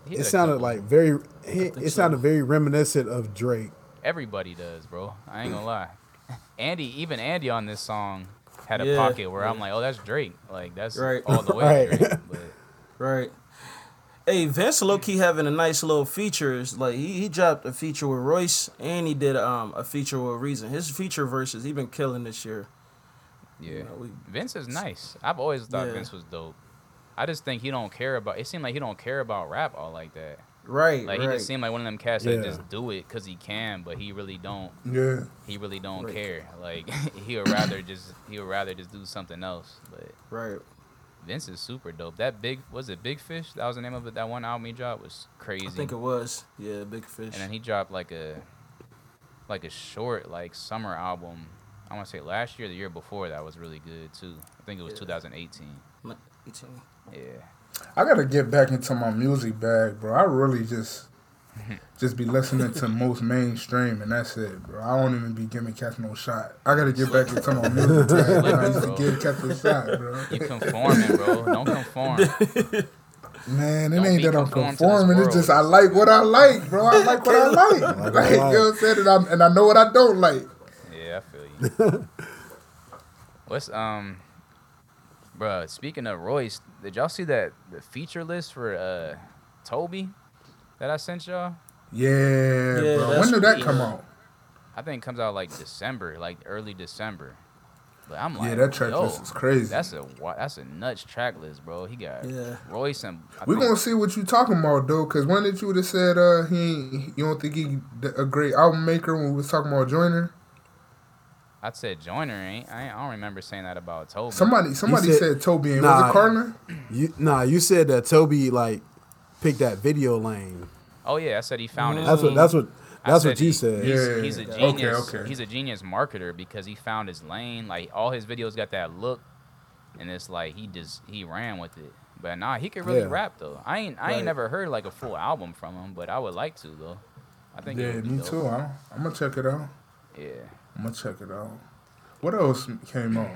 [SPEAKER 1] He
[SPEAKER 3] It sounded
[SPEAKER 1] couple.
[SPEAKER 3] like very. It, it
[SPEAKER 4] so.
[SPEAKER 3] sounded very reminiscent of Drake.
[SPEAKER 1] everybody does, bro. I ain't gonna lie. Andy, even Andy on this song had a
[SPEAKER 4] Yeah,
[SPEAKER 1] pocket where I'm like, oh, that's Drake. Like that's
[SPEAKER 4] Right.
[SPEAKER 1] all the way
[SPEAKER 3] Right.
[SPEAKER 1] Drake. But
[SPEAKER 4] Right. Hey, Vince low key having a nice little features. Like he, he dropped a feature with Royce and he did um a feature with Reason. His feature verses he been killing this year.
[SPEAKER 1] yeah,
[SPEAKER 4] know, we-
[SPEAKER 1] Vince is nice. I've always thought
[SPEAKER 4] Yeah.
[SPEAKER 1] Vince was dope. I just think he don't care about. It seemed like he don't care about rap all like that.
[SPEAKER 4] Right,
[SPEAKER 1] Like he just seemed like one of them cats
[SPEAKER 3] Yeah.
[SPEAKER 1] that just do it because he can, but he really don't.
[SPEAKER 2] Yeah.
[SPEAKER 1] He really don't
[SPEAKER 4] Right.
[SPEAKER 1] care. Like he would rather just he would rather just do something else. But
[SPEAKER 4] right.
[SPEAKER 1] Vince is super dope. That big was it Big Fish? That was the name of it. That one album he dropped was crazy.
[SPEAKER 4] I think it was. Yeah, Big Fish.
[SPEAKER 1] and then he dropped like a like a short like summer album. I want to say last year, the year before that was really good too. I think it was
[SPEAKER 4] Yeah.
[SPEAKER 1] 2018.
[SPEAKER 4] 18.
[SPEAKER 1] Yeah.
[SPEAKER 2] I gotta get back into my music bag, bro. I really just just be listening to most mainstream and that's it, bro. I don't even be giving cats no shot. I gotta get back into my music bag. man. I used to
[SPEAKER 1] Bro.
[SPEAKER 2] give cats a shot, bro.
[SPEAKER 1] You conforming, bro. Don't conform.
[SPEAKER 2] Man, it
[SPEAKER 1] Don't
[SPEAKER 2] ain't that I'm
[SPEAKER 1] conform to this
[SPEAKER 2] conforming. It's just I like what I like, bro. I like what I like.
[SPEAKER 3] Like
[SPEAKER 2] like, you know what I'm saying? And I, and I know what I don't like.
[SPEAKER 1] Yeah, I feel you. What's um, bruh, Speaking of Royce, did y'all see that the feature list for uh, Tobe that I sent y'all?
[SPEAKER 2] Yeah,
[SPEAKER 4] Yeah,
[SPEAKER 2] bro. When did that
[SPEAKER 4] sweet.
[SPEAKER 2] come out?
[SPEAKER 1] I think it comes out like December, like early December. But I'm like,
[SPEAKER 2] Yeah, that track list is crazy.
[SPEAKER 1] That's a that's a nuts track list, bro. He got
[SPEAKER 4] Yeah.
[SPEAKER 1] Royce and
[SPEAKER 2] We
[SPEAKER 1] think-
[SPEAKER 2] gonna see what you talking about though, cause when did you would have said uh he you don't think he a great album maker when we was talking about Joyner?
[SPEAKER 1] I said Joyner ain't. I, ain't, I don't remember saying that about Tobe.
[SPEAKER 2] Somebody somebody
[SPEAKER 3] said-
[SPEAKER 2] said, Tobe and
[SPEAKER 3] Nah.
[SPEAKER 2] was it Carlin?
[SPEAKER 3] You nah, you said that Tobe like picked that video lane.
[SPEAKER 1] Oh yeah, I said he found his.
[SPEAKER 3] That's what that's what that's what you
[SPEAKER 1] he-
[SPEAKER 3] said.
[SPEAKER 1] He's,
[SPEAKER 2] Yeah.
[SPEAKER 1] he's a
[SPEAKER 2] Okay,
[SPEAKER 1] genius.
[SPEAKER 2] okay.
[SPEAKER 1] He's a genius marketer because he found his lane. Like all his videos got that look, and it's like he just he ran with it. But nah, he could really
[SPEAKER 3] Yeah.
[SPEAKER 1] rap though. I ain't I
[SPEAKER 2] Right.
[SPEAKER 1] ain't never heard like a full album from him, but I would like to though. I think
[SPEAKER 2] Yeah, me
[SPEAKER 1] dope.
[SPEAKER 2] too. I'm, I'm gonna check it out.
[SPEAKER 1] Yeah.
[SPEAKER 2] I'm gonna check it out. What else came out?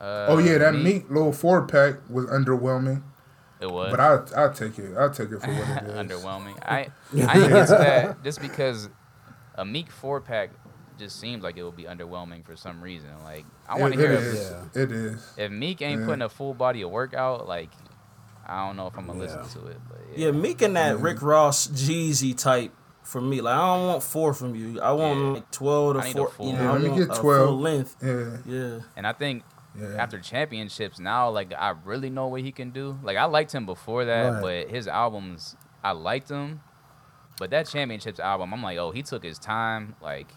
[SPEAKER 1] Uh,
[SPEAKER 2] oh yeah, that
[SPEAKER 1] Meek,
[SPEAKER 2] Meek little four pack was underwhelming,
[SPEAKER 1] It was.
[SPEAKER 2] but I I take it. I take it for what it is.
[SPEAKER 1] underwhelming. I I didn't get that just because a Meek four pack just seems like it would be underwhelming for some reason. Like I want to
[SPEAKER 2] it
[SPEAKER 1] hear
[SPEAKER 2] is.
[SPEAKER 3] Yeah.
[SPEAKER 2] It is.
[SPEAKER 1] if Meek ain't
[SPEAKER 2] Yeah.
[SPEAKER 1] putting a full body of work out. Like I don't know if I'm gonna
[SPEAKER 3] Yeah.
[SPEAKER 1] listen to it. But
[SPEAKER 4] Yeah, Meek and that
[SPEAKER 2] Yeah.
[SPEAKER 4] Rick Ross Jeezy type for me. Like I don't want four from you. I want
[SPEAKER 1] Yeah.
[SPEAKER 4] like twelve
[SPEAKER 1] I
[SPEAKER 4] to
[SPEAKER 1] need a
[SPEAKER 4] four.
[SPEAKER 1] full
[SPEAKER 4] You know,
[SPEAKER 2] Yeah,
[SPEAKER 4] I
[SPEAKER 2] let me
[SPEAKER 4] want
[SPEAKER 2] get 12.
[SPEAKER 4] full length.
[SPEAKER 2] Yeah.
[SPEAKER 4] Yeah.
[SPEAKER 1] And I think
[SPEAKER 2] Yeah.
[SPEAKER 1] after championships now, like I really know what he can do. Like I liked him before that,
[SPEAKER 3] Right.
[SPEAKER 1] but his albums, I liked him. But that championships album, I'm like, oh, he took his time. Like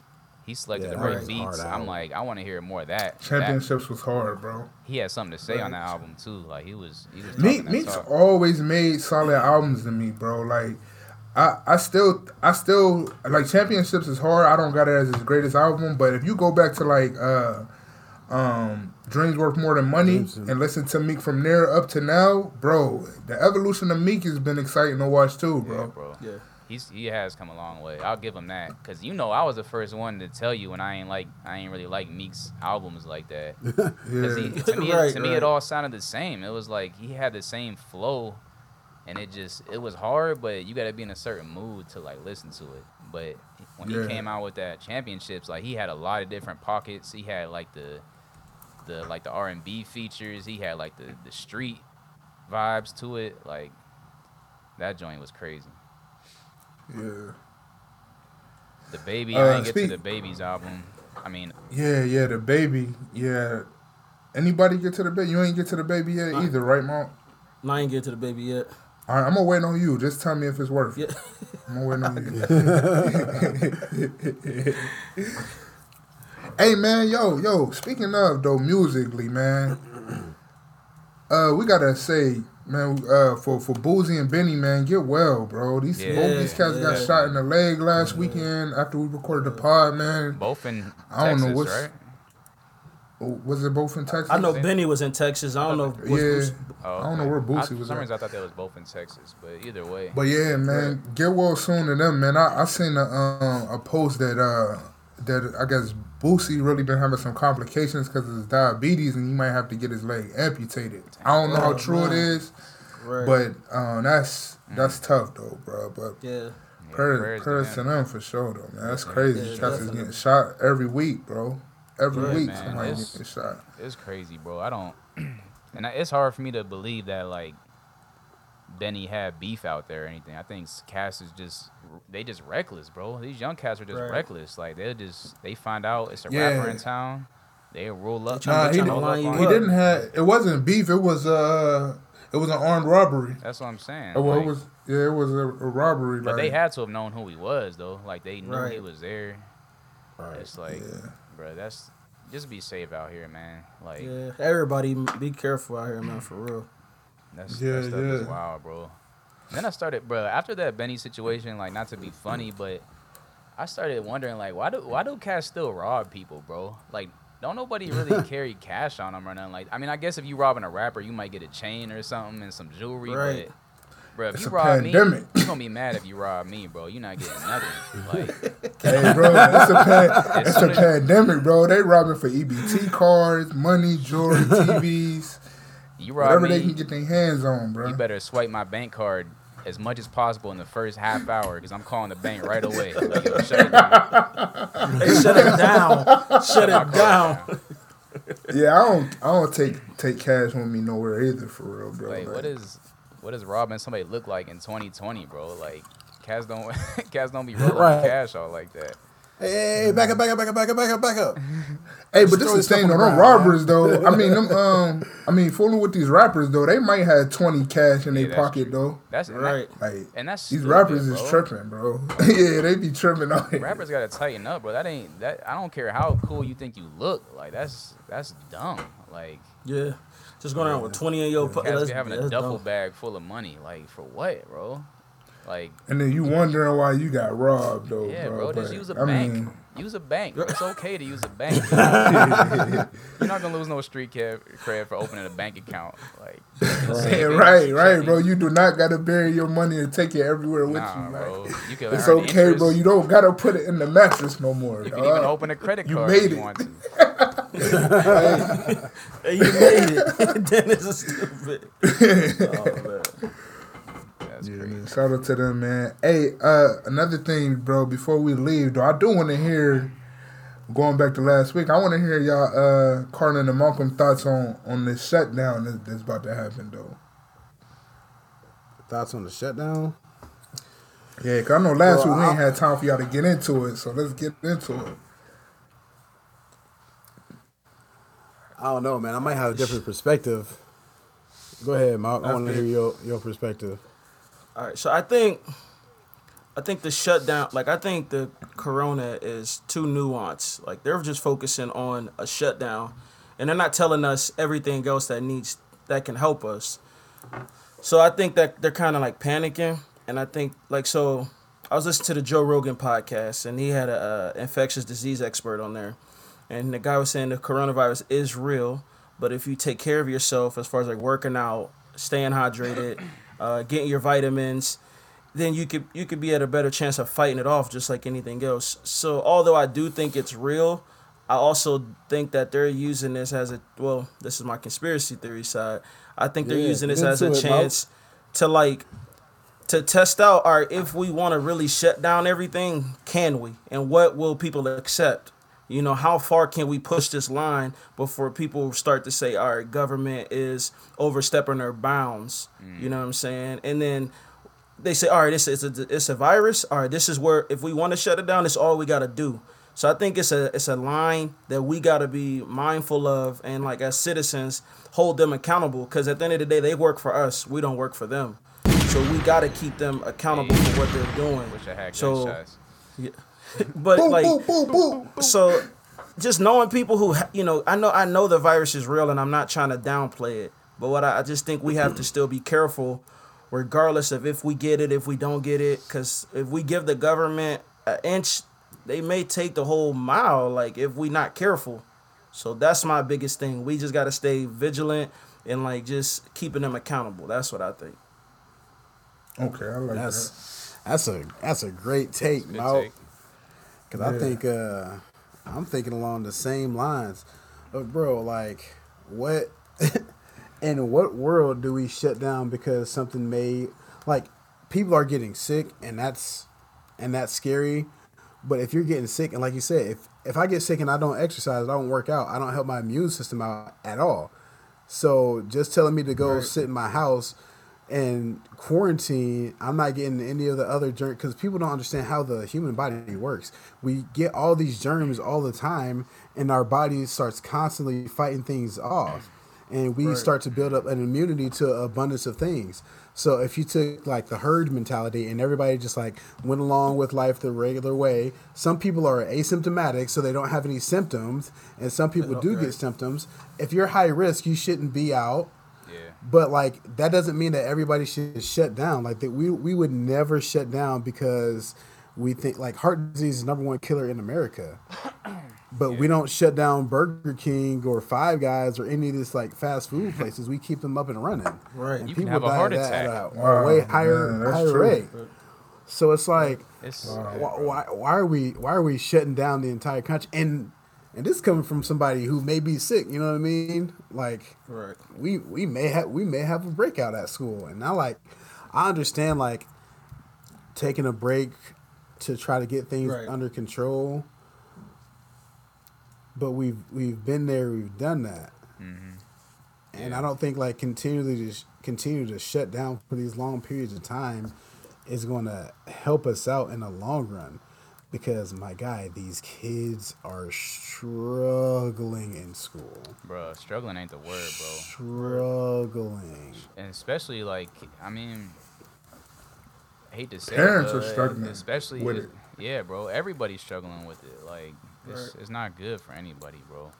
[SPEAKER 1] he selected
[SPEAKER 3] Yeah,
[SPEAKER 1] the right
[SPEAKER 3] was a hard
[SPEAKER 1] beats. I'm like, I want to hear more of that. That-
[SPEAKER 2] Championships was hard, bro.
[SPEAKER 1] he had something to say on that album too. Like he was, he was
[SPEAKER 2] Meek Meek's
[SPEAKER 1] talk.
[SPEAKER 2] always made solid albums to me, bro. Like I, I still I still like championships is hard. I don't got it as his greatest album, but if you go back to like uh um Dreams Worth More Than Money
[SPEAKER 3] Dreams, yeah.
[SPEAKER 2] and listen to Meek from there up to now, bro, the evolution of Meek has been exciting to watch too,
[SPEAKER 1] Yeah,
[SPEAKER 2] bro.
[SPEAKER 1] bro.
[SPEAKER 4] Yeah.
[SPEAKER 1] He's he has come a long way. I'll give him that because you know I was the first one to tell you when I ain't like I ain't really like Meek's albums like that. Because
[SPEAKER 2] Yeah.
[SPEAKER 1] to me,
[SPEAKER 4] Right,
[SPEAKER 1] to me,
[SPEAKER 4] right.
[SPEAKER 1] it all sounded the same. It was like he had the same flow, and it just it was hard. But you got to be in a certain mood to like listen to it. But when
[SPEAKER 2] Yeah.
[SPEAKER 1] he came out with that championships, like he had a lot of different pockets. He had like the the like the R and B features. He had like the the street vibes to it. Like that joint was crazy.
[SPEAKER 2] yeah.
[SPEAKER 1] The baby,
[SPEAKER 2] Uh,
[SPEAKER 1] I didn't get to the baby's album. I mean,
[SPEAKER 2] Yeah, yeah, the baby. Yeah. Anybody get to the baby? You ain't get to the baby yet
[SPEAKER 4] Nah.
[SPEAKER 2] either, right, Mom?
[SPEAKER 4] No, I ain't get to the baby yet.
[SPEAKER 2] All right, I'm gonna wait on you. Just tell me if it's worth it.
[SPEAKER 4] Yeah.
[SPEAKER 2] I'm gonna wait on you. hey man, yo, yo. Speaking of though, musically, man, uh, we gotta say, man, uh, for for Boosie and Benny, man, get well, bro. These
[SPEAKER 1] Yeah.
[SPEAKER 2] both these cats got shot in the leg last weekend after we recorded the pod, man.
[SPEAKER 1] both in
[SPEAKER 2] I don't know
[SPEAKER 1] Texas,
[SPEAKER 2] what's-
[SPEAKER 1] right?
[SPEAKER 2] Was it both in Texas?
[SPEAKER 4] I know Benny was in Texas. I don't know. If
[SPEAKER 2] Yeah.
[SPEAKER 4] was-
[SPEAKER 1] Oh,
[SPEAKER 2] I don't know
[SPEAKER 1] okay.
[SPEAKER 2] where
[SPEAKER 1] I-
[SPEAKER 2] Boosie
[SPEAKER 1] For
[SPEAKER 2] was
[SPEAKER 1] some
[SPEAKER 2] at.
[SPEAKER 1] reason, I thought that was both in Texas, but either way.
[SPEAKER 2] But yeah, man, get well soon to them, man. I, I seen a um, a post that uh that I guess Boosie really been having some complications because of his diabetes, and he might have to get his leg amputated. I don't know how
[SPEAKER 4] Oh,
[SPEAKER 2] true it
[SPEAKER 4] man.
[SPEAKER 2] is,
[SPEAKER 4] right.
[SPEAKER 2] but um, that's that's tough though, bro. But
[SPEAKER 4] yeah.
[SPEAKER 1] Yeah,
[SPEAKER 2] prayers,
[SPEAKER 1] to
[SPEAKER 2] prayers to
[SPEAKER 1] them.
[SPEAKER 2] them for sure, though, man. That's crazy.
[SPEAKER 4] Yeah,
[SPEAKER 2] Cats is getting shot every week, bro. Every
[SPEAKER 4] Right,
[SPEAKER 2] week,
[SPEAKER 1] man.
[SPEAKER 2] somebody
[SPEAKER 1] It's-
[SPEAKER 2] getting shot.
[SPEAKER 1] It's crazy, bro. I don't, and it's hard for me to believe that like Benny had beef out there or anything. I think Cass is just they just reckless, bro. These young cats are just
[SPEAKER 4] Right.
[SPEAKER 1] reckless. Like they just they find out it's a
[SPEAKER 2] Yeah.
[SPEAKER 1] rapper in town, they roll up.
[SPEAKER 2] Nah, he,
[SPEAKER 1] roll
[SPEAKER 4] tryna line
[SPEAKER 1] up
[SPEAKER 2] he didn't have. It wasn't beef. It was uh, it was an armed robbery.
[SPEAKER 1] That's what I'm saying.
[SPEAKER 2] Oh, well, it was Yeah, it was a, a robbery.
[SPEAKER 1] But
[SPEAKER 2] like,
[SPEAKER 1] they had to have known who he was though. Like they knew he was there.
[SPEAKER 3] Right.
[SPEAKER 1] It's like,
[SPEAKER 2] Yeah.
[SPEAKER 1] bro, that's just be safe out here, man. Like
[SPEAKER 4] Yeah, everybody be careful out here, man, for real.
[SPEAKER 1] That's
[SPEAKER 2] Yeah,
[SPEAKER 1] that stuff is
[SPEAKER 2] yeah.
[SPEAKER 1] wild, bro. Then I started, bro. After that Benny situation, like not to be funny, but I started wondering, like, why do why do cats still rob people, bro? Like, don't nobody really carry cash on them or nothing. Like, I mean, I guess if you robbing a rapper, you might get a chain or something and some jewelry,
[SPEAKER 4] Right.
[SPEAKER 1] but. Bro, if
[SPEAKER 2] It's
[SPEAKER 1] you rob
[SPEAKER 2] pandemic.
[SPEAKER 1] me, you gonna be mad if you rob me, bro. You're not getting nothing. Like,
[SPEAKER 2] Hey, bro, it's a pan- it's a pandemic, bro. They robbing for EBT cards, money, jewelry, TVs,
[SPEAKER 1] you rob
[SPEAKER 2] whatever
[SPEAKER 1] me,
[SPEAKER 2] they can get their hands on, bro.
[SPEAKER 1] you better swipe my bank card as much as possible in the first half hour because I'm calling the bank right away. Like, yo, shut it down.
[SPEAKER 4] Hey, shut it down. Shut it down.
[SPEAKER 2] Yeah, I don't, I don't take take cash with me nowhere either, for real, bro.
[SPEAKER 1] Like, what is what does robbing somebody look like in 2020, bro? Like, cats don't cats don't be rolling
[SPEAKER 3] Right.
[SPEAKER 1] cash out like that.
[SPEAKER 3] Hey, hey, hey, back up, back up, back up, back up, back up, back up.
[SPEAKER 2] Hey, but
[SPEAKER 3] Just
[SPEAKER 2] this is the thing though. Them
[SPEAKER 3] the ground,
[SPEAKER 2] robbers though. I mean, them um, I mean, fooling with these rappers though. They might have twenty cash in
[SPEAKER 1] Yeah,
[SPEAKER 2] their pocket
[SPEAKER 1] true.
[SPEAKER 2] though.
[SPEAKER 1] That's and that-
[SPEAKER 4] Right.
[SPEAKER 2] Like
[SPEAKER 1] and that's
[SPEAKER 2] these
[SPEAKER 1] stupid,
[SPEAKER 2] rappers is tripping, bro. yeah, they be tripping on it.
[SPEAKER 1] Rappers gotta tighten up, bro. That ain't that. I don't care how cool you think you look. Like that's that's dumb. Like
[SPEAKER 4] Yeah. Just going around with 20 in your pocket.
[SPEAKER 1] cats
[SPEAKER 4] That's,
[SPEAKER 1] having a duffel
[SPEAKER 4] dumb.
[SPEAKER 1] bag full of money. Like for what, bro? Like
[SPEAKER 2] And then you wondering why you got robbed though,
[SPEAKER 1] yeah,
[SPEAKER 2] bro.
[SPEAKER 1] bro. Just
[SPEAKER 2] but,
[SPEAKER 1] use a
[SPEAKER 2] I
[SPEAKER 1] bank.
[SPEAKER 2] mean,
[SPEAKER 1] use a bank. It's okay to use a bank. You're not gonna lose no street cred, cred for opening a bank account. Like
[SPEAKER 2] right,
[SPEAKER 1] savings,
[SPEAKER 2] right, right, bro. You do not gotta bury your money and take it everywhere with
[SPEAKER 1] Nah,
[SPEAKER 2] you, man.
[SPEAKER 1] bro. You can
[SPEAKER 2] It's
[SPEAKER 1] earn
[SPEAKER 2] okay, bro. You don't gotta put it in the mattress no more.
[SPEAKER 1] You can
[SPEAKER 2] dog.
[SPEAKER 1] even open a credit card.
[SPEAKER 2] You
[SPEAKER 1] card
[SPEAKER 2] made
[SPEAKER 1] if you
[SPEAKER 2] it.
[SPEAKER 1] want to.
[SPEAKER 4] Hey, you made it. Dennis is stupid. Oh, man.
[SPEAKER 1] That's
[SPEAKER 2] Yeah,
[SPEAKER 1] crazy.
[SPEAKER 2] man. Shout out to them, man. Hey, uh, another thing, bro. Before we leave, though, I do want to hear. Going back to last week, I want to hear y'all, uh, Carlin and Malcolm thoughts on on this shutdown that's about to happen, though.
[SPEAKER 3] Thoughts on the shutdown?
[SPEAKER 2] Yeah, cause I know last
[SPEAKER 3] Well,
[SPEAKER 2] week we ain't
[SPEAKER 3] I-
[SPEAKER 2] had time for y'all to get into it, so let's get into it.
[SPEAKER 3] I don't know, man. I might have a different perspective. Go ahead, Mark. I want to hear your, your perspective.
[SPEAKER 4] All right, so I think, I think the shutdown, like I think the corona is too nuanced. Like they're just focusing on a shutdown, and they're not telling us everything else that needs that can help us. So I think that they're kind of like panicking, and I think like so. I was listening to the Joe Rogan podcast, and he had a, uh infectious disease expert on there, and the guy was saying the coronavirus is real, but if you take care of yourself as far as like working out, staying hydrated, uh, getting your vitamins, then you could you could be at a better chance of fighting it off, just like anything else. So although I do think it's real, I also think that they're using this as a well. This is my conspiracy theory side. I think they're
[SPEAKER 3] Yeah,
[SPEAKER 4] using this as a
[SPEAKER 3] it,
[SPEAKER 4] chance to like to test out all right if we want to really shut down everything can we and what will people accept you know how far can we push this line before people start to say all right government is overstepping their bounds you know what i'm saying? And then they say all right it's, it's a it's a virus. All right this is where if we want to shut it down it's all we got to do. So i think it's a it's a line that we got to be mindful of and like as citizens hold them accountable because at the end of the day they work for us. We don't work for them. So we got to keep them accountable for what they're doing.
[SPEAKER 1] Wish I had
[SPEAKER 4] so
[SPEAKER 1] gunshots.
[SPEAKER 4] but
[SPEAKER 2] Boom,
[SPEAKER 4] like
[SPEAKER 2] boom, boom, boom.
[SPEAKER 4] so just knowing people who you know i know i know the virus is real and i'm not trying to downplay it. But what i, I just think we have to still be careful regardless of if we get it if we don't get it. Because if we give the government an inch they may take the whole mile like if we not careful. So that's my biggest thing. We just got to stay vigilant and like just keeping them accountable. That's what i think.
[SPEAKER 2] Okay, I like that.
[SPEAKER 3] That's that's a that's a great take,
[SPEAKER 1] Good
[SPEAKER 3] Mo.
[SPEAKER 1] take.
[SPEAKER 3] Cause I think uh, I'm thinking along the same lines. But bro, like what in what world do we shut down because something may like people are getting sick and that's and that's scary. But if you're getting sick and like you said, if if I get sick and I don't exercise, I don't work out, I don't help my immune system out at all. So just telling me to go
[SPEAKER 2] Right.
[SPEAKER 3] sit in my house and quarantine, I'm not getting any of the other germs because people don't understand how the human body works. We get all these germs all the time, and our body starts constantly fighting things off. and we
[SPEAKER 2] Right.
[SPEAKER 3] start to build up an immunity to abundance of things. So if you took like the herd mentality and everybody just like went along with life the regular way, some people are asymptomatic, so they don't have any symptoms, and some people oh, do get symptoms. If you're high risk, you shouldn't be out.
[SPEAKER 1] Yeah.
[SPEAKER 3] But like that doesn't mean that everybody should shut down. Like that we we would never shut down because we think like heart disease is number one killer in America. But we don't shut down Burger King or Five Guys or any of these like fast food places. We keep them up and running.
[SPEAKER 4] Right.
[SPEAKER 3] And
[SPEAKER 1] You can have a heart
[SPEAKER 3] die at
[SPEAKER 1] attack.
[SPEAKER 3] a- a
[SPEAKER 2] Wow,
[SPEAKER 3] way higher
[SPEAKER 2] man, that's
[SPEAKER 3] higher
[SPEAKER 2] true.
[SPEAKER 3] rate. So it's like
[SPEAKER 1] It's
[SPEAKER 3] why, why, why are we why are we shutting down the entire country and and this coming from somebody who may be sick you know what i mean? Like
[SPEAKER 4] Right.
[SPEAKER 3] we we may have we may have a breakout at school. And i like i understand like taking a break to try to get things
[SPEAKER 4] Right.
[SPEAKER 3] under control. But we've we've been there we've done that. Mm-hmm. And i don't think like continually to continue to shut down for these long periods of time is going to help us out in the long run because my guy these kids are struggling in school
[SPEAKER 1] bro, struggling ain't the word, bro.
[SPEAKER 3] struggling
[SPEAKER 1] and especially like I mean, I hate to say, it.
[SPEAKER 2] Parents
[SPEAKER 1] it,
[SPEAKER 2] are struggling
[SPEAKER 1] especially
[SPEAKER 2] with it.
[SPEAKER 1] Yeah, bro, everybody's struggling with it. Like it's, it's not good for anybody, bro.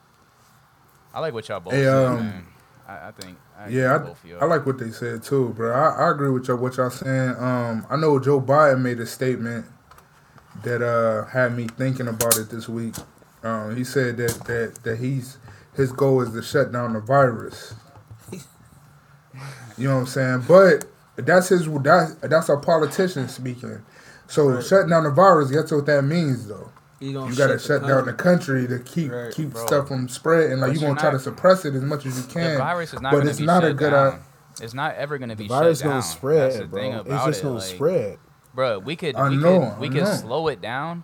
[SPEAKER 1] I like what y'all both
[SPEAKER 2] Hey,
[SPEAKER 1] said,
[SPEAKER 2] um,
[SPEAKER 1] man. I, I think I
[SPEAKER 2] Yeah, I,
[SPEAKER 1] both of y'all.
[SPEAKER 2] I like what they said too, bro. I, I agree with y'all, what y'all saying. Um, I know Joe Biden made a statement that uh had me thinking about it this week. Um, he said that that that he's his goal is to shut down the virus. You know what I'm saying? But that's his that's that's a politician speaking. So
[SPEAKER 4] Right.
[SPEAKER 2] shutting down the virus, guess what that means though?
[SPEAKER 4] You,
[SPEAKER 2] You gotta
[SPEAKER 4] shut
[SPEAKER 2] shut
[SPEAKER 4] the
[SPEAKER 2] down the
[SPEAKER 4] country.
[SPEAKER 2] country to keep
[SPEAKER 4] Right,
[SPEAKER 2] keep
[SPEAKER 1] bro.
[SPEAKER 2] stuff from spreading. Like
[SPEAKER 1] But
[SPEAKER 2] you
[SPEAKER 1] you're
[SPEAKER 2] gonna try to suppress it as much as you can.
[SPEAKER 1] the virus is not
[SPEAKER 2] but
[SPEAKER 1] going
[SPEAKER 2] it's
[SPEAKER 1] be
[SPEAKER 2] not
[SPEAKER 1] shut
[SPEAKER 2] a good
[SPEAKER 1] down.
[SPEAKER 2] uh,
[SPEAKER 1] it's not ever going to be
[SPEAKER 3] the virus
[SPEAKER 1] shut down.
[SPEAKER 3] gonna spread
[SPEAKER 1] That's the
[SPEAKER 3] bro
[SPEAKER 1] thing
[SPEAKER 3] it's just
[SPEAKER 1] it.
[SPEAKER 3] gonna
[SPEAKER 1] like,
[SPEAKER 3] spread
[SPEAKER 1] bro. We could
[SPEAKER 2] I
[SPEAKER 1] we
[SPEAKER 2] know,
[SPEAKER 1] could we
[SPEAKER 2] I
[SPEAKER 1] could
[SPEAKER 2] know.
[SPEAKER 1] slow it down,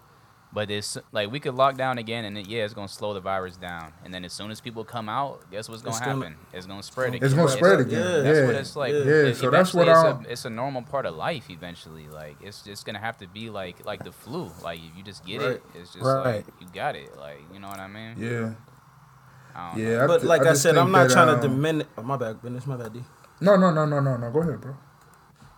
[SPEAKER 1] but it's like we could lock down again, and it, yeah, it's gonna slow the virus down. And then as soon as people come out, guess what's gonna
[SPEAKER 4] It's gonna-
[SPEAKER 1] happen? it's gonna spread again.
[SPEAKER 2] It's gonna spread
[SPEAKER 1] It's-
[SPEAKER 2] again.
[SPEAKER 4] Yeah.
[SPEAKER 1] That's
[SPEAKER 2] yeah.
[SPEAKER 1] what it's like.
[SPEAKER 4] Yeah.
[SPEAKER 2] Yeah,
[SPEAKER 1] It-
[SPEAKER 2] so that's what
[SPEAKER 1] eventually
[SPEAKER 2] I'm-
[SPEAKER 1] it's a, it's a normal part of life. Eventually, like it's just gonna have to be like like the flu. Like if you just get
[SPEAKER 4] Right.
[SPEAKER 1] it, it's just
[SPEAKER 3] Right.
[SPEAKER 1] like you got it. Like you know what I mean?
[SPEAKER 2] Yeah,
[SPEAKER 1] I don't know.
[SPEAKER 2] yeah.
[SPEAKER 4] But
[SPEAKER 2] th-
[SPEAKER 4] like I,
[SPEAKER 2] just
[SPEAKER 4] said, I'm not
[SPEAKER 2] that,
[SPEAKER 4] trying
[SPEAKER 2] um,
[SPEAKER 4] to diminish. Oh, my bad, business. My bad, D.
[SPEAKER 2] No, no, no, no, no, no. Go ahead, bro.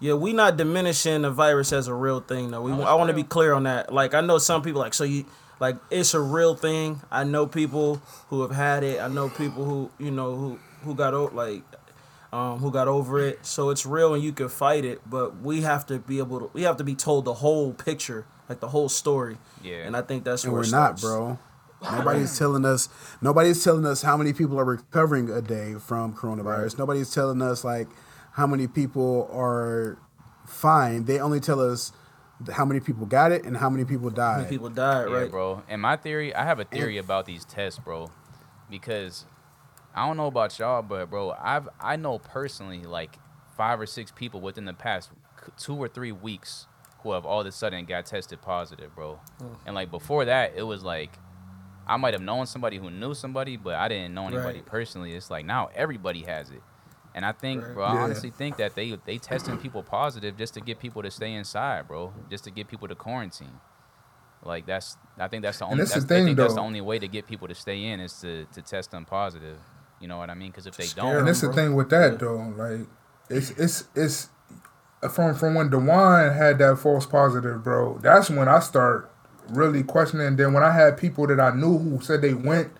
[SPEAKER 4] Yeah, we not diminishing the virus as a real thing though. We,
[SPEAKER 1] Oh,
[SPEAKER 4] I want to be clear on that. Like I know some people like so you like it's a real thing. I know people who have had it. I know people who you know who who got o- like um, who got over it. So it's real and you can fight it. But we have to be able to. We have to be told the whole picture, like the whole story.
[SPEAKER 1] Yeah.
[SPEAKER 4] And I think that's
[SPEAKER 3] and
[SPEAKER 4] where
[SPEAKER 3] we're
[SPEAKER 4] it
[SPEAKER 3] not bro nobody's telling us nobody's telling us how many people are recovering a day from coronavirus nobody's telling us like how many people are fine they only tell us how many people got it and how many people
[SPEAKER 4] How
[SPEAKER 3] died
[SPEAKER 4] many people died,
[SPEAKER 1] Yeah,
[SPEAKER 4] right?
[SPEAKER 1] bro. And my theory, I have a theory about these tests, bro, because I don't know about y'all, but bro, I've I know personally like five or six people within the past two or three weeks who have all of a sudden got tested positive, bro. And like before that, it was like I might have known somebody who knew somebody, but I didn't know anybody
[SPEAKER 4] Right.
[SPEAKER 1] personally. It's like now everybody has it. And I think,
[SPEAKER 4] Right.
[SPEAKER 1] bro, I
[SPEAKER 2] Yeah.
[SPEAKER 1] honestly think that they they testing people positive just to get people to stay inside, bro, just to get people to quarantine. Like that's, I think that's the only.
[SPEAKER 2] that's the
[SPEAKER 1] That's, I
[SPEAKER 2] thing,
[SPEAKER 1] think that's the only way to get people to stay in is to to test them positive. You know what I mean? Because if they
[SPEAKER 4] Scare
[SPEAKER 1] don't,
[SPEAKER 2] And that's the thing with that though. Like, it's it's it's from from when DeWine had that false positive, bro. That's when I start really questioning. Then when I had people that I knew who said they went,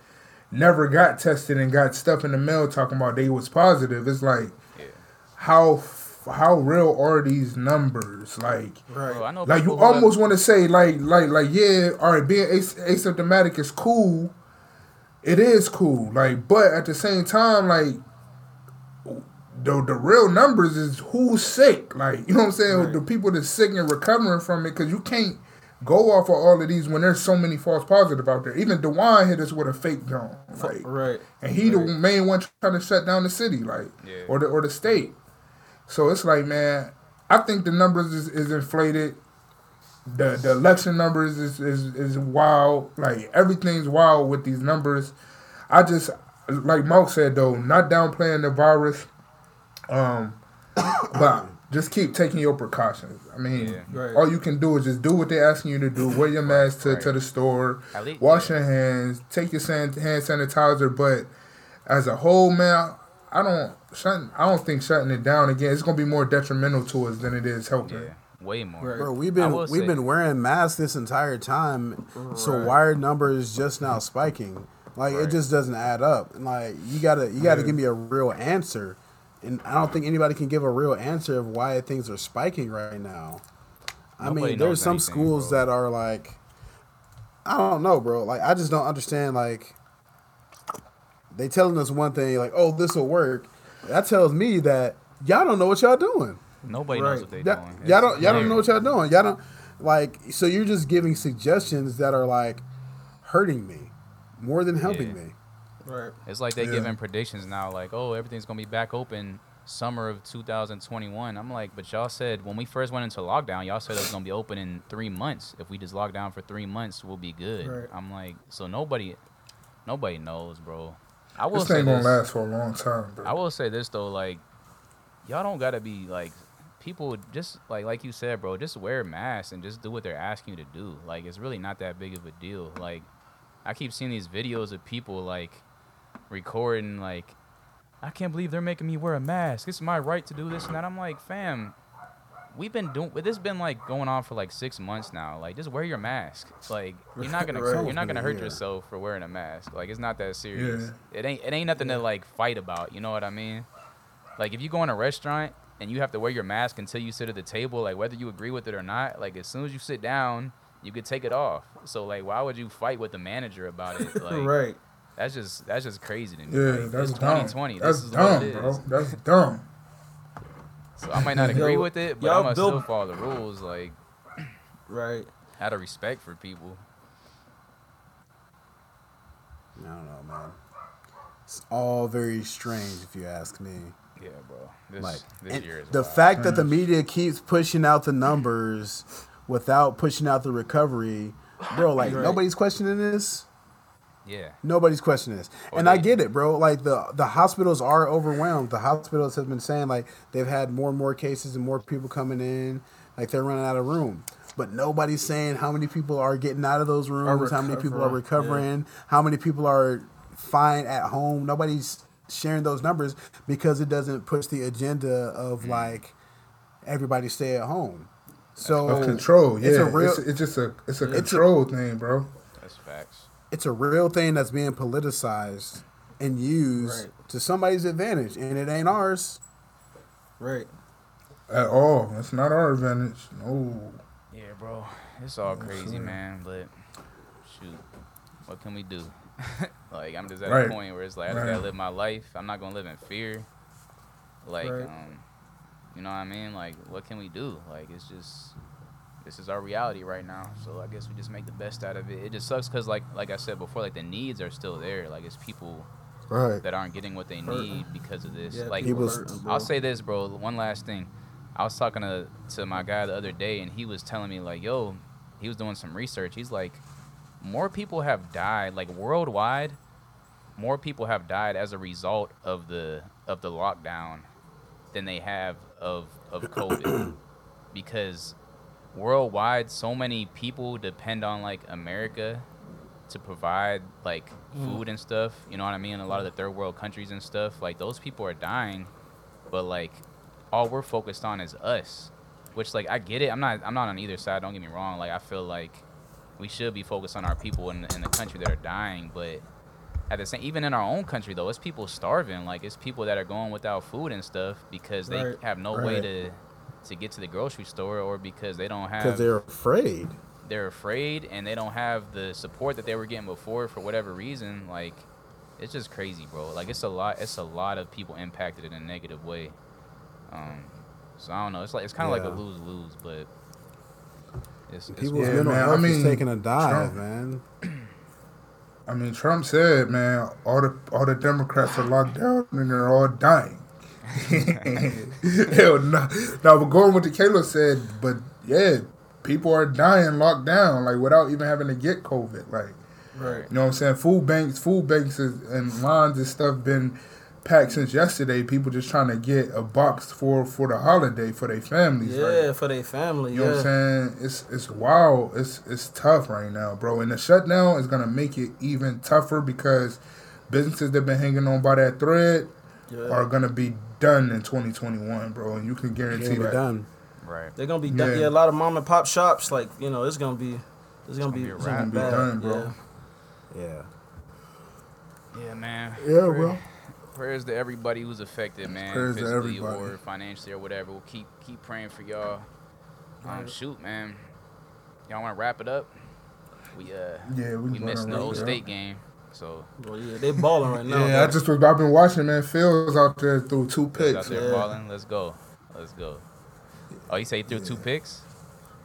[SPEAKER 2] never got tested and got stuff in the mail talking about they was positive. It's like,
[SPEAKER 1] Yeah.
[SPEAKER 2] how how real are these numbers? Like,
[SPEAKER 4] Right.
[SPEAKER 1] bro, I know
[SPEAKER 2] like you
[SPEAKER 1] people have-
[SPEAKER 2] almost want to say like like like yeah, all right, being as- asymptomatic is cool. It is cool, like, but at the same time, like, the the real numbers is who's sick. Like, you know what I'm saying?
[SPEAKER 4] Right.
[SPEAKER 2] The people that's sick and recovering from it, because you can't go off of all of these when there's so many false positives out there. Even DeWine hit us with a fake drone, like,
[SPEAKER 4] Right.
[SPEAKER 2] and he the main one trying to shut down the city, like,
[SPEAKER 1] Yeah.
[SPEAKER 2] or the or the state. So it's like, man, I think the numbers is, is inflated. The the election numbers is, is is wild. Like everything's wild with these numbers. I just like Mark said though, not downplaying the virus. Um, but just keep taking your precautions. I mean,
[SPEAKER 1] Yeah.
[SPEAKER 4] Right.
[SPEAKER 2] all you can do is just do what they're asking you to do. Wear your mask to, to the store.
[SPEAKER 1] Least-
[SPEAKER 2] Wash
[SPEAKER 1] yeah.
[SPEAKER 2] your hands. Take your san- hand sanitizer. But as a whole, man, I don't shutting. I don't think shutting it down again. It's gonna be more detrimental to us than it is helping.
[SPEAKER 1] Yeah, way more.
[SPEAKER 4] Right.
[SPEAKER 3] Bro, we've been we've
[SPEAKER 1] say-
[SPEAKER 3] been wearing masks this entire time, so
[SPEAKER 4] Right.
[SPEAKER 3] why are numbers just now spiking? Like
[SPEAKER 1] Right.
[SPEAKER 3] it just doesn't add up. And like you gotta you gotta
[SPEAKER 2] Yeah.
[SPEAKER 3] give me a real answer, and I don't think anybody can give a real answer of why things are spiking right now. I
[SPEAKER 1] Nobody
[SPEAKER 3] mean, there's some
[SPEAKER 1] anything,
[SPEAKER 3] schools
[SPEAKER 1] bro.
[SPEAKER 3] that are like, I don't know, bro. Like I just don't understand. Like they telling us one thing, like, oh, this will work. That tells me that y'all don't know what y'all doing.
[SPEAKER 1] Nobody
[SPEAKER 4] Right.
[SPEAKER 1] knows what they're
[SPEAKER 3] Y'all,
[SPEAKER 1] doing.
[SPEAKER 3] y'all
[SPEAKER 1] It's
[SPEAKER 3] don't y'all don't know what y'all doing. Y'all don't like so you're just giving suggestions that are like hurting me more than helping
[SPEAKER 1] Yeah.
[SPEAKER 3] me.
[SPEAKER 4] Right.
[SPEAKER 1] It's like they
[SPEAKER 2] Yeah.
[SPEAKER 1] giving predictions now, like, oh, everything's gonna be back open summer of 2021. I'm like, but y'all said when we first went into lockdown, y'all said it was gonna be open in three months. If we just lock down for three months, we'll be good.
[SPEAKER 4] Right.
[SPEAKER 1] I'm like, so nobody, nobody knows, bro. I will
[SPEAKER 2] This
[SPEAKER 1] say
[SPEAKER 2] ain't gonna
[SPEAKER 1] this.
[SPEAKER 2] last for a long time, bro.
[SPEAKER 1] I will say this though, like, y'all don't gotta be like, people just like like you said, bro. Just wear masks and just do what they're asking you to do. Like, it's really not that big of a deal. Like, I keep seeing these videos of people like recording like, I can't believe they're making me wear a mask. It's my right to do this and that. I'm like, fam. We've been doing. This has been like going on for like six months now. Like, just wear your mask. Like, you're not gonna.
[SPEAKER 4] Right.
[SPEAKER 1] You're not gonna hurt
[SPEAKER 3] Yeah.
[SPEAKER 1] yourself for wearing a mask. Like, it's not that serious. It ain't. It ain't nothing to like fight about. You know what I mean? Like, if you go in a restaurant and you have to wear your mask until you sit at the table, like whether you agree with it or not, like as soon as you sit down, you could take it off. So like, why would you fight with the manager about it? Like,
[SPEAKER 4] right.
[SPEAKER 1] That's just that's just crazy to me.
[SPEAKER 2] yeah,
[SPEAKER 1] Like,
[SPEAKER 2] that's
[SPEAKER 1] it's
[SPEAKER 2] dumb.
[SPEAKER 1] 2020.
[SPEAKER 2] That's
[SPEAKER 1] this is
[SPEAKER 2] dumb,
[SPEAKER 1] what it is.
[SPEAKER 2] bro. That's dumb.
[SPEAKER 1] So I might not agree
[SPEAKER 4] Yo,
[SPEAKER 1] with it, but
[SPEAKER 4] y'all
[SPEAKER 1] I'm gonna still follow the rules. Like
[SPEAKER 4] Right.
[SPEAKER 1] out of respect for people.
[SPEAKER 3] I don't know, man. It's all very strange if you ask me.
[SPEAKER 1] Yeah, bro. This
[SPEAKER 3] Like
[SPEAKER 1] this year is
[SPEAKER 3] the
[SPEAKER 1] wild.
[SPEAKER 3] fact that the media keeps pushing out the numbers without pushing out the recovery, bro. Like
[SPEAKER 4] Right.
[SPEAKER 3] nobody's questioning this.
[SPEAKER 1] Yeah.
[SPEAKER 3] Nobody's questioning this,
[SPEAKER 1] Or
[SPEAKER 3] and I get it, bro. Like the the hospitals are overwhelmed. The hospitals have been saying like they've had more and more cases and more people coming in. Like they're running out of room, but nobody's saying how many people are getting out of those rooms, how many people are
[SPEAKER 4] recovering,
[SPEAKER 3] recovering, how many people are fine at home. Nobody's sharing those numbers because it doesn't push the agenda of mm. like everybody stay at home. So
[SPEAKER 2] Of control, yeah.
[SPEAKER 3] it's
[SPEAKER 2] It's,
[SPEAKER 3] a real
[SPEAKER 2] it's, just a it's a
[SPEAKER 3] It's a-
[SPEAKER 2] control thing, bro.
[SPEAKER 1] That's facts.
[SPEAKER 3] It's a real thing that's being politicized and used
[SPEAKER 4] Right.
[SPEAKER 3] to somebody's advantage, and it ain't ours.
[SPEAKER 4] Right.
[SPEAKER 2] At all. It's not our advantage. No.
[SPEAKER 1] Yeah, bro. It's all crazy,
[SPEAKER 2] sure.
[SPEAKER 1] man. But shoot, what can we do? like I'm just at
[SPEAKER 2] Right.
[SPEAKER 1] a point where it's like I just
[SPEAKER 2] Right.
[SPEAKER 1] gotta live my life. I'm not gonna live in fear. Like,
[SPEAKER 4] Right.
[SPEAKER 1] um, you know what I mean? Like, what can we do? Like, it's just this is our reality right now. So I guess we just make the best out of it. It just sucks because, like, like I said before, like the needs are still there. Like, it's people
[SPEAKER 3] Right.
[SPEAKER 1] that aren't getting what they
[SPEAKER 4] Hurt.
[SPEAKER 1] need because of this.
[SPEAKER 4] Yeah,
[SPEAKER 1] like,
[SPEAKER 4] people
[SPEAKER 3] People's-
[SPEAKER 4] hurting.
[SPEAKER 1] I'll say this, bro. One last thing. I was talking to to my guy the other day, and he was telling me like, "Yo," he was doing some research. He's like, "More people have died, like worldwide. More people have died as a result of the of the lockdown than they have of of COVID, because worldwide, so many people depend on like America to provide like mm. food and stuff. You know what I mean? A lot of the third world countries and stuff, like those people are dying, but like all we're focused on is us. Which like I get it. I'm not I'm not on either side. Don't get me wrong. Like I feel like we should be focused on our people in, in the country that are dying, but at the same even in our own country though, it's people starving. Like it's people that are going without food and stuff because they
[SPEAKER 4] Right.
[SPEAKER 1] have no way to to get to the grocery store or because they don't have
[SPEAKER 3] Because they're afraid.
[SPEAKER 1] they're afraid and they don't have the support that they were getting before for whatever reason like it's just crazy bro like it's a lot it's a lot of people impacted in a negative way um so i don't know it's like it's kind of like a lose-lose but it's, it's
[SPEAKER 3] People's
[SPEAKER 2] Yeah,
[SPEAKER 3] mental
[SPEAKER 2] man, I
[SPEAKER 3] health is
[SPEAKER 2] mean,
[SPEAKER 3] taking a dive,
[SPEAKER 2] Trump-
[SPEAKER 3] man.
[SPEAKER 2] I mean, Trump said, man, all the all the Democrats are locked down and they're all dying. Hell no. Now, but going with the Caleb said, but yeah, people are dying locked down, like without even having to get COVID. Like,
[SPEAKER 4] Right.
[SPEAKER 2] you know what I'm saying? Food banks, food banks is, and lines and stuff been packed since yesterday. People just trying to get a box for for the holiday for their families.
[SPEAKER 4] Yeah,
[SPEAKER 2] Like,
[SPEAKER 4] for their family.
[SPEAKER 2] you know what I'm saying? It's it's wild. It's it's tough right now, bro. And the shutdown is gonna make it even tougher because businesses that've been hanging on by that thread
[SPEAKER 4] Yeah.
[SPEAKER 2] are gonna be done in 2021, bro, and you can guarantee
[SPEAKER 3] Getting it
[SPEAKER 2] that.
[SPEAKER 3] done.
[SPEAKER 1] Right.
[SPEAKER 4] They're gonna be
[SPEAKER 2] Yeah.
[SPEAKER 4] done. Yeah, a lot of mom and pop shops, like you know, it's gonna be, it's gonna,
[SPEAKER 1] gonna
[SPEAKER 4] be,
[SPEAKER 1] be
[SPEAKER 4] it's gonna be.
[SPEAKER 2] Done, bro.
[SPEAKER 4] Yeah.
[SPEAKER 3] Yeah.
[SPEAKER 1] Yeah, man.
[SPEAKER 2] Yeah,
[SPEAKER 1] Pray-
[SPEAKER 2] bro.
[SPEAKER 1] Prayers to everybody who's affected, man.
[SPEAKER 2] Prayers to
[SPEAKER 1] physically
[SPEAKER 2] everybody.
[SPEAKER 1] or financially or whatever. We'll keep keep praying for y'all. Um, shoot, man. Y'all want to wrap it up? We uh
[SPEAKER 2] Yeah, we,
[SPEAKER 1] we missed the
[SPEAKER 2] run
[SPEAKER 1] old
[SPEAKER 2] around,
[SPEAKER 1] state game, so
[SPEAKER 4] Well, yeah, they balling right now.
[SPEAKER 2] Yeah, I just was. I've been watching, man. Fields out there through two picks.
[SPEAKER 1] out
[SPEAKER 2] picks.
[SPEAKER 1] there
[SPEAKER 4] Yeah.
[SPEAKER 1] balling. Let's go. Let's go. Oh, you say he threw two picks?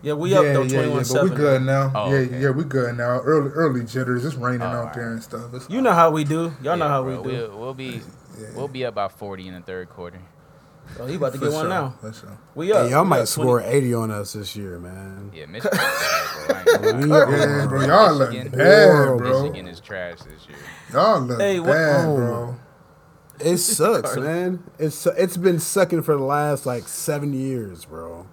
[SPEAKER 4] yeah, we up though,
[SPEAKER 2] yeah,
[SPEAKER 4] twenty
[SPEAKER 2] yeah,
[SPEAKER 4] one
[SPEAKER 2] but we good now.
[SPEAKER 1] Oh,
[SPEAKER 2] yeah,
[SPEAKER 1] okay.
[SPEAKER 2] yeah, we good now. Early, early jitters. It's raining
[SPEAKER 1] Oh,
[SPEAKER 2] out
[SPEAKER 1] alright.
[SPEAKER 2] there and stuff. It's,
[SPEAKER 4] You know how we do. Y'all know how
[SPEAKER 1] bro.
[SPEAKER 4] we do.
[SPEAKER 1] We'll, we'll be
[SPEAKER 2] Yeah.
[SPEAKER 1] we'll be up by forty in the third quarter.
[SPEAKER 4] Oh, he about to
[SPEAKER 2] for
[SPEAKER 4] get one
[SPEAKER 2] sure,
[SPEAKER 4] now.
[SPEAKER 2] for sure.
[SPEAKER 4] We up.
[SPEAKER 3] Hey, y'all
[SPEAKER 4] We
[SPEAKER 3] might
[SPEAKER 4] up 20
[SPEAKER 3] score 80 on us this year, man.
[SPEAKER 1] Yeah, Michigan. bad, bro. I ain't gonna
[SPEAKER 3] We
[SPEAKER 1] lie.
[SPEAKER 3] are-
[SPEAKER 2] Yeah, bro, y'all look bad, bro.
[SPEAKER 1] Michigan is trash this year.
[SPEAKER 2] Y'all look
[SPEAKER 4] Hey, what-
[SPEAKER 2] bad,
[SPEAKER 3] Oh,
[SPEAKER 2] bro.
[SPEAKER 3] It sucks, man. It's it's been sucking for the last like seven years, bro.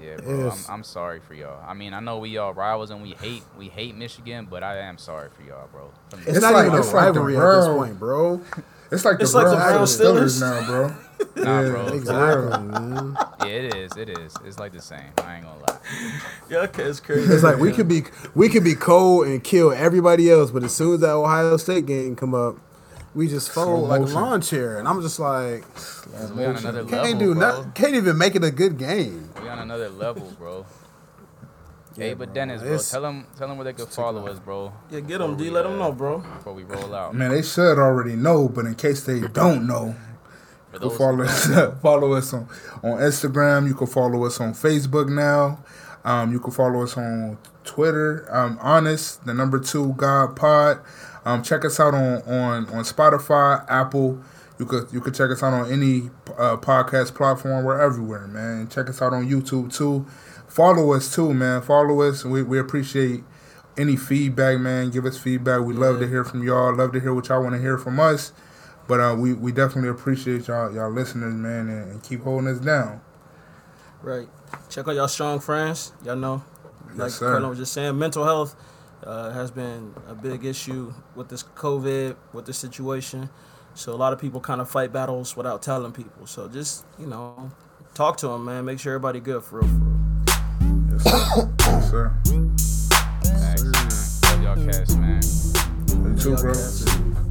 [SPEAKER 1] Yeah, bro. I'm, I'm sorry for y'all. I mean, I know we all rivals and we hate we hate Michigan, but I am sorry for y'all, bro.
[SPEAKER 3] It's,
[SPEAKER 2] It's
[SPEAKER 3] not
[SPEAKER 2] like-
[SPEAKER 3] even a
[SPEAKER 2] it's like
[SPEAKER 3] rivalry at this point, bro.
[SPEAKER 2] It's like the
[SPEAKER 4] It's like the
[SPEAKER 2] Browns
[SPEAKER 3] Brown
[SPEAKER 4] Steelers.
[SPEAKER 2] now, bro.
[SPEAKER 1] Nah,
[SPEAKER 2] Yeah,
[SPEAKER 1] bro.
[SPEAKER 3] Exactly, man.
[SPEAKER 1] yeah, it is. It is. It's like the same. I ain't gonna lie.
[SPEAKER 4] Yeah, okay, it's crazy.
[SPEAKER 3] It's like we could be we could be cold and kill everybody else, but as soon as that Ohio State game come up, we just fold like a lawn chair, and I'm just like,
[SPEAKER 1] We on another
[SPEAKER 3] can't
[SPEAKER 1] level,
[SPEAKER 3] do
[SPEAKER 1] bro.
[SPEAKER 3] nothing, can't even make it a good game.
[SPEAKER 1] We on another level, bro. Hey,
[SPEAKER 3] Yeah,
[SPEAKER 1] but
[SPEAKER 3] bro.
[SPEAKER 1] Dennis, bro,
[SPEAKER 3] It's-
[SPEAKER 1] tell them tell them where they can follow us, bro.
[SPEAKER 4] yeah, get them,
[SPEAKER 1] before
[SPEAKER 4] D. Let them
[SPEAKER 1] uh,
[SPEAKER 4] know, bro.
[SPEAKER 1] Before we roll out.
[SPEAKER 2] Man, they should already know, but in case they don't know,
[SPEAKER 1] For
[SPEAKER 2] you
[SPEAKER 1] those
[SPEAKER 2] follow us, follow us on, on Instagram. You can follow us on Facebook now. Um, you can follow us on Twitter. Um, Honest, the number two God Pod. Um, check us out on, on, on Spotify, Apple. You could you could check us out on any uh, podcast platform. We're everywhere, man. Check us out on YouTube too. Follow us too, man. Follow us. We we appreciate any feedback, man. Give us feedback. We love to hear from y'all. Love to hear what y'all want to hear from us. But uh, we, we definitely appreciate y'all y'all listeners, man, and, and keep holding us down.
[SPEAKER 4] Right. Check out y'all strong friends. Y'all know, like
[SPEAKER 2] sir.
[SPEAKER 4] Colonel was just saying, mental health uh, has been a big issue with this COVID, with this situation. So a lot of people kind of fight battles without telling people. So just you know, talk to them, man. Make sure everybody good for real. For real.
[SPEAKER 2] Yes, sir. yes, sir.
[SPEAKER 1] Facts, man. Love y'all cast, man.
[SPEAKER 2] You too, bro.
[SPEAKER 4] cats.